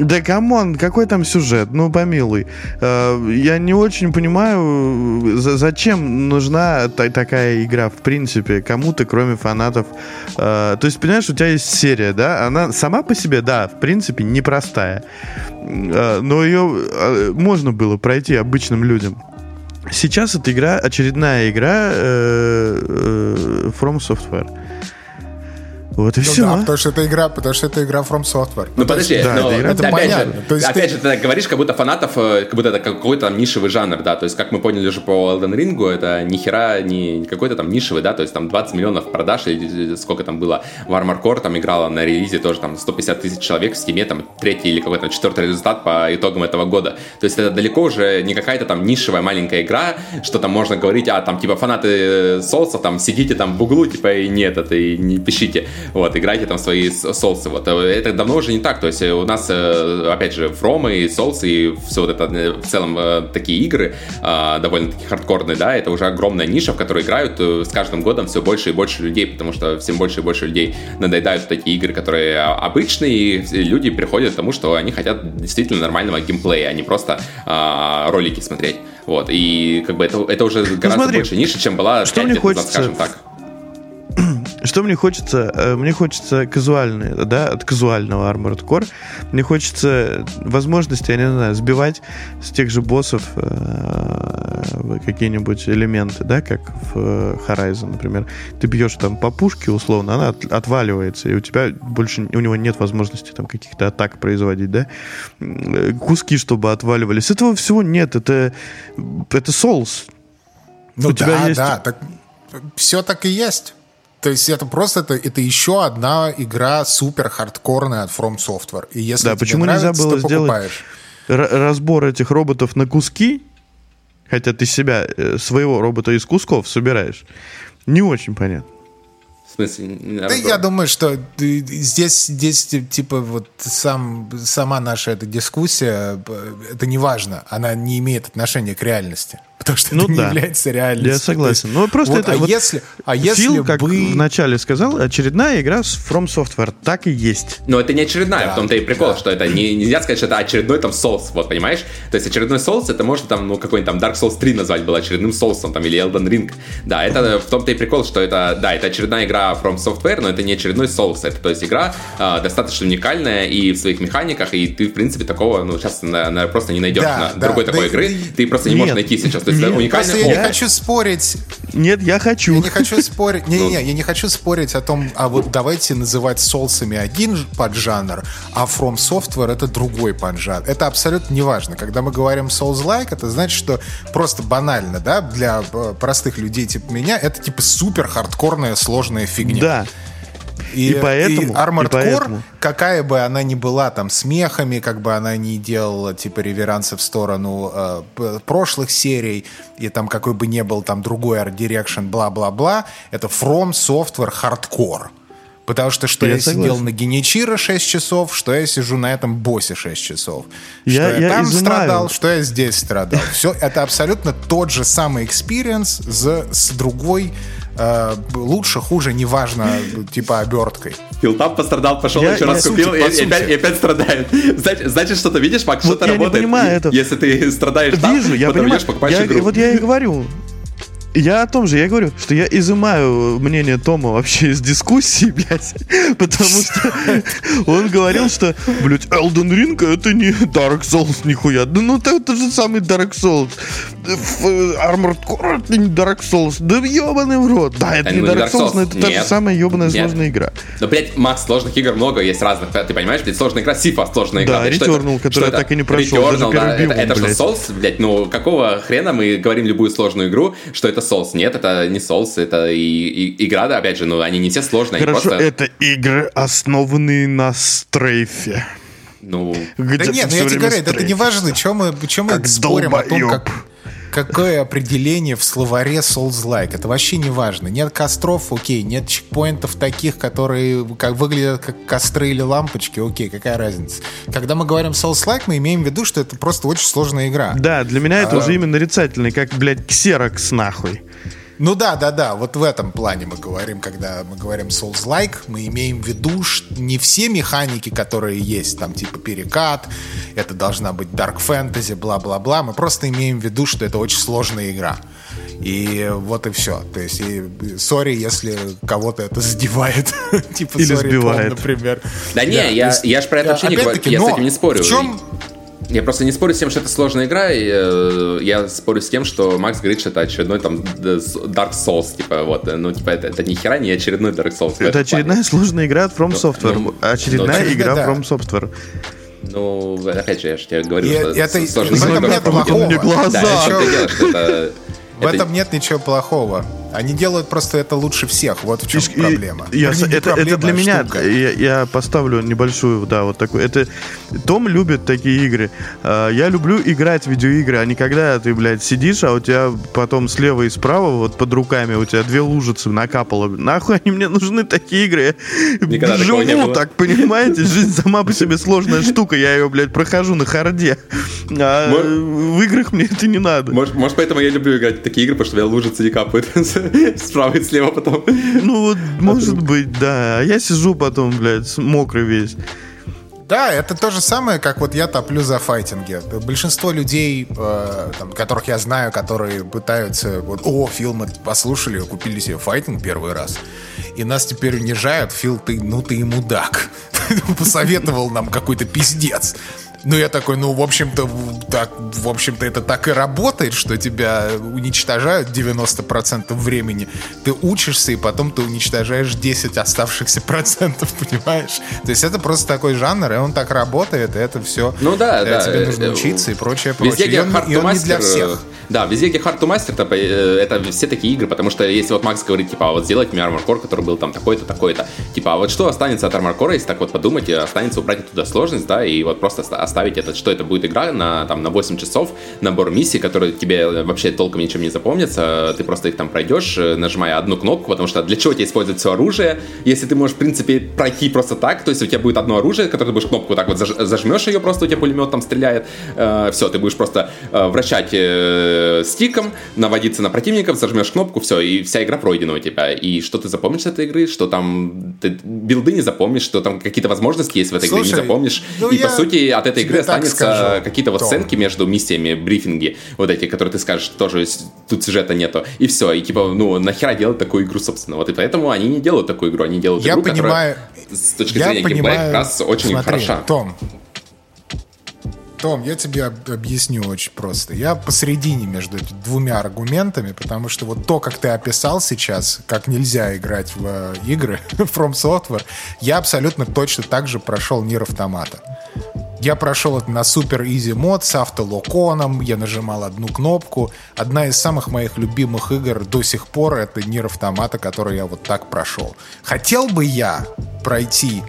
Да come on, какой там сюжет? Ну, помилуй. Э, я не очень понимаю, зачем нужна такая игра, в принципе, кому-то, кроме фанатов. Э, то есть, понимаешь, у тебя есть серия, да? Она сама по себе, да, в принципе, непростая. Э, но ее можно было пройти обычным людям. Сейчас эта игра, очередная игра From Software. Вот и ну все. Да, потому что это игра, потому что это игра From Software. Ну, ну подожди, да, но, это, это опять понятно. Же, то есть опять ты... же, ты говоришь, как будто фанатов, э, как будто это какой-то там нишевый жанр, да, то есть как мы поняли уже по Elden Ring, это ни хера не какой-то там нишевый, да, то есть там 20 миллионов продаж или сколько там было в Armor Core, там играла на релизе тоже там 150 тысяч человек в Steam, там третий или какой-то четвертый результат по итогам этого года. То есть это далеко уже не какая-то там нишевая маленькая игра, что там можно говорить, а там типа фанаты Солса, там сидите там в углу, типа и нет, это и не пишите, вот, играйте там свои соусы. Вот э, это давно уже не так. То есть э, у нас, э, опять же, фромы и соусы и все вот это в целом такие игры довольно-таки хардкорные, да, это уже огромная ниша, в которой играют с каждым годом все больше и больше людей, потому что всем больше и больше людей надоедают такие игры, которые обычные, и люди приходят к тому, что они хотят действительно нормального геймплея, а не просто ролики смотреть. Вот, и как бы это, это уже ну, гораздо смотри, больше ниша, чем была что 5 мне лет хочется, назад, скажем так. Что мне хочется? Э, мне хочется казуальный, да, от казуального Armored Core. Мне хочется возможности, я не знаю, сбивать с тех же боссов э, какие-нибудь элементы, да, как в э, Horizon, например. Ты бьешь там по пушке, условно, она от, отваливается, и у тебя больше, у него нет возможности там каких-то атак производить, да. Куски, чтобы отваливались. Этого всего нет, это, это Souls. Ну у да, тебя есть... да, так все так и есть. То есть это просто это, это еще одна игра супер хардкорная от From Software. И если да, почему нравится, нельзя было сделать разбор этих роботов на куски, хотя ты себя, э, своего робота из кусков собираешь, не очень понятно. В смысле? Да я думаю, что здесь, здесь типа вот сам, сама наша эта дискуссия, э, это не важно, она не имеет отношения к реальности потому что ну, это да. не является реальностью. Я согласен. Ну просто вот, это а вот если, а если Фил, как бы... вначале сказал, очередная игра с From Software, так и есть. Но это не очередная, да, в том-то и прикол, да. что это не, нельзя сказать, что это очередной там Souls, вот понимаешь? То есть очередной Souls, это можно там, ну какой-нибудь там Dark Souls 3 назвать был очередным Soulsом там или Elden Ring. Да, это в том-то и прикол, что это, да, это очередная игра From Software, но это не очередной Souls, это то есть игра э, достаточно уникальная и в своих механиках, и ты в принципе такого, ну сейчас наверное, просто не найдешь да, на да, другой да, такой да, игры, ты просто не нет, можешь найти сейчас, то есть нет, уникальная не хочу спорить. Нет, я хочу. Я не хочу спорить. Не-не-не, я не хочу спорить о том, а вот давайте называть солсами один поджанр, а From Software это другой поджанр. Это абсолютно не важно. Когда мы говорим Souls-like, это значит, что просто банально, да, для э, простых людей типа меня, это типа супер хардкорная сложная фигня. Да. И, и поэтому, и Armored и поэтому. Core, какая бы она ни была там смехами, как бы она ни делала типа реверансы в сторону э, прошлых серий, и там какой бы ни был там другой арт-дирекшн, бла-бла-бла, это From Software Hardcore. Потому что что я, я сидел на Геничиро 6 часов, что я сижу на этом боссе 6 часов. Я, что я, я там изымаю. страдал, что я здесь страдал. Все это абсолютно тот же самый экспириенс с другой э, лучше, хуже, неважно, типа оберткой. Филтап пострадал, пошел я, еще раз сути, купил и, и, опять, и опять страдает. Значит, значит что-то видишь, Макс, вот что-то работает. Не понимаю это. Если ты страдаешь Вижу, там, я потом понимаю. идешь, покупаешь я, игру. Вот я и говорю, я о том же, я говорю, что я изымаю мнение Тома вообще из дискуссии, блядь, потому что он говорил, что, блядь, Elden Ring это не Dark Souls нихуя. Да ну это же самый Dark Souls. Armored Core это не Dark Souls. Да ебаный в рот. Да, это не Dark Souls, но это та же самая ебаная сложная игра. Ну, блядь, Макс, сложных игр много, есть разных, ты понимаешь, блядь, сложная игра, Сифа сложная игра. Да, Returnal, который так и не прошел. Returnal, да, это же Souls, блядь, ну какого хрена мы говорим любую сложную игру, что это это Souls. Нет, это не Souls, это и, и, игра, да, опять же, ну, они не все сложные. Хорошо, просто... это игры, основанные на стрейфе. Ну... Где да нет, ну я тебе говорю, это не важно, чем мы, чем мы спорим о том, как какое определение в словаре Souls-like. Это вообще не важно. Нет костров, окей. Нет чекпоинтов таких, которые как, выглядят как костры или лампочки, окей, какая разница. Когда мы говорим Souls-like, мы имеем в виду, что это просто очень сложная игра. Да, для меня это а... уже именно нарицательный, как, блядь, ксерокс нахуй. Ну да, да, да, вот в этом плане мы говорим, когда мы говорим Souls-like, мы имеем в виду что не все механики, которые есть, там типа перекат, это должна быть Dark Fantasy, бла-бла-бла, мы просто имеем в виду, что это очень сложная игра. И вот и все. То есть, сори, если кого-то это задевает. типа, Или сбивает. например. Да, не, я, я же про это вообще не говорю, я с этим не спорю. В чем, я просто не спорю с тем, что это сложная игра, и, э, я спорю с тем, что Макс говорит, что это очередной там Dark Souls, типа, вот, ну, типа, это, это ни хера не очередной Dark Souls. Это очередная плане. сложная игра от From ну, Software, ну, очередная ну, игра да. From Software. Ну, опять же, я же тебе говорю, и, что это, сложная игра. Нет плохого. Ты делаешь, это в это... этом нет ничего плохого. Они делают просто это лучше всех. Вот в чем и, проблема. Я, это, проблема, это для меня. Я, я поставлю небольшую, да, вот такую. Это Том любит такие игры. А, я люблю играть в видеоигры, а не когда ты, блядь, сидишь, а у тебя потом слева и справа, вот под руками, у тебя две лужицы накапало. Нахуй они мне нужны такие игры? Никогда Живу так, понимаете? Жизнь сама по себе сложная штука. Я ее, блядь, прохожу на харде. А может, в играх мне это не надо. Может, может, поэтому я люблю играть в такие игры, потому что у меня лужицы не капают. справа и слева потом. Ну вот, может быть, да. А я сижу потом, блядь, мокрый весь. Да, это то же самое, как вот я топлю за файтинги. Большинство людей, э, там, которых я знаю, которые пытаются, вот, о, Фил, мы послушали, купили себе файтинг первый раз, и нас теперь унижают, Фил, ты, ну ты и мудак. Посоветовал нам какой-то пиздец. Ну, я такой, ну, в общем-то, так, в общем-то, это так и работает, что тебя уничтожают 90% времени. Ты учишься, и потом ты уничтожаешь 10 оставшихся процентов, понимаешь? То есть это просто такой жанр, и он так работает, и это все. Ну да, да. Тебе нужно э, учиться и прочее, прочее. Везде, где и он, и он не для всех. Да, везде, где Hard to Master, это, э, это все такие игры, потому что если вот Макс говорит, типа, а вот сделать мне Armor Core, который был там такой-то, такой-то, типа, а вот что останется от Armor Core, если так вот подумать, останется убрать туда сложность, да, и вот просто оставить это, что это будет игра на, там, на 8 часов, набор миссий, которые тебе вообще толком ничем не запомнятся, ты просто их там пройдешь, э, нажимая одну кнопку, потому что для чего тебе использовать все оружие, если ты можешь, в принципе, пройти просто так, то есть у тебя будет одно оружие, которое ты будешь кнопку так вот зажмешь ее, просто у тебя пулемет там стреляет, э, все, ты будешь просто э, вращать э, стиком, наводиться на противников, зажмешь кнопку, все, и вся игра пройдена у тебя. И что ты запомнишь с этой игры, что там ты билды не запомнишь, что там какие-то возможности есть в этой Слушай, игре, не запомнишь. Ну и по сути от этой игры останется какие-то вот сценки между миссиями, брифинги, вот эти, которые ты скажешь, тоже тут сюжета нету. И все. И типа, ну, нахера делать такую игру, собственно. Вот и поэтому они не делают такую игру, они делают я игру, понимаю, которая с точки зрения геймплея как раз очень смотри, хороша. Том, том, я тебе объясню очень просто. Я посередине между двумя аргументами, потому что вот то, как ты описал сейчас, как нельзя играть в э, игры From Software, я абсолютно точно так же прошел Нир Автомата. Я прошел это на супер изи мод с автолоконом, я нажимал одну кнопку. Одна из самых моих любимых игр до сих пор это Нир Автомата, который я вот так прошел. Хотел бы я пройти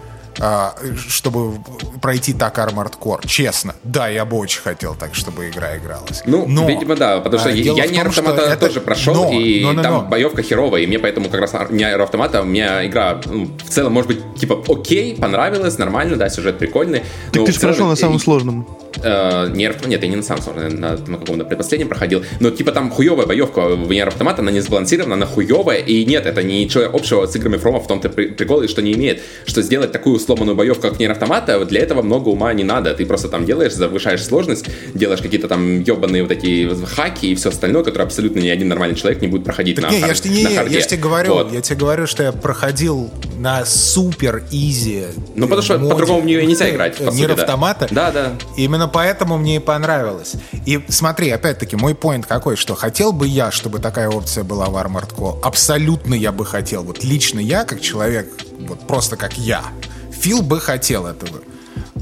чтобы пройти так Armored Core. Честно. Да, я бы очень хотел так, чтобы игра игралась. Ну, но, видимо, да, потому что а, я не автомата это... тоже прошел, но, и но, но, там но. боевка херовая, и мне поэтому как раз не автомата, мне игра ну, в целом, может быть, типа окей, понравилась, нормально, да, сюжет прикольный. Так ты же прошел на самом сложном. Э, нерв, нет, я не на самом сложном, на, на каком-то предпоследнем проходил, но типа там хуевая боевка в Нер автомата, она не сбалансирована, она хуевая, и нет, это ничего общего с играми Фрома в том-то прикол, и что не имеет, что сделать такую сломанную боевку, как Нер автомата, для этого много ума не надо, ты просто там делаешь, завышаешь сложность, делаешь какие-то там ебаные вот эти хаки и все остальное, которые абсолютно ни один нормальный человек не будет проходить так на, не, хар- я ж, не, на харде. Я же тебе говорю, вот. я тебе говорю, что я проходил на супер изи. Ну, потому что по-другому в нее нельзя играть. По автомата. Да, да. Именно поэтому мне и понравилось. И смотри, опять-таки, мой поинт какой, что хотел бы я, чтобы такая опция была в Armored Core? Абсолютно я бы хотел. Вот лично я, как человек, вот просто как я, Фил бы хотел этого.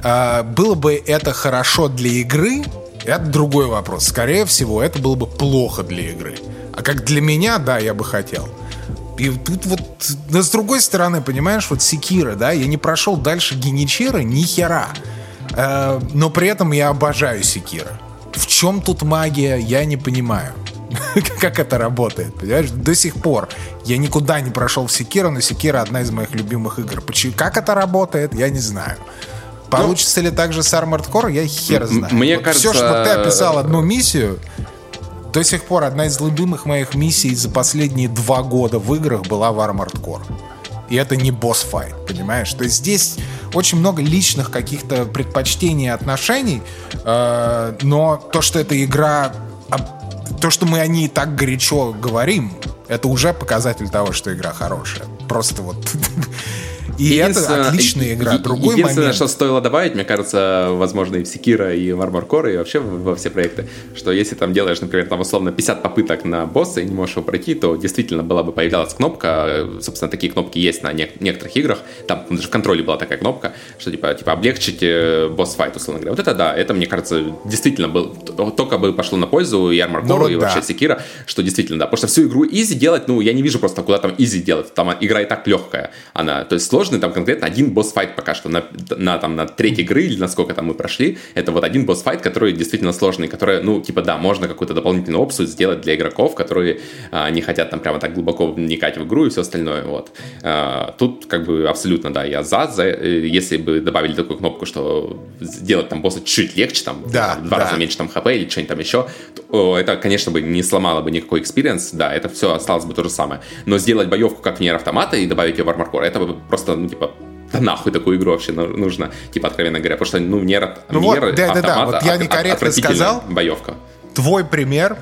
А, было бы это хорошо для игры, это другой вопрос. Скорее всего, это было бы плохо для игры. А как для меня, да, я бы хотел. И тут вот, но с другой стороны, понимаешь, вот Секира, да, я не прошел дальше Геничира ни хера. Э, но при этом я обожаю Секира. В чем тут магия, я не понимаю. как это работает, понимаешь? До сих пор я никуда не прошел в Секира, но Секира одна из моих любимых игр. Почему, как это работает, я не знаю. Получится ну, ли так же с Armored Core, я хер знаю. Мне вот кажется... Все, что ты описал одну миссию, до сих пор одна из любимых моих миссий за последние два года в играх была в Armored Core. И это не босс-файт, понимаешь? То есть здесь очень много личных каких-то предпочтений и отношений, э, но то, что эта игра... То, что мы о ней так горячо говорим, это уже показатель того, что игра хорошая. Просто вот И это отличная игра. Другой единственное, момент... что стоило добавить, мне кажется, возможно, и в Секира, и в Armor Core, и вообще во все проекты, что если там делаешь, например, там условно 50 попыток на босса и не можешь его пройти, то действительно была бы появлялась кнопка, собственно, такие кнопки есть на не- некоторых играх, там даже в контроле была такая кнопка, что типа, типа облегчить э, босс-файт, условно говоря. Вот это да, это, мне кажется, действительно был, только бы пошло на пользу и Armored Core, ну, и да. вообще Sekiro, что действительно, да, потому что всю игру easy делать, ну, я не вижу просто, куда там easy делать, там игра и так легкая, она, то есть сложно сложный, там конкретно один boss fight пока что на, на, там, на третьей игры, или насколько там мы прошли, это вот один boss fight, который действительно сложный, который, ну, типа, да, можно какую-то дополнительную опцию сделать для игроков, которые а, не хотят там прямо так глубоко вникать в игру и все остальное, вот. А, тут, как бы, абсолютно, да, я за, за, э, если бы добавили такую кнопку, что сделать там босса чуть легче, там, да, в два да. раза меньше там HP или что-нибудь там еще, то, это, конечно, бы не сломало бы никакой experience, да, это все осталось бы то же самое. Но сделать боевку как в Автомата и добавить ее в Armored Core, это бы просто, ну, типа, да нахуй такую игру вообще нужно, типа, откровенно говоря, потому что, ну, Nier, ну Nier вот, да, да, да, вот я некорректно сказал. Боевка. Твой пример,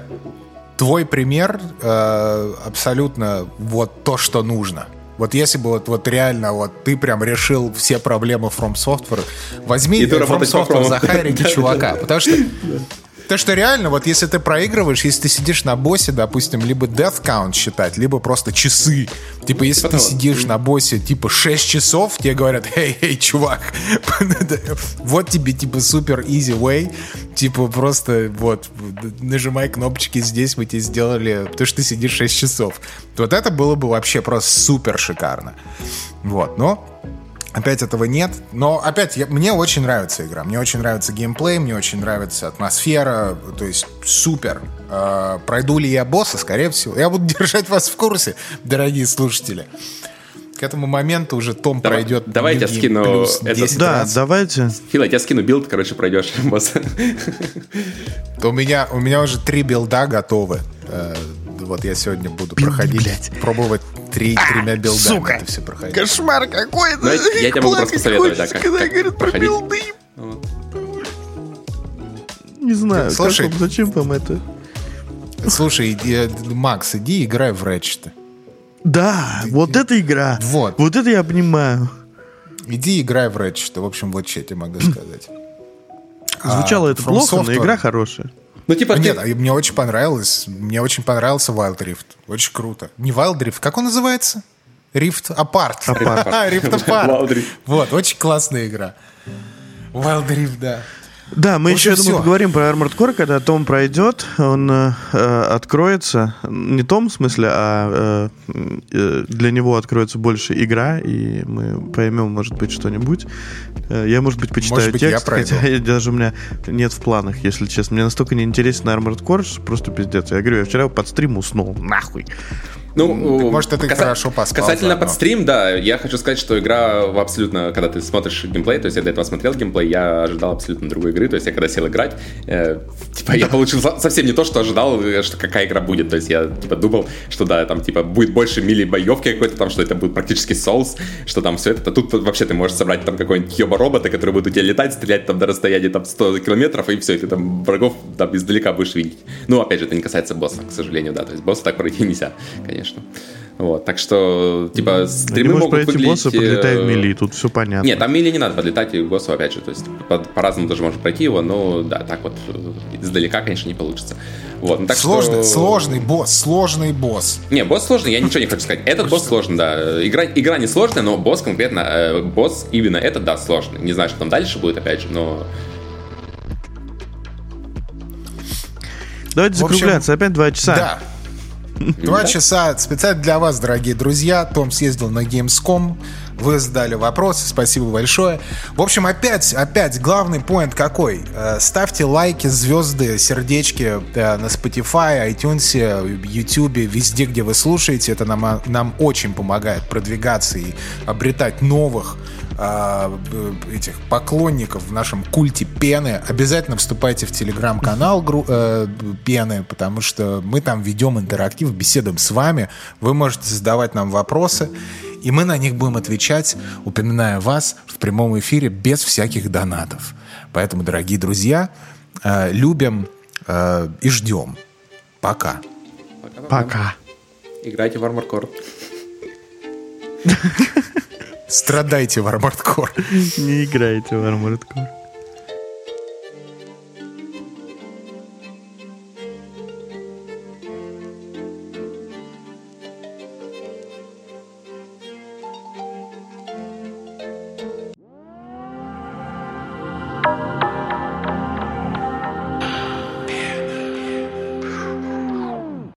твой пример э, абсолютно вот то, что нужно. Вот если бы вот, вот реально вот ты прям решил все проблемы From Software, возьми From Software захайрите чувака, потому что то, что реально, вот если ты проигрываешь, если ты сидишь на боссе, допустим, либо death count считать, либо просто часы. Типа, если Потом... ты сидишь на боссе, типа, 6 часов, тебе говорят, эй, эй, чувак, вот тебе, типа, супер easy way, типа, просто, вот, нажимай кнопочки здесь, мы тебе сделали, то, что ты сидишь 6 часов. Вот это было бы вообще просто супер шикарно. Вот, но Опять этого нет. Но опять, я, мне очень нравится игра. Мне очень нравится геймплей, мне очень нравится атмосфера. То есть супер. Э, пройду ли я босса? Скорее всего. Я буду держать вас в курсе, дорогие слушатели. К этому моменту уже Том Давай, пройдет. Давайте я скину. Это... Да, раз. давайте. Фил, я тебе скину build, короче, пройдешь босса. У меня, у меня уже три build а готовы. Э, вот я сегодня буду проходить, блядь. пробовать три, а, тремя билдами сука. это все проходить. Кошмар какой-то. Ну, я тебе могу просто посоветовать, да, как, когда как говорят про билды. Не знаю, Слушай, как, зачем вам это? Слушай, иди, Макс, иди играй в Ratchet. Да, Ты, вот эта игра. Вот. Вот это я понимаю. Иди играй в Ratchet. В общем, вот что я тебе могу сказать. Звучало а, это плохо, Software... но игра хорошая. Ну, типа, ну, ты... Нет, мне очень понравилось. Мне очень понравился Wild Rift. Очень круто. Не Wild Rift, как он называется? Rift Apart. Apart. Rift Apart. Вот, очень классная игра. Wild Rift, да. Да, мы еще, я думаю, поговорим про Armored Core, когда Том пройдет, он э, э, откроется. Не Том, в смысле, а э, э, для него откроется больше игра, и мы поймем, может быть, что-нибудь. Э, я, может быть, почитаю может быть, текст, хотя я, даже у меня нет в планах, если честно. Мне настолько не интересен Armored Core, что просто пиздец. Я говорю, я вчера под стрим уснул, нахуй. Ну, может, это каса- хорошо поспал. Касательно заодно. подстрим, да, я хочу сказать, что игра абсолютно, когда ты смотришь геймплей, то есть я до этого смотрел геймплей, я ожидал абсолютно другой игры, то есть я когда сел играть, э, типа я получил совсем не то, что ожидал, э, что какая игра будет, то есть я типа думал, что да, там типа будет больше мили боевки какой-то, там, что это будет практически Souls, что там все это, тут вообще ты можешь собрать там какой-нибудь ёба-робота, который будет у тебя летать, стрелять там до расстояния там 100 километров, и все, и ты там врагов там издалека будешь видеть. Ну, опять же, это не касается босса, к сожалению, да, то есть босса так пройти нельзя, конечно. Вот, так что, типа, стримы не могут пройти выглядеть... босса, подлетай в мили, тут все понятно. Нет, там мили не надо подлетать, и боссу, опять же, то есть по- по-разному даже можно пройти его, но, да, так вот издалека, конечно, не получится. Вот, ну, так сложный, что... сложный босс, сложный босс. Не, босс сложный, я ничего не хочу сказать. Этот босс сложный, да. Игра, игра не сложная, но босс конкретно, э, босс именно этот, да, сложный. Не знаю, что там дальше будет, опять же, но... Давайте общем, закругляться, опять два часа. Да, Два часа специально для вас, дорогие друзья. Том съездил на Gamescom. Вы задали вопросы, спасибо большое. В общем, опять, опять главный поинт какой? Э, ставьте лайки, звезды, сердечки э, на Spotify, iTunes, YouTube, везде, где вы слушаете. Это нам, нам очень помогает продвигаться и обретать новых этих поклонников в нашем культе пены, обязательно вступайте в телеграм-канал э, пены, потому что мы там ведем интерактив, беседуем с вами. Вы можете задавать нам вопросы, и мы на них будем отвечать, упоминая вас в прямом эфире без всяких донатов. Поэтому, дорогие друзья, э, любим э, и ждем. Пока. Пока. Играйте в Armored Core. Страдайте в Armored Core. Не играйте в Armored Core.